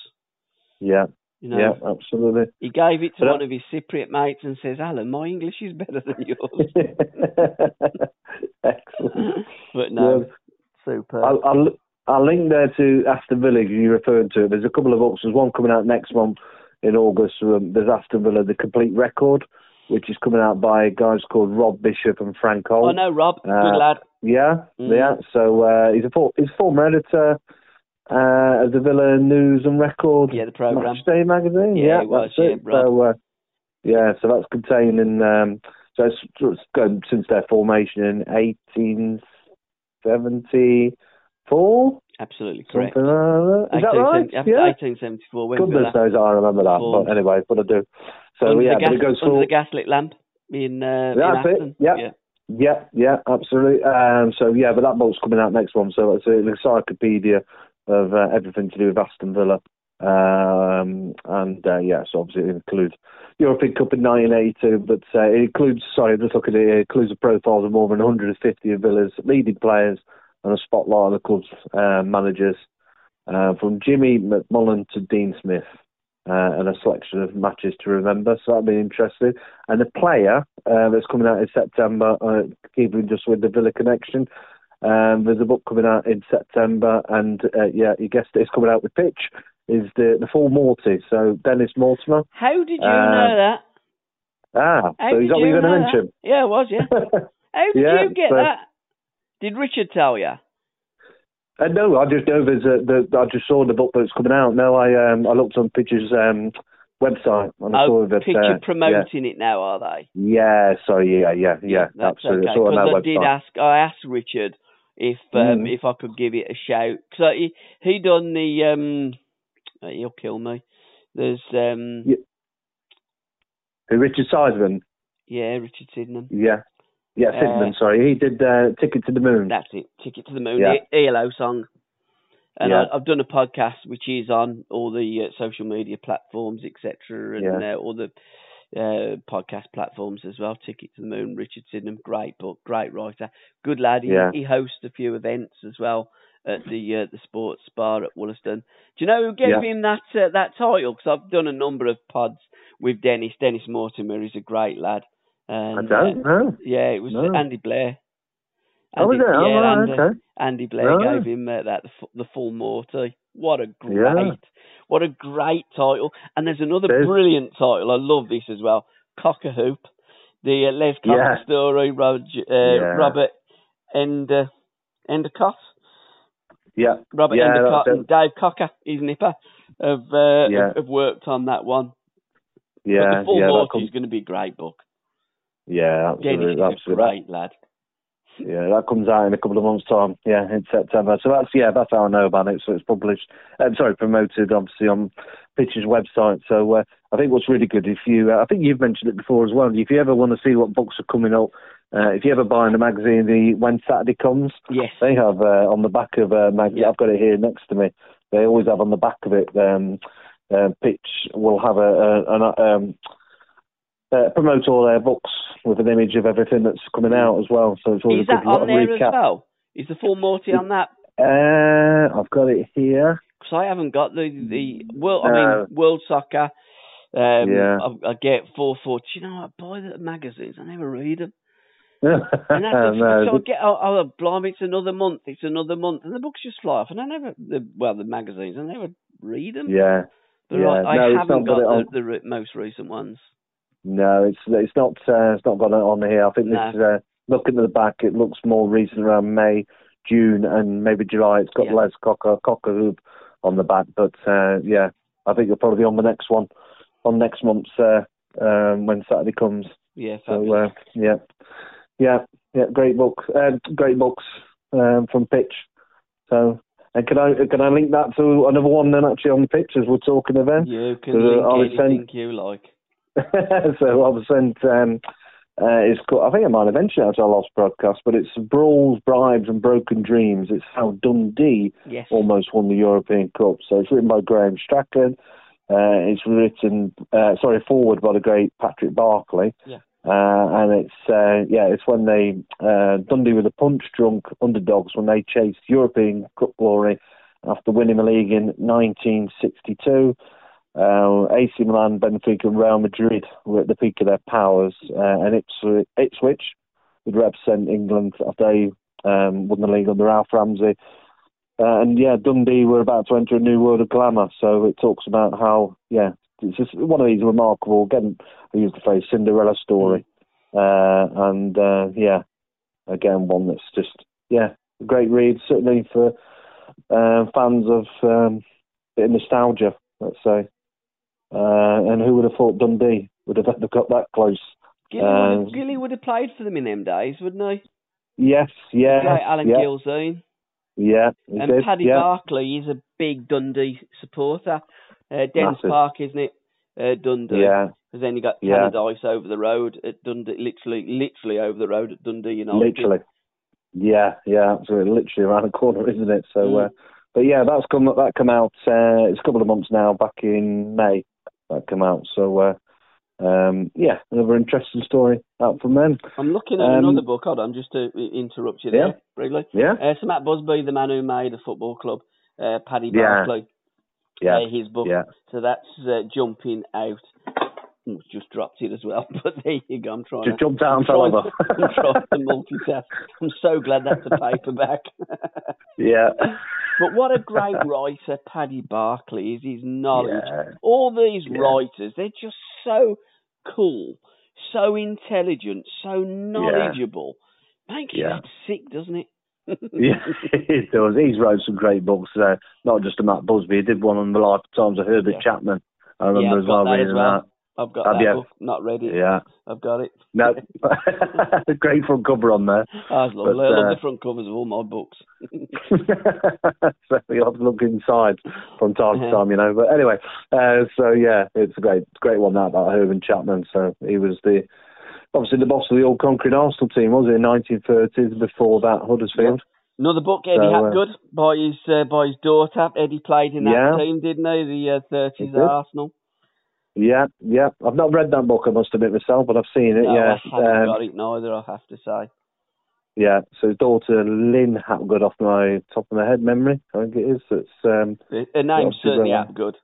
Yeah, You know, yeah, absolutely. he gave it to But, uh, one of his Cypriot mates and says, "Alan, my English is better than yours." Excellent. but no. Super. I'll, I'll, I'll link there to Aston Villa you referred to. There's a couple of books. There's one coming out next month in August. Um, there's Aston Villa, The Complete Record, which is coming out by guys called Rob Bishop and Frank Holt. I know, Rob, good Uh, lad. Yeah, Mm. yeah. So uh, he's a for, he's former editor uh, of the Villa News and Record Yeah, the programme. Match Day magazine. Yeah, Yeah, was, that's yeah, it. Rob. So uh, yeah, so that's containing. Um, so it's, it's going since their formation in 1874. Absolutely correct. Something like that. Is that right? 1870 Yeah. 1874. Goodness knows I remember that. Formed. But anyway, but I do. So under, yeah, gas, but it goes under full. the gaslit lamp in, uh, in That's it, Aston. yeah. yeah. Yeah, yeah, absolutely. Um, so yeah, but that book's coming out next one. So it's an encyclopedia of uh, everything to do with Aston Villa. Um, and uh, yes, obviously it includes European Cup in 1982, but uh, it includes, sorry, just looking at it, it includes the profiles of more than 150 of Villa's leading players and a spotlight on the club's uh, managers, uh, from Jimmy McMullan to Dean Smith. Uh, and a selection of matches to remember, so that'll be interesting. And the player uh, that's coming out in September, keeping just with the Villa connection, um, there's a book coming out in September, and yeah, you guessed it, it's coming out with Pitch. Is the the full Morty? So Dennis Mortimer. How did you know that? Ah, How so did is that what you you're going to know that? mention? Yeah, it was, yeah. How did Yeah, you get so- that? Did Richard tell you? Uh, no, I just know there's a, the, I just saw the book that's coming out. No, I um I looked on Pitch's um website and I saw Oh, that. Picture uh, yeah. promoting it now, are they? Yeah, so yeah, yeah, yeah, That's absolutely. okay. I saw on Because their I did ask, I asked Richard if um, Mm. if I could give it a shout. Because he he done the um, he'll kill me. There's um, Yeah. Richard Seidman? yeah, Richard Sydenham. Yeah, yeah, Uh, Sidman. sorry, he did uh, Ticket to the Moon. That's it. Ticket to the Moon. Yeah. ELO song. And Yeah. I, I've done a podcast which is on all the uh, social media platforms, etc., and Yeah. uh, all the uh, podcast platforms as well. Ticket to the Moon. Richard Sydenham, great book, great writer, good lad. He, Yeah. he hosts a few events as well at the uh, the sports bar at Wollaston. Do you know who gave Yeah. him that uh, that title? Because I've done a number of pods with Dennis. Dennis Mortimer is a great lad. I don't uh, know. yeah, it was No. Andy Blair. Oh, is Andy- it? Oh, yeah, right, Andy, okay. Andy Blair Oh. gave him uh, that the, the full Morty. What a great, Yeah. what a great title! And there's another There's- brilliant title. I love this as well. Cock a hoop, the uh, Les Cocker Yeah. story. Roger, uh. Robert Ender, Endeacott, Yeah, Robert yeah, Endeacott, and Dave Cocker, his nipper, have uh, Yeah. have, have worked on that one. yeah, but the full yeah. Morty is going to be a great book. yeah, Dennis absolutely, is a absolutely. great lad. Yeah, that comes out in a couple of months' time. Yeah, in September. So that's yeah, that's how I know about it. So it's published. I'm sorry, promoted obviously on Pitch's website. So uh, I think what's really good if you, uh, I think you've mentioned it before as well. If you ever want to see what books are coming up, uh, if you ever buy in a magazine, the when Saturday comes, Yes. they have uh, on the back of a magazine. Yeah. I've got it here next to me. They always have on the back of it. Um, uh, Pitch will have a, a an um, uh, promote all their books with an image of everything that's coming out as well. So it's always Is a that good lot on of there recap. as well? Is the full Morty on that? Uh, I've got it here. Because I haven't got the the world. I mean, World Soccer. Um, Yeah. I, I get four four. Do you know what? I buy the magazines. I never read them. And that's no, so I get. Oh, oh, blimey! It's another month. It's another month, and the books just fly off. And I never. The, well, the magazines. I never read them. yeah, But yeah. I, I No, haven't not got the, the re- most recent ones. no, it's it's not uh, it's not got it on here. I think this is uh, looking at the back. It looks more recent, around May, June, and maybe July. It's got Yeah. Les Cocker Cocker Hoop on the back, but uh, yeah, I think you'll probably be on the next one, on next month's uh, um, when Saturday comes. Yeah, So fabulous. uh, yeah, yeah, yeah, great book, uh, great books um, from Pitch. So, and can I can I link that to another one then actually on the pitch as we're talking about? you can uh, link I anything you like. so I was sent. Um, uh, it's called, I think I might have mentioned it at our last broadcast, but it's Brawls, Bribes, and Broken Dreams. It's how Dundee Yes. almost won the European Cup. So it's written by Graham Strachan. Uh, it's written, uh, sorry, forward by the great Patrick Barclay. Yeah. Uh, and it's uh, yeah, it's when they uh, Dundee were the punch drunk underdogs when they chased European Cup glory after winning the league in 1962. Uh, AC Milan, Benfica, and Real Madrid were at the peak of their powers, uh, and Ipswich, would represent England after they um, won the league under Alf Ramsey. Uh, and yeah, Dundee were about to enter a new world of glamour. So it talks about how, yeah, it's just one of these remarkable, again, I use the phrase Cinderella story. Uh, and uh, yeah, again, one that's just, yeah, a great read, certainly for uh, fans of um, a bit of nostalgia, let's say. Uh, and who would have thought Dundee would have got that close? Gilly, would have, Um, Gilly would have played for them in them days, wouldn't he? Yes, yeah, Like Alan yeah, Gilzean. yeah, he And did, Paddy yeah. Barclay is a big Dundee supporter. Uh, Dens Massive. Park, isn't it? Uh, Dundee. Yeah, Because then you got Yeah. Tannadice over the road at Dundee, literally, literally over the road at Dundee United. literally. Yeah, yeah, absolutely. Literally around the corner, isn't it? So, Mm. uh, but yeah, that's come that come out. Uh, it's a couple of months now. Back in May, that come out. So uh, um, yeah, another interesting story out from them. I'm looking at Um, another book. Hold on, just to interrupt you there, Yeah. briefly. Yeah, Uh, so Matt Busby, the man who made the football club, uh, Paddy Yeah. Barclay, yeah, uh, his book. yeah. So that's uh, jumping out. Ooh, Just dropped it as well, but there you go. I'm trying. Just to, jumped out I'm and fell trying, over. I'm trying to multitask. I'm so glad that's a paperback. yeah, but what a great writer Paddy Barclay is. His knowledge. yeah, All these Yeah. writers, they're just so cool, so intelligent, so knowledgeable. Makes Yeah. you sick, doesn't it? Yeah. He does. He's wrote some great books. Uh, not just about Busby. He did one on the lifetimes of Herbert Yeah. Chapman. I Yeah, remember I've as well that reading well. I've got Have that book, not read it. Yeah. I've got it. No, great front cover on there. Oh, lovely. But, I love uh, the front covers of all my books. so you'll have to look inside from time Yeah. to time, you know. But anyway, uh, so yeah, it's a great, great one that about Herman Chapman. So he was the obviously the boss of the old concrete Arsenal team, was? In 1930s. Before that, Huddersfield. Another book, Eddie So, uh, by his uh, by his daughter. Eddie played in that Yeah. team, didn't he? The uh, 30s He. Arsenal. Yeah, yeah. I've not read that book, I must admit myself, but I've seen it. no, yeah, I haven't Um, got it neither. I have to say. yeah. So his daughter Lynn Hapgood, off my top of my head memory, I think it is. It's um, Her name's certainly Hapgood.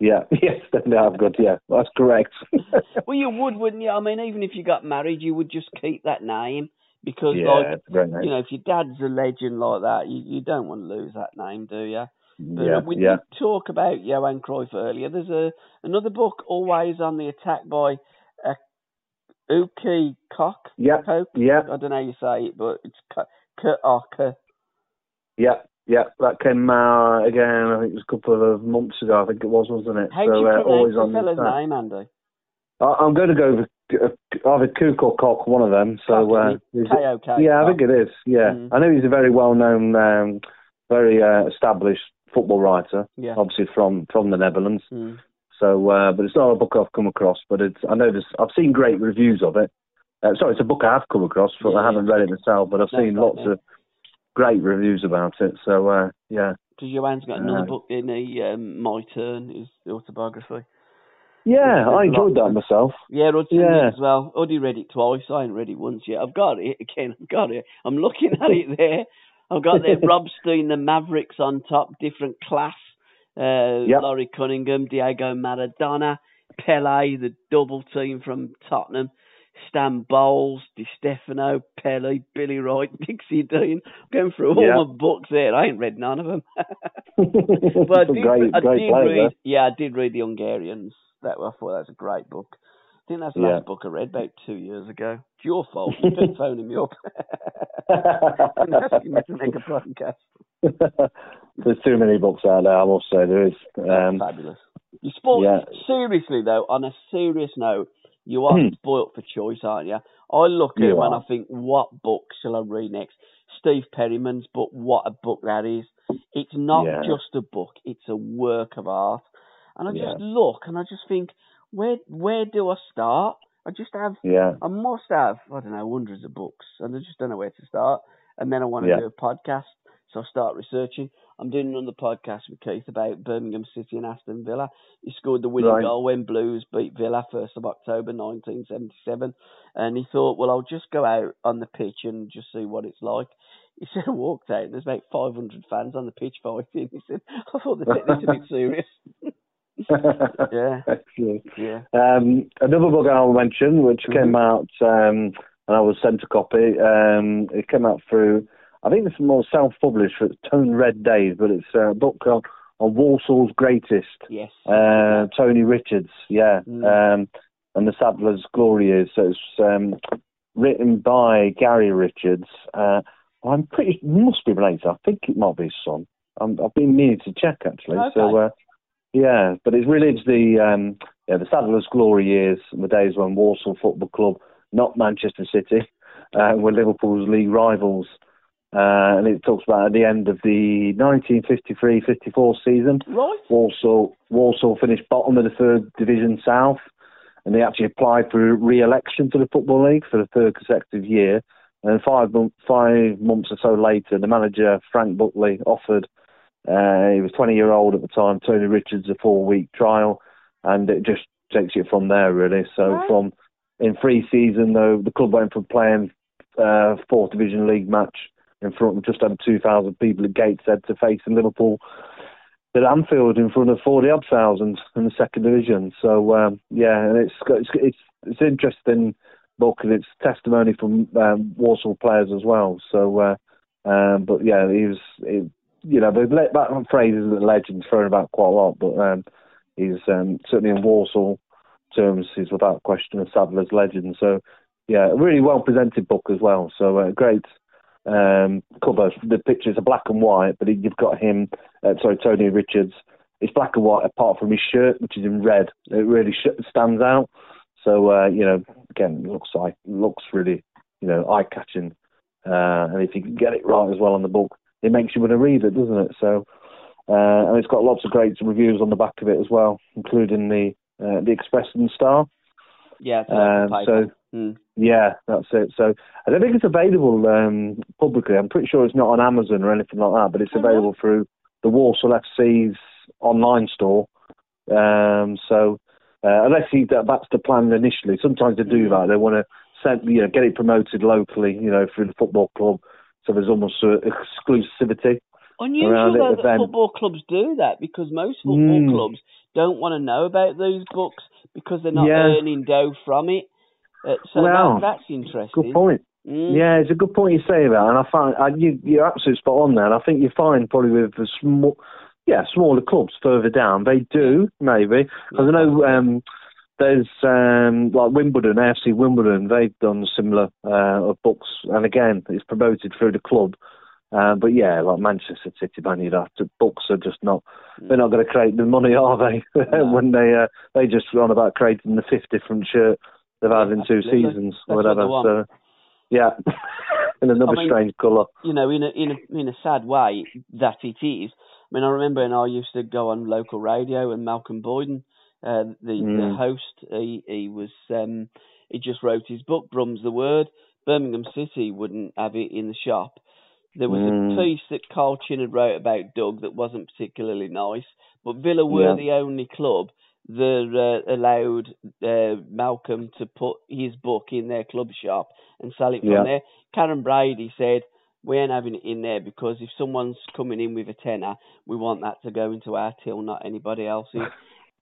Yeah, yes, definitely Hapgood. Yeah, that's correct. Well, you would, wouldn't you? I mean, even if you got married, you would just keep that name because, yeah, like, it's a great name. you know, if your dad's a legend like that, you, you don't want to lose that name, do you? But yeah, we yeah. did talk about Johan Cruyff earlier. There's a another book, Always on the Attack by uh, Uki Kok. Yeah, Koch? yeah, I don't know how you say it, but it's K K K. yeah, yeah. That came out again. I think it was a couple of months ago. I think it was, wasn't it? How so do you uh, always the on fella's the name, Andy? I- I'm going to go with uh, either Cook or Cock, one of them. So uh, isn't it? is it- K-O-K, yeah, I think it is. Yeah, Mm. I know he's a very well-known, um, very uh, established football writer. Yeah. Obviously from from the Netherlands. Mm. So, uh, but it's not a book I've come across. But it's I know there's I've seen great reviews of it. Uh, sorry, it's a book I have come across, but Yeah, I haven't read it myself. But I've No, seen lots of great reviews about it. So uh, yeah, Because Johan's got another Uh, book in he, um, My Turn, his autobiography. yeah, I enjoyed that myself. Yeah, Hudson Yeah. as well. Already read it twice. I ain't read it once yet. I've got it again. I've got it. I'm looking at it there. I've got there Rob Steen, the Mavericks on top, different class. Uh, Yep. Laurie Cunningham, Diego Maradona, Pele, the double team from Tottenham, Stan Bowles, Di Stefano, Pele, Billy Wright, Dixie Dean. I'm going through all Yeah. my books there. I ain't read none of them. But I did, great, I great did player, read, yeah, I did read the Hungarians. That I thought that was a great book. I think that's the Yeah. last book I read about two years ago. It's your fault. You keep phoning me up. asking me to make a podcast. There's too many books out there, I must say there is. Um, Fabulous. You spoil yeah. seriously though. On a serious note, you are Hmm. spoilt for choice, aren't you? I look at You are. I think, what book shall I read next? Steve Perryman's book. What a book that is! It's not Yeah. just a book; it's a work of art. And I Yeah. just look and I just think, where where do I start? I just have yeah, I must have, I don't know, hundreds of books, and I just don't know where to start. And then I want to Yeah. do a podcast, so I start researching. I'm doing another podcast with Keith about Birmingham City and Aston Villa. He scored the winning Right. goal when Blues beat Villa 1st of October 1977. And he thought, well, I'll just go out on the pitch and just see what it's like. He said, I walked out, and there's about 500 fans on the pitch fighting. He said, I thought they take this a bit serious. Yeah. Excellent. Yeah. Um, another book I'll mention, which Mhm. came out, um, and I was sent a copy. Um, it came out through, I think it's more self-published. It's Tone Red Days, but it's a book on, on Walsall's greatest. Yes. Uh, Tony Richards, yeah, Mm. um, and the Saddlers' Glory Years. So it's um, written by Gary Richards. Uh, I'm pretty must be related. I think it might be his son. I'm, I've been meaning to check actually. So Okay. uh, yeah, but it relates the um, yeah the Saddlers' Glory Years, the days when Walsall Football Club, not Manchester City, uh, were Liverpool's league rivals. Uh, and it talks about at the end of the 1953-54 season, Right. Walsall Walsall finished bottom of the third division south, and they actually applied for re-election to the football league for the third consecutive year. And five months five months or so later, the manager Frank Buckley offered Uh, he was 20 year old at the time. Tony Richards, a four week trial, and it just takes you from there really. So Right. from in free season though, the club went from playing uh, fourth division league match in front of just under 2,000 people at Gateshead to facing Liverpool at Anfield in front of 40 odd thousand in the second division. So um, yeah, and it's it's it's interesting book and it's testimony from um, Walsall players as well. So, uh, um, but yeah, he was, he, you know, the le- that phrase is a legend thrown about quite a lot, but um, he's um, certainly in Walsall terms, he's without question a Saddlers legend. So, yeah, a really well presented book as well. So, uh, great um, cover. The pictures are black and white, but you've got him, uh, sorry, Tony Richards. It's black and white apart from his shirt, which is in red. It really sh- stands out. So uh, you know, again, it looks like looks really, you know, eye catching. Uh, and if you can get it right as well on the book, it makes you want to read it, doesn't it? So, uh, and it's got lots of great reviews on the back of it as well, including the uh, the Express and Star. Yeah, Um, so Hmm. yeah, that's it. So I don't think it's available um, publicly. I'm pretty sure it's not on Amazon or anything like that, but it's Oh, available through the Walsall FC's online store. Um, so uh, unless he, that, that's the plan initially, sometimes they do Mhm. that. They want to send, you know, get it promoted locally, you know, through the football club. So there's almost uh, exclusivity. Unusual though that football clubs do that because most football Mm. clubs don't want to know about these books because they're not Yeah. earning dough from it. Uh, so Well, that, that's interesting. Good point. Mm. Yeah, it's a good point you say that, and I find I, you, you're absolutely spot on there. And I think you find probably with the small, yeah, smaller clubs further down, they do maybe. Because I know um, there's um, like Wimbledon, AFC Wimbledon, they've done similar uh, of books, and again, it's promoted through the club. Uh, but yeah, like Manchester City, Man United, books are just not. They're not going to create the money, are they? No. when they uh, they just run about creating the fifth different shirt they've had in two Absolutely. seasons That's what whatever. they. So yeah, in another I mean- strange colour. you know, in a in a in a sad way that it is. I mean, I remember when I used to go on local radio and Malcolm Boyden, uh, the the Mm. host, he he was um, he just wrote his book, Brum's the word. Birmingham City wouldn't have it in the shop. There was Mm. a piece that Carl Chinn had wrote about Doug that wasn't particularly nice, but Villa were Yeah. the only club that uh, allowed uh, Malcolm to put his book in their club shop and sell it from Yeah. there. Karren Brady said, we ain't having it in there because if someone's coming in with a tenner, we want that to go into our till, not anybody else's.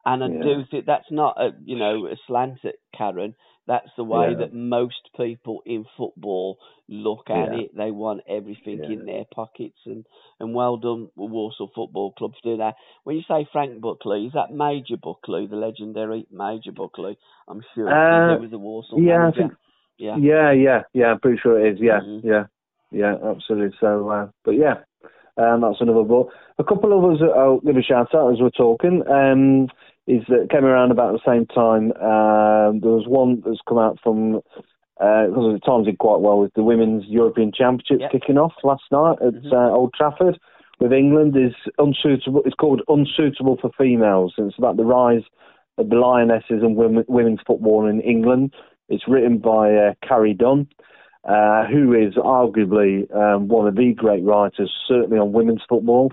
And I Yeah. do think that's not a you know a slant at Karen. That's the way Yeah. that most people in football look at Yeah. it. They want everything Yeah. in their pockets, and and well done, Walsall Football Club for doing that. When you say Frank Buckley, is that Major Buckley, the legendary Major Buckley? I'm sure Uh, he was the Walsall yeah, I think- yeah. Yeah, yeah, yeah. I'm pretty sure it is. Yeah, Mhm. yeah, yeah. Absolutely. So, uh, but yeah, um, that's another book. A couple of us that I'll give a shout out as we're talking. Um, is that came around about the same time. Um, there was one that's come out from uh, because the times did quite well with the women's European Championships Yep. kicking off last night at Mhm. uh, Old Trafford with England. Is unsuitable. It's called unsuitable for females. And it's about the rise of the lionesses and women, women's football in England. It's written by uh, Carrie Dunn, uh, who is arguably um, one of the great writers, certainly on women's football.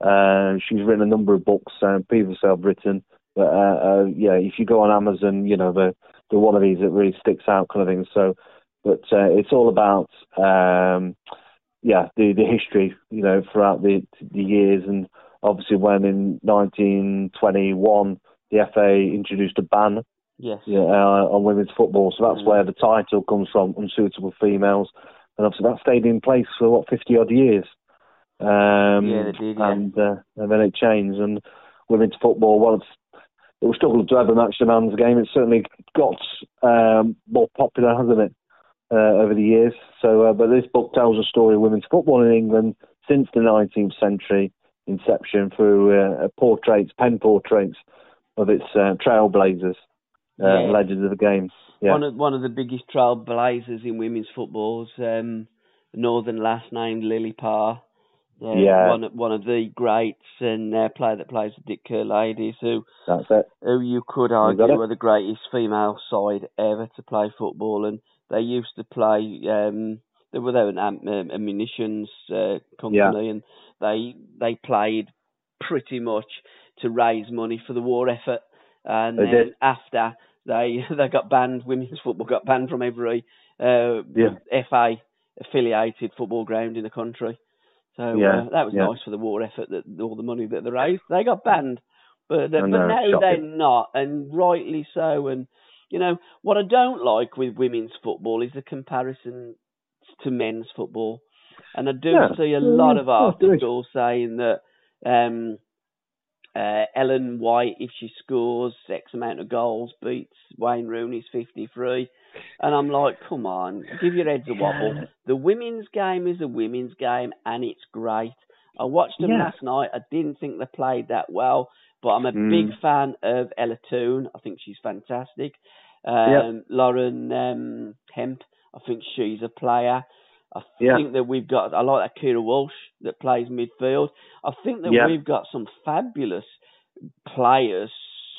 Uh, she's written a number of books, um, previously I've written. But uh, uh, yeah, if you go on Amazon, you know the the one of these that really sticks out, kind of thing. So, but uh, it's all about um, yeah the the history, you know, throughout the the years, and obviously when in 1921 the FA introduced a ban Yes. yeah, uh, on women's football. So that's Mm. where the title comes from, unsuitable females. And obviously that stayed in place for what fifty odd years. Um, Yeah, did, yeah. And uh, and then it changed. And women's football, well, it's, it was struggled to ever match the man's game. It's certainly got um, more popular, hasn't it, uh, over the years? So, uh, but this book tells a story of women's football in England since the 19th century inception through uh, portraits, pen portraits of its uh, trailblazers, uh, Yeah. legends of the game. Yeah. One of one of the biggest trailblazers in women's football is um, northern last name Lily Parr. Uh, Yeah. One of- one of the greats and uh, player that plays with Dick Kerr ladies who That's it. who you could argue it. were the greatest female side ever to play football, and they used to play. Um, they were there an am- um, a munitions uh, company, and they they played pretty much to raise money for the war effort, and They then did. after they they got banned, women's football got banned from every uh, Yeah. FA affiliated football ground in the country. So Yeah, uh, that was yeah. nice for the war effort that all the money that they raised. They got banned, but uh, I but know, now shocking. they're not, and rightly so. And you know what I don't like with women's football is the comparison to men's football, and I do Yeah. see a Yeah, lot of I agree. articles saying that um, uh, Ellen White, if she scores X amount of goals, beats Wayne Rooney's 53. And I'm like, come on, give your heads a wobble. The women's game is a women's game, and it's great. I watched them Yeah. last night. I didn't think they played that well, but I'm a Mm. big fan of Ella Toone. I think she's fantastic. Um, Lauren um, Hemp, I think she's a player. I think that we've got. I like that Keira Walsh that plays midfield. I think that we've got some fabulous players.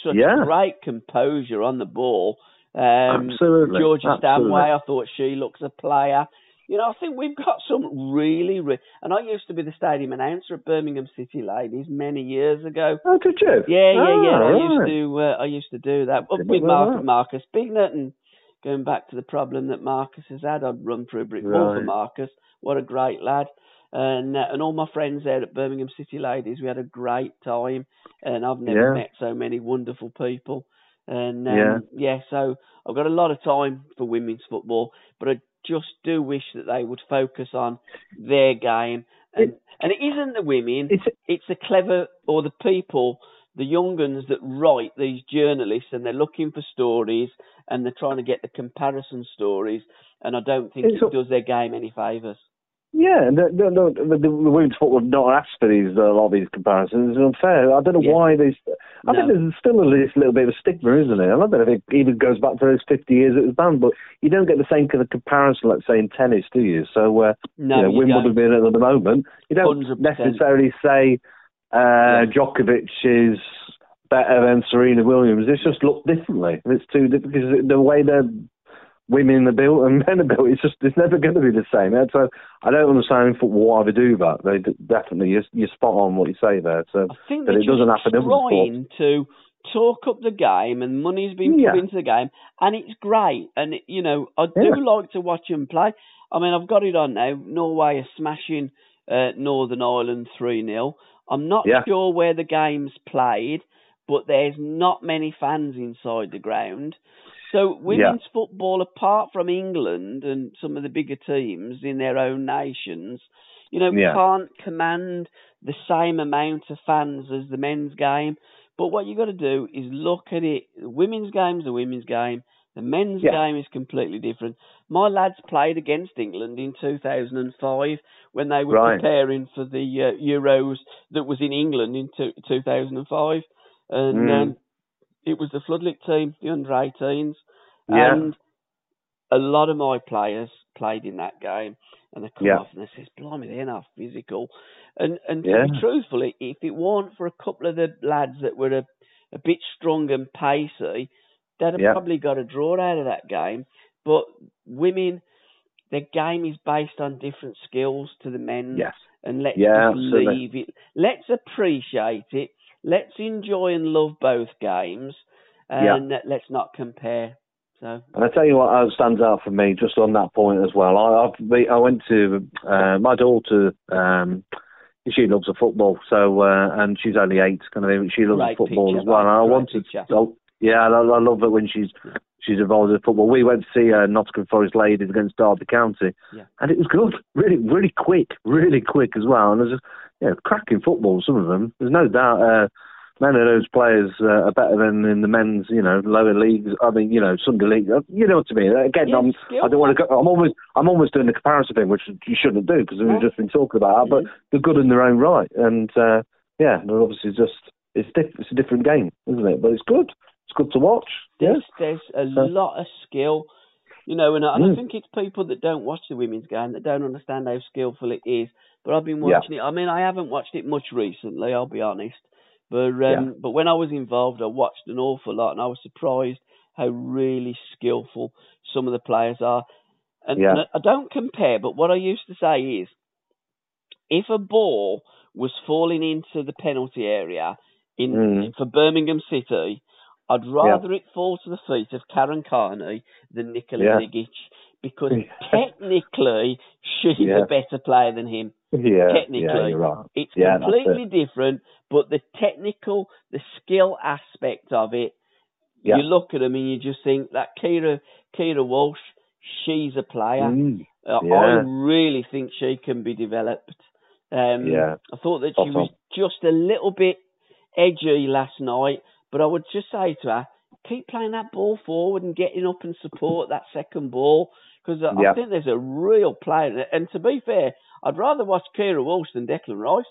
Such Yeah. great composure on the ball. Um, Absolutely. Georgia Absolutely. Stanway, I thought she looks a player. You know, I think we've got some really, re- and I used to be the stadium announcer at Birmingham City Ladies many years ago. Oh, did you? Yeah, yeah, yeah. Ah, I used to, uh, I used to do that with Mark. Marcus Bignot, and going back to the problem that Marcus has had, I'd run through a brick wall for Marcus. What a great lad! And uh, and all my friends there at Birmingham City Ladies, we had a great time, and I've never Yeah. met so many wonderful people. And um, Yeah. yeah, so I've got a lot of time for women's football, but I just do wish that they would focus on their game. And It- and it isn't the women; It's it's the clever or the people, the young uns that write these journalists, and they're looking for stories and they're trying to get the comparison stories. And I don't think it does their game any favours. Yeah, the, the, the, the, the women's football have not asked for these uh, a lot of these comparisons. It's unfair. I don't know Yeah. why these. I think there's still a little bit of a stigma, isn't it? I don't know if it even goes back to those 50 years it was banned, but you don't get the same kind of comparison, let's say, in tennis, do you? So, uh, No, you know, Wimbledon being at the moment, you don't 100%. necessarily say uh, Djokovic is better than Serena Williams. It's just looked differently. It's too because the way they're women are built and men are built, it's just it's never going to be the same. And so I don't understand football why they do that. They definitely you're, you're spot on what you say there. So I think that they're it doesn't just happen in other sports. trying to talk up the game, and money's been Yeah. put into the game, and it's great. And you know, I do Yeah. like to watch them play. I mean, I've got it on now. Norway are smashing uh, Northern Ireland three 0 I'm not Yeah. sure where the game's played, but there's not many fans inside the ground. So women's football, apart from England and some of the bigger teams in their own nations, you know, Yeah. can't command the same amount of fans as the men's game. But what you've got to do is look at it. The women's game's a women's game. The men's Yeah. game is completely different. My lads played against England in 2005 when they were Right. preparing for the uh, Euros that was in England in two, 2005, and Mm. um, it was the Floodlit team, the under 18s, Yeah. and a lot of my players played in that game, and they come Yeah. off and they says, "Blimey, they're not physical." And and to Yeah. be truthful, if it weren't for a couple of the lads that were a, a bit strong and pacey, they'd have Yeah. probably got a draw out of that game. But women, their game is based on different skills to the men's, Yes. and let's Yeah, just leave it. Let's appreciate it. Let's enjoy and love both games, Yeah. and let's not compare. So And I tell you what stands out for me just on that point as well. I I've I went to uh, my daughter. Um, she loves the football, so uh, and she's only eight, kind of. She loves Great football picture, as well. And I great wanted, oh, yeah, I, I love it when she's she's involved in football. We went to see uh, Nottingham Forest Ladies against Derby County, Yeah. and it was good, really, really quick, really quick as well. And there's just, yeah, cracking football. Some of them, there's no doubt. Uh, None of those players uh, are better than in the men's, you know, lower leagues. I mean, you know, Sunday league. uh, You know what I mean? Again, Yeah, I'm, I don't want to. Go, I'm almost, I'm almost doing the comparison thing, which you shouldn't do because we've just been talking about. it, But they're good in their own right, and uh, yeah, they're obviously just it's diff- it's a different game, isn't it? But it's good. It's good to watch. Yeah. there's there's a So- lot of skill, you know, and, I- and I Mm. think it's people that don't watch the women's game that don't understand how skillful it is. But I've been Yeah. watching it. I mean, I haven't watched it much recently. I'll be honest. But um, Yeah. but when I was involved, I watched an awful lot, and I was surprised how really skillful some of the players are. And, Yeah. and I, don't compare, but what I used to say is, if a ball was falling into the penalty area in Mm. for Birmingham City, I'd rather it fall to the feet of Karen Carney than Nikola Yeah. Zigic because technically she's Yeah. a better player than him. Yeah, Technically, yeah, you're right. It's Yeah, completely it. different, but the technical, the skill aspect of it, Yeah. you look at them and you just think that Keira Keira Walsh, she's a player. Mm. Uh, I really think she can be developed. Um, Yeah. I thought that she was just a little bit edgy last night, but I would just say to her, keep playing that ball forward and getting up and support that second ball because I Yeah. think there's a real player. And to be fair, I'd rather watch Keira Walsh than Declan Rice.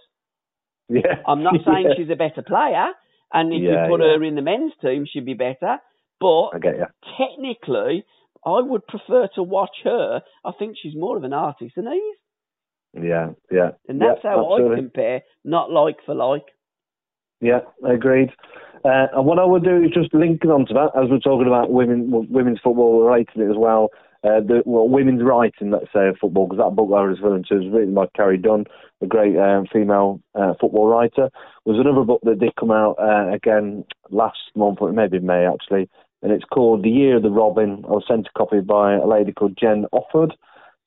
Yeah. I'm not saying Yeah. she's a better player, and if Yeah, you put yeah. her in the men's team, she'd be better. But technically, I would prefer to watch her. I think she's more of an artist than he is. Yeah, yeah. And that's how absolutely. I compare, not like for like. Yeah, agreed. Uh, and what I would do is just link linking onto that, as we're talking about women, women's football, related it as well. Uh, the well, women's writing, let's say, of football, because that book I was referring to is written by Carrie Dunn, a great um, female uh, football writer. There's another book that did come out uh, again last month, or maybe May actually, and it's called The Year of the Robin. I was sent a copy by a lady called Jen Offord,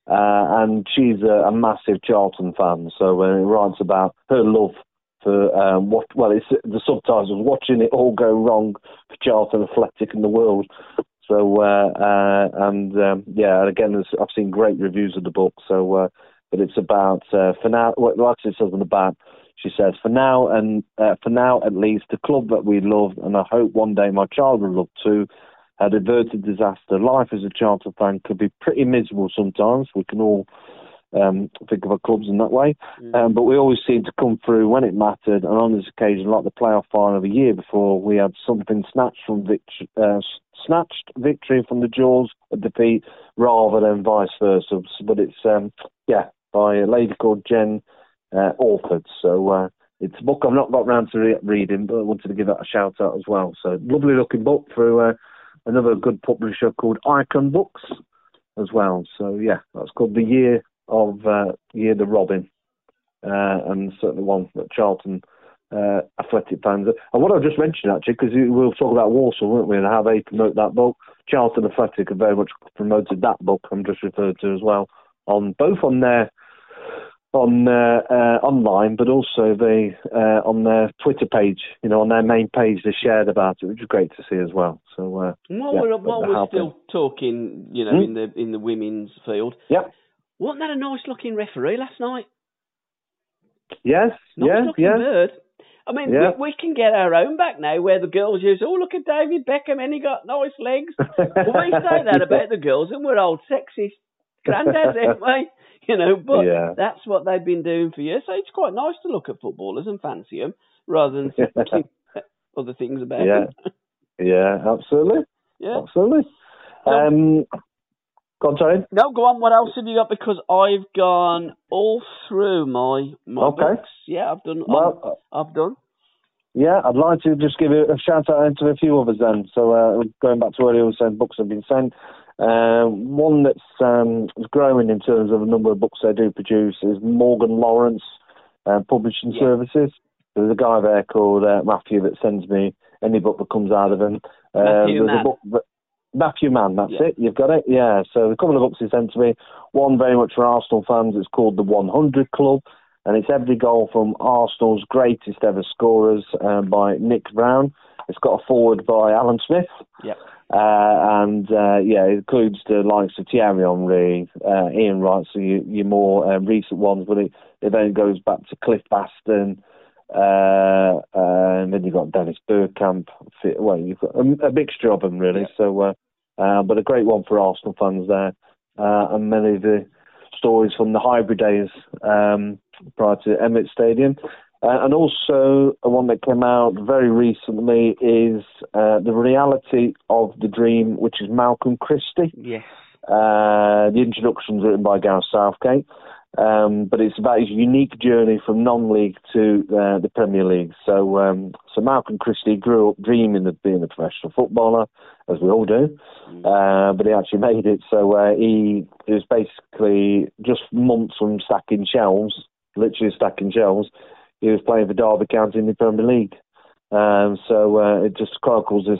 uh, and she's a, a massive Charlton fan. So uh, it writes about her love for um, what? Well, it's the subtitles watching it all go wrong for Charlton Athletic in the world. So uh, uh, and um, yeah, again, I've seen great reviews of the book. So, uh, but it's about for now. What like it says on the back, she says for now and for now at least, the club that we love, and I hope one day my child will love too. Had averted disaster. Life as a Charlton fan could be pretty miserable sometimes. We can all um, think of our clubs in that way. Um, but we always seem to come through when it mattered, and on this occasion, like the playoff final of a year before, we had something snatched from victory, uh, snatched victory from the jaws of defeat, rather than vice versa. But it's um, yeah, by a lady called Jen uh, Orford. So uh, it's a book I've not got round to re- reading, but I wanted to give that a shout out as well. So lovely looking book through uh, another good publisher called Icon Books as well. So yeah, that's called the year of uh, year the Robin, uh, and certainly one that Charlton uh, athletic fans. And what I just mentioned actually, because we'll talk about Walsall, won't we, and how they promote that book. Charlton Athletic have very much promoted that book. I'm just referred to as well on both on their on uh, uh, online, but also they uh, on their Twitter page. You know, on their main page, they shared about it, which is great to see as well. So uh, While Yeah, we're, while we're still talking, you know, Hmm? in the in the women's field, yeah, wasn't that a nice looking referee last night? yes, Nice looking yeah. bird. I mean, Yeah. we, we can get our own back now, where the girls use, oh look at David Beckham, and he got nice legs. Well, we say that about the girls, and we're old sexist granddads, ain't we? You know, but Yeah. that's what they've been doing for years. So it's quite nice to look at footballers and fancy them rather than think other things about Yeah. them. Yeah, absolutely. yeah. Absolutely. Um, go on, sorry. No, go on. What else have you got? Because I've gone all through my my Okay. books. Yeah, I've done. Well, I've done. yeah, I'd like to just give a, shout out to a few others then. So uh, going back to earlier, saying books have been sent. Uh, one that's um, growing in terms of the number of books they do produce is Morgan Lawrence uh, Publishing Yeah. Services. There's a guy there called uh, Matthew that sends me any book that comes out of him. Um, Matthew there's Mann. a book that, Matthew Mann, that's Yeah. it. You've got it. Yeah. So a couple of books he sent to me. One very much for Arsenal fans. It's called The 100 Club, and it's every goal from Arsenal's greatest ever scorers um, by Nick Brown. It's got a forward by Alan Smith. Yep. Uh, and uh, yeah, it includes the likes of Thierry Henry, uh, Ian Wright, so you, your more uh, recent ones, but it, it then goes back to Cliff Bastin, uh, uh, and then you've got Dennis Bergkamp. Well, you've got a, a mixture of them really. Yeah. So, uh, uh, but a great one for Arsenal fans there, uh, and many of the stories from the Highbury days um, prior to Emirates Stadium. Uh, and also, a one that came out very recently is uh, The Reality of the Dream, which is Malcolm Christie. Yes. Uh, the introduction's written by Gareth Southgate, um, but it's about his unique journey from non-league to uh, the Premier League. So, um, so Malcolm Christie grew up dreaming of being a professional footballer, as we all do, uh, but he actually made it. So uh, he, he was basically just months from stacking shelves, literally stacking shelves. he was playing for Derby County in the Premier League. Um, so uh, it just chronicles this,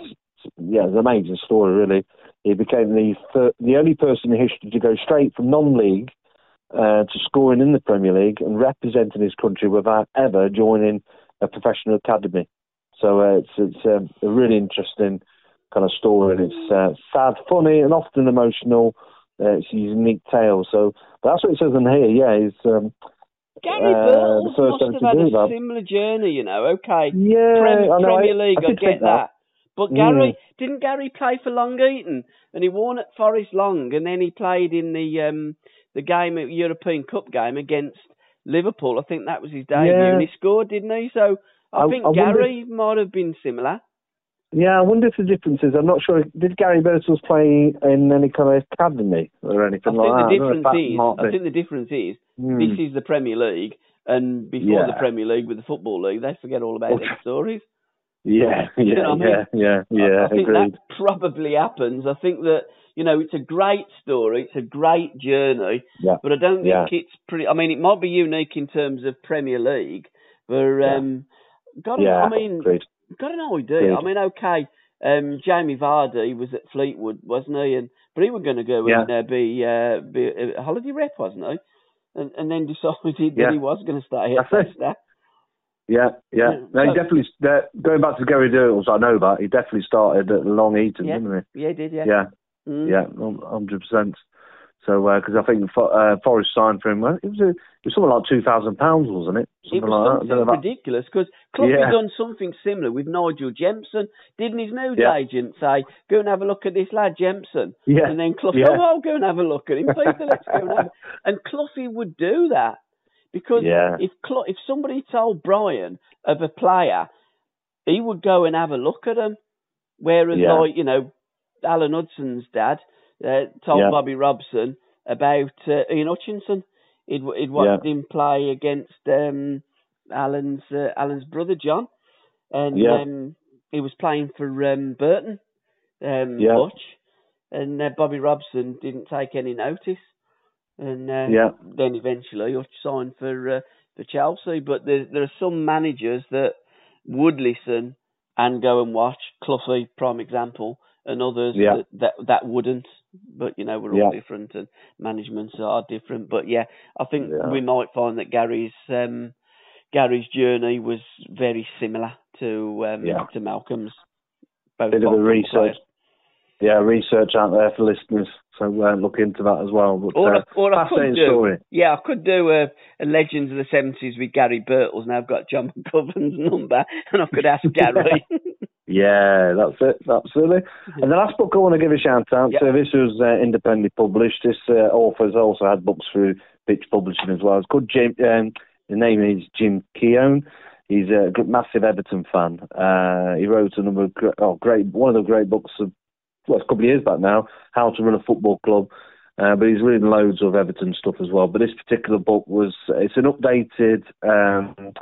yeah, it's an amazing story, really. He became the thir- the only person in history to go straight from non-league uh, to scoring in the Premier League and representing his country without ever joining a professional academy. So uh, it's it's um, a really interesting kind of story, and it's uh, sad, funny, and often emotional. Uh, it's a unique tale. So but that's what it says in here. Yeah, it's. Um, Gary uh, the first must have had a that. similar journey, you know. Okay, Yeah, Prem- I know. Premier I- League, I I, get that. that. But Mm. Gary didn't Gary play for Long Eaton, and he won at Forest Long, and then he played in the um the game European Cup game against Liverpool. I think that was his debut, Yeah. and he scored, didn't he? So I, I- think I wonder- Gary might have been similar. Yeah, I wonder if the difference is. I'm not sure. Did Gary Birtles play in any kind of academy or I anything think like that? the I difference is, I think the difference is, Hmm. this is the Premier League, and before the Premier League with the Football League, they forget all about their stories. Yeah, yeah, You know what I yeah, yeah, I- I, think agreed. that probably happens. I think that you know it's a great story, it's a great journey, Yeah. but I don't think Yeah. it's pretty. I mean, it might be unique in terms of Premier League, but um, got an, yeah, I mean, agreed. got an idea. Agreed. I mean, okay, um, Jamie Vardy was at Fleetwood, wasn't he? And but he was going to go Yeah. and uh, be uh, be a holiday rep, wasn't he? And, and then decided Yeah. that he was going to stay at it. Leicester. Yeah, yeah. Yeah, No, he definitely. Uh, going back to Gary Birtles, I know that he definitely started at Long Eaton, Yeah. didn't he? Yeah, he did. Yeah. Yeah, Mm. yeah, hundred percent. So because I think Fo- uh, Forest signed for him, well, it was a, it was something like two thousand pounds, wasn't it? It Something was like that. Something don't know if that- ridiculous because Clough Yeah. had done something similar with Nigel Jemson. Didn't his news Yeah. agent say, "Go and have a look at this lad Jemson"? Yeah. And then Clough, Yeah. "Oh, I'll go and have a look at him, Peter. Let's go and have." And Cloughie would do that because Yeah. if Clough, if somebody told Brian of a player, he would go and have a look at him. Whereas, Yeah. like you know, Alan Hudson's dad uh, told Yeah. Bobby Robson about uh, Ian Hutchinson. He'd, he'd watched him play against um, Alan's uh, Alan's brother John, and Yeah. um, he was playing for um, Burton, um, Yeah. Hutch, and uh, Bobby Robson didn't take any notice, and uh, Yeah. then eventually Hutch signed for uh, for Chelsea. But there there are some managers that would listen and go and watch. Cloughie, prime example, and others Yeah. that, that that wouldn't. But you know we're all Yeah. different and managements are different. But yeah, I think Yeah. we might find that Gary's um, Gary's journey was very similar to um, to Malcolm's. Both bit of a research. players. Yeah, research out there for listeners. So uh, look into that as well. But, Or, uh, I, could do, story. yeah, I could do a, a Legends of the Seventies with Gary Birtles. Now I've got John McGovern's number, and I could ask Gary. Yeah, that's it. Absolutely. And the last book I want to give a shout out Yeah. to, this was uh, independently published. This uh, author's also had books through Pitch Publishing as well. It's called Jim, um, the name is Jim Keown. He's a massive Everton fan. Uh, he wrote a number of gr- oh, great, one of the great books of, well, it's a couple of years back now, How to Run a Football Club. Uh, but he's written loads of Everton stuff as well. But this particular book was, it's an updated um,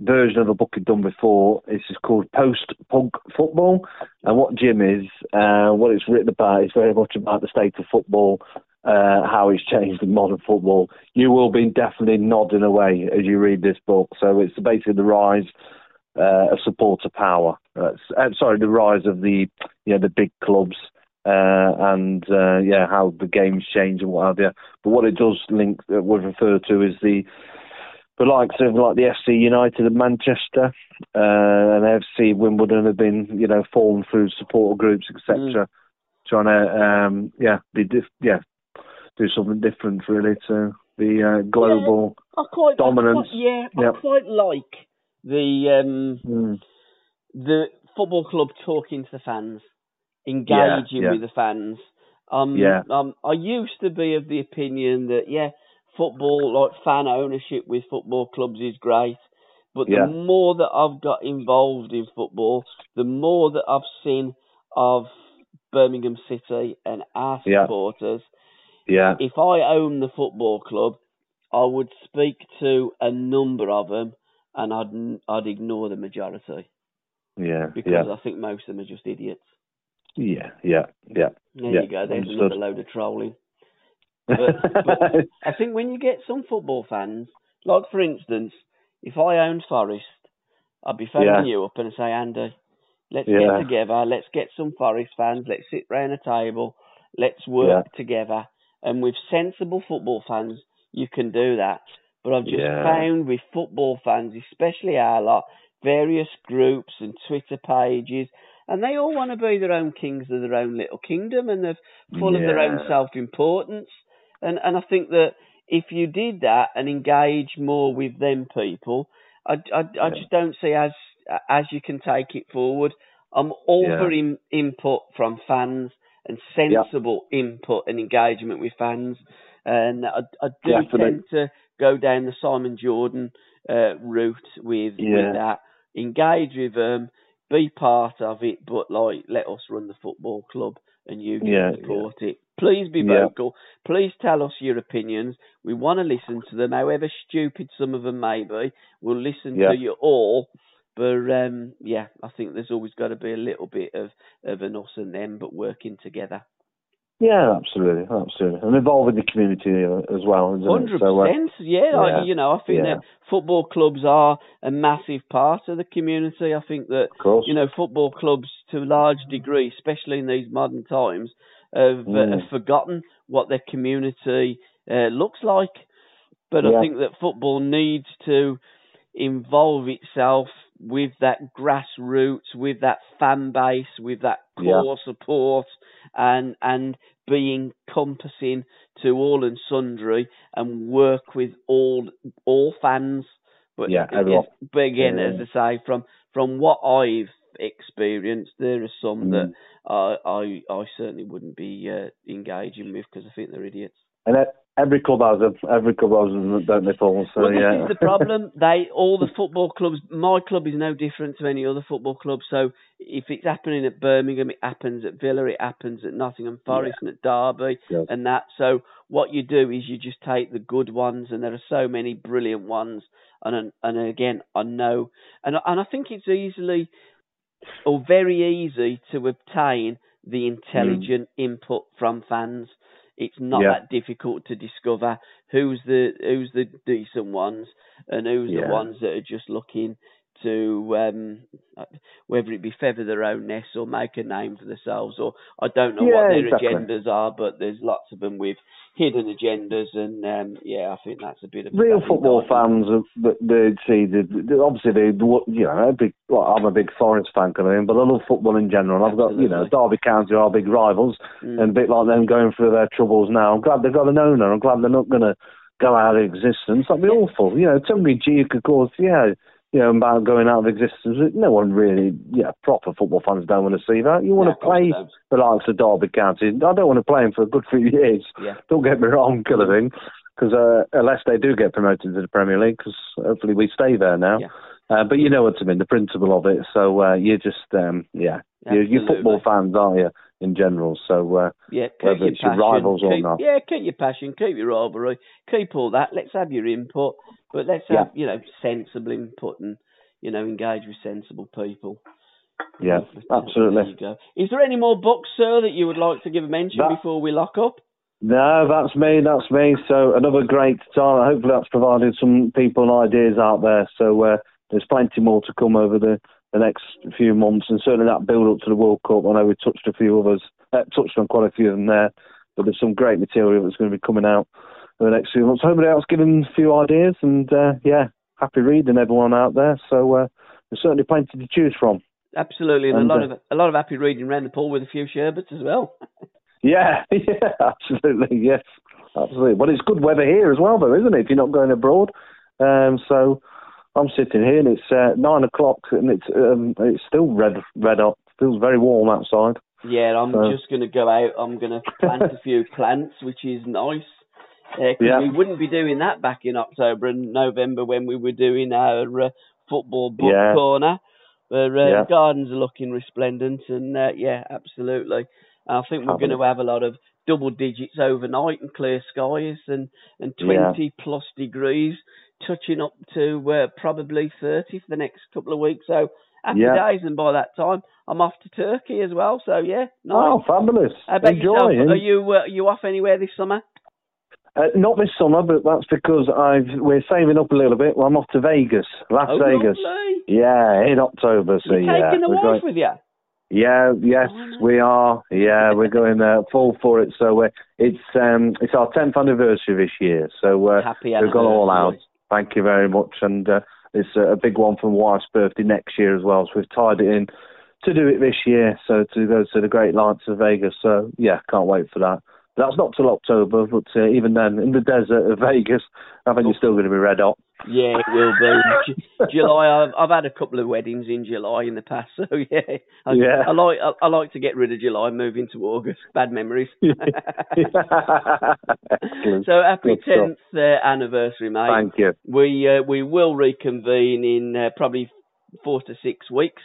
version of a book he'd done before. Is called Post Punk Football. And what Jim is, uh, what it's written about is very much about the state of football, uh, how it's changed in modern football. You will be definitely nodding away as you read this book. So it's basically the rise uh, of supporter power. Uh, uh, sorry, the rise of the you know the big clubs. Uh, and yeah, how the game's changed and what have you. But what it does link, uh, would refer to is the the likes of like the FC United of Manchester uh, and FC Wimbledon have been, you know, formed through supporter groups, etc. Trying to, um, yeah, be diff- yeah, do something different really to the uh, global. I quite Dominance. I quite, yeah, Yeah. I quite like the um, Mm. the football club talking to the fans, Yeah, engaging yeah. with the fans. Um, Yeah. um, I used to be of the opinion that yeah, football like fan ownership with football clubs is great, but Yeah. the more that I've got involved in football, the more that I've seen of Birmingham City and our Yeah. supporters. Yeah, If I own the football club, I would speak to a number of them, and I'd I'd ignore the majority yeah, because yeah, I think most of them are just idiots. yeah, yeah, yeah. There Yeah, you go. There's understood. another load of trolling. But- but- I think when you get some football fans, like for instance, if I owned Forest, I'd be phoning Yeah. you up and say, Andy, let's Yeah. get together, let's get some Forest fans, let's sit round a table, let's work together. And with sensible football fans, you can do that. But I've just Yeah. found with football fans, especially our lot, various groups and Twitter pages, and they all want to be their own kings of their own little kingdom, and they're full of their own self-importance. And and I think that if you did that and engage more with them people, I, I, I just don't see as as you can take it forward. I'm all for in, input from fans and sensible input and engagement with fans, and I, I do Definitely. tend to go down the Simon Jordan uh, route with with that. Engage with them, be part of it, but like let us run the football club and you can Yeah, support it. Please be Yeah. vocal. Please tell us your opinions. We want to listen to them, however stupid some of them may be. We'll listen Yeah. to you all. But um, yeah, I think there's always got to be a little bit of, of an us and them, but working together. Yeah, absolutely, absolutely, and involving the community uh, as well, Hundred? So, uh, percent. Yeah, yeah, you know, I think yeah. that football clubs are a massive part of the community. I think that you know football clubs, to a large degree, especially in these modern times, have, uh, Mm. have forgotten what their community uh, looks like. But I think that football needs to involve itself with that grassroots, with that fan base, with that Yeah. core support, and and be encompassing to all and sundry, and work with all all fans. But Yeah, but again, Yeah. as I say, from from what I've experienced, there are some Mm. that I I I certainly wouldn't be uh, engaging with because I think they're idiots. and e- every club has them. Every club has them, don't they, Paul? So well, this yeah, is the problem. They all the football clubs. My club is no different to any other football club. So if it's happening at Birmingham, it happens at Villa, it happens at Nottingham Forest and at Derby Yes. and that. So what you do is you just take the good ones, and there are so many brilliant ones. And and again, I know, and and I think it's easily or very easy to obtain the hmm. intelligent input from fans. It's not Yeah. that difficult to discover who's the who's the decent ones and who's Yeah. the ones that are just looking to um, whether it be feather their own nest or make a name for themselves or I don't know what their exactly. agendas are, but there's lots of them with hidden agendas, and um, yeah, I think that's a bit of real football fans, uh, they see the, the obviously they you know big. Well, I'm a big Forest fan kind of thing, but I love football in general. I've got you know. Derby County are our big rivals, Mm. and a bit like them going through their troubles now. I'm glad they've got an owner. I'm glad they're not going to go out of existence. That'd be awful. You know, Tony G could cause yeah. You know, about going out of existence. No one really, yeah, proper football fans don't want to see that. You want No, to play the likes of Derby County. I don't want to play them for a good few years. Yeah. Don't get me wrong, kind of thing. Because uh, unless they do get promoted to the Premier League, because hopefully we stay there now. Yeah. Uh, but you know what I mean, the principle of it. So uh, you're just, um, yeah, you're, you're football fans, aren't you, in general? So uh, Yeah, keep whether your it's your passion. rivals or not. Yeah, keep your passion, keep your rivalry, keep all that. Let's have your input, but let's have you know sensible input and you know engage with sensible people. Yeah, absolutely. you go. Is there any more books, sir, that you would like to give a mention That- before we lock up? No, that's me, that's me. So another great time. Hopefully that's provided some people and ideas out there. So uh, there's plenty more to come over the, the next few months, and certainly that build up to the World Cup. I know we touched a few others, uh, touched on quite a few of them there, but there's some great material that's going to be coming out in the next few months. Hopefully that's given a few ideas, and uh, yeah, happy reading everyone out there. So uh, there's certainly plenty to choose from. Absolutely, and, And, a lot uh, of a lot of happy reading around the pool with a few sherbets as well. Yeah, yeah, absolutely, yes, absolutely. Well, it's good weather here as well, though, isn't it? If you're not going abroad, um, so I'm sitting here and it's uh, nine o'clock and it's um, it's still red red hot. Feels very warm outside. Yeah, I'm So- just going to go out. I'm going to plant a few plants, which is nice. Because Yeah. we wouldn't be doing that back in October and November when we were doing our uh, football book Yeah. corner. Uh, Yeah. the gardens are looking resplendent, and uh, yeah, absolutely. I think we're going to have a lot of double digits overnight and clear skies, and and Yeah. 20 plus degrees, touching up to uh, probably 30 for the next couple of weeks. So happy Yeah. days, and by that time I'm off to Turkey as well. So yeah, nice. Oh, fabulous! Enjoy. yourself? Are you uh, are you off anywhere this summer? Uh, not this summer, but that's because I've we're saving up a little bit. Well, I'm off to Vegas, Las oh, Vegas. Lovely. Yeah, in October. So You're yeah, taking the wife going- with you. Yeah, yes, Oh, we are. Yeah, we're going uh, full for it. So we're, it's um, it's our 10th anniversary this year. So uh, Happy we've gone all out. Thank you very much, and uh, it's a big one for my wife's birthday next year as well. So we've tied it in to do it this year. So to go to the Great Lights of Vegas. So yeah, can't wait for that. That's not till October, but uh, even then, in the desert of Vegas, I think you're still going to be red hot. Yeah, it will be. Ju- July. I've, I've had a couple of weddings in July in the past, so yeah. I, Yeah. I like I, I like to get rid of July, and move into August. Bad memories. So happy tenth uh, anniversary, mate. Thank you. We uh, we will reconvene in uh, probably four to six weeks,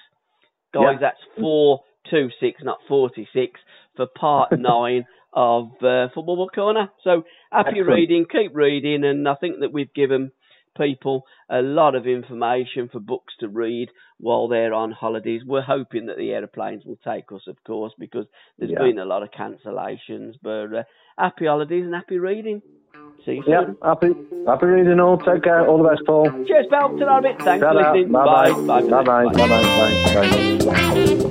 guys. Yeah. That's four two six, not forty six, for part nine of uh, Football Book Corner. So happy Excellent. reading, keep reading, and I think that we've given people a lot of information for books to read while they're on holidays. We're hoping that the aeroplanes will take us, of course, because there's Yeah. been a lot of cancellations. But uh, happy holidays and happy reading. See you soon. happy, happy reading all. Take care. All the best, Paul. Cheers, pal. Till a bit. Thanks for listening. Bye-bye. Bye. Bye. Bye-bye. Bye-bye. Bye. Bye.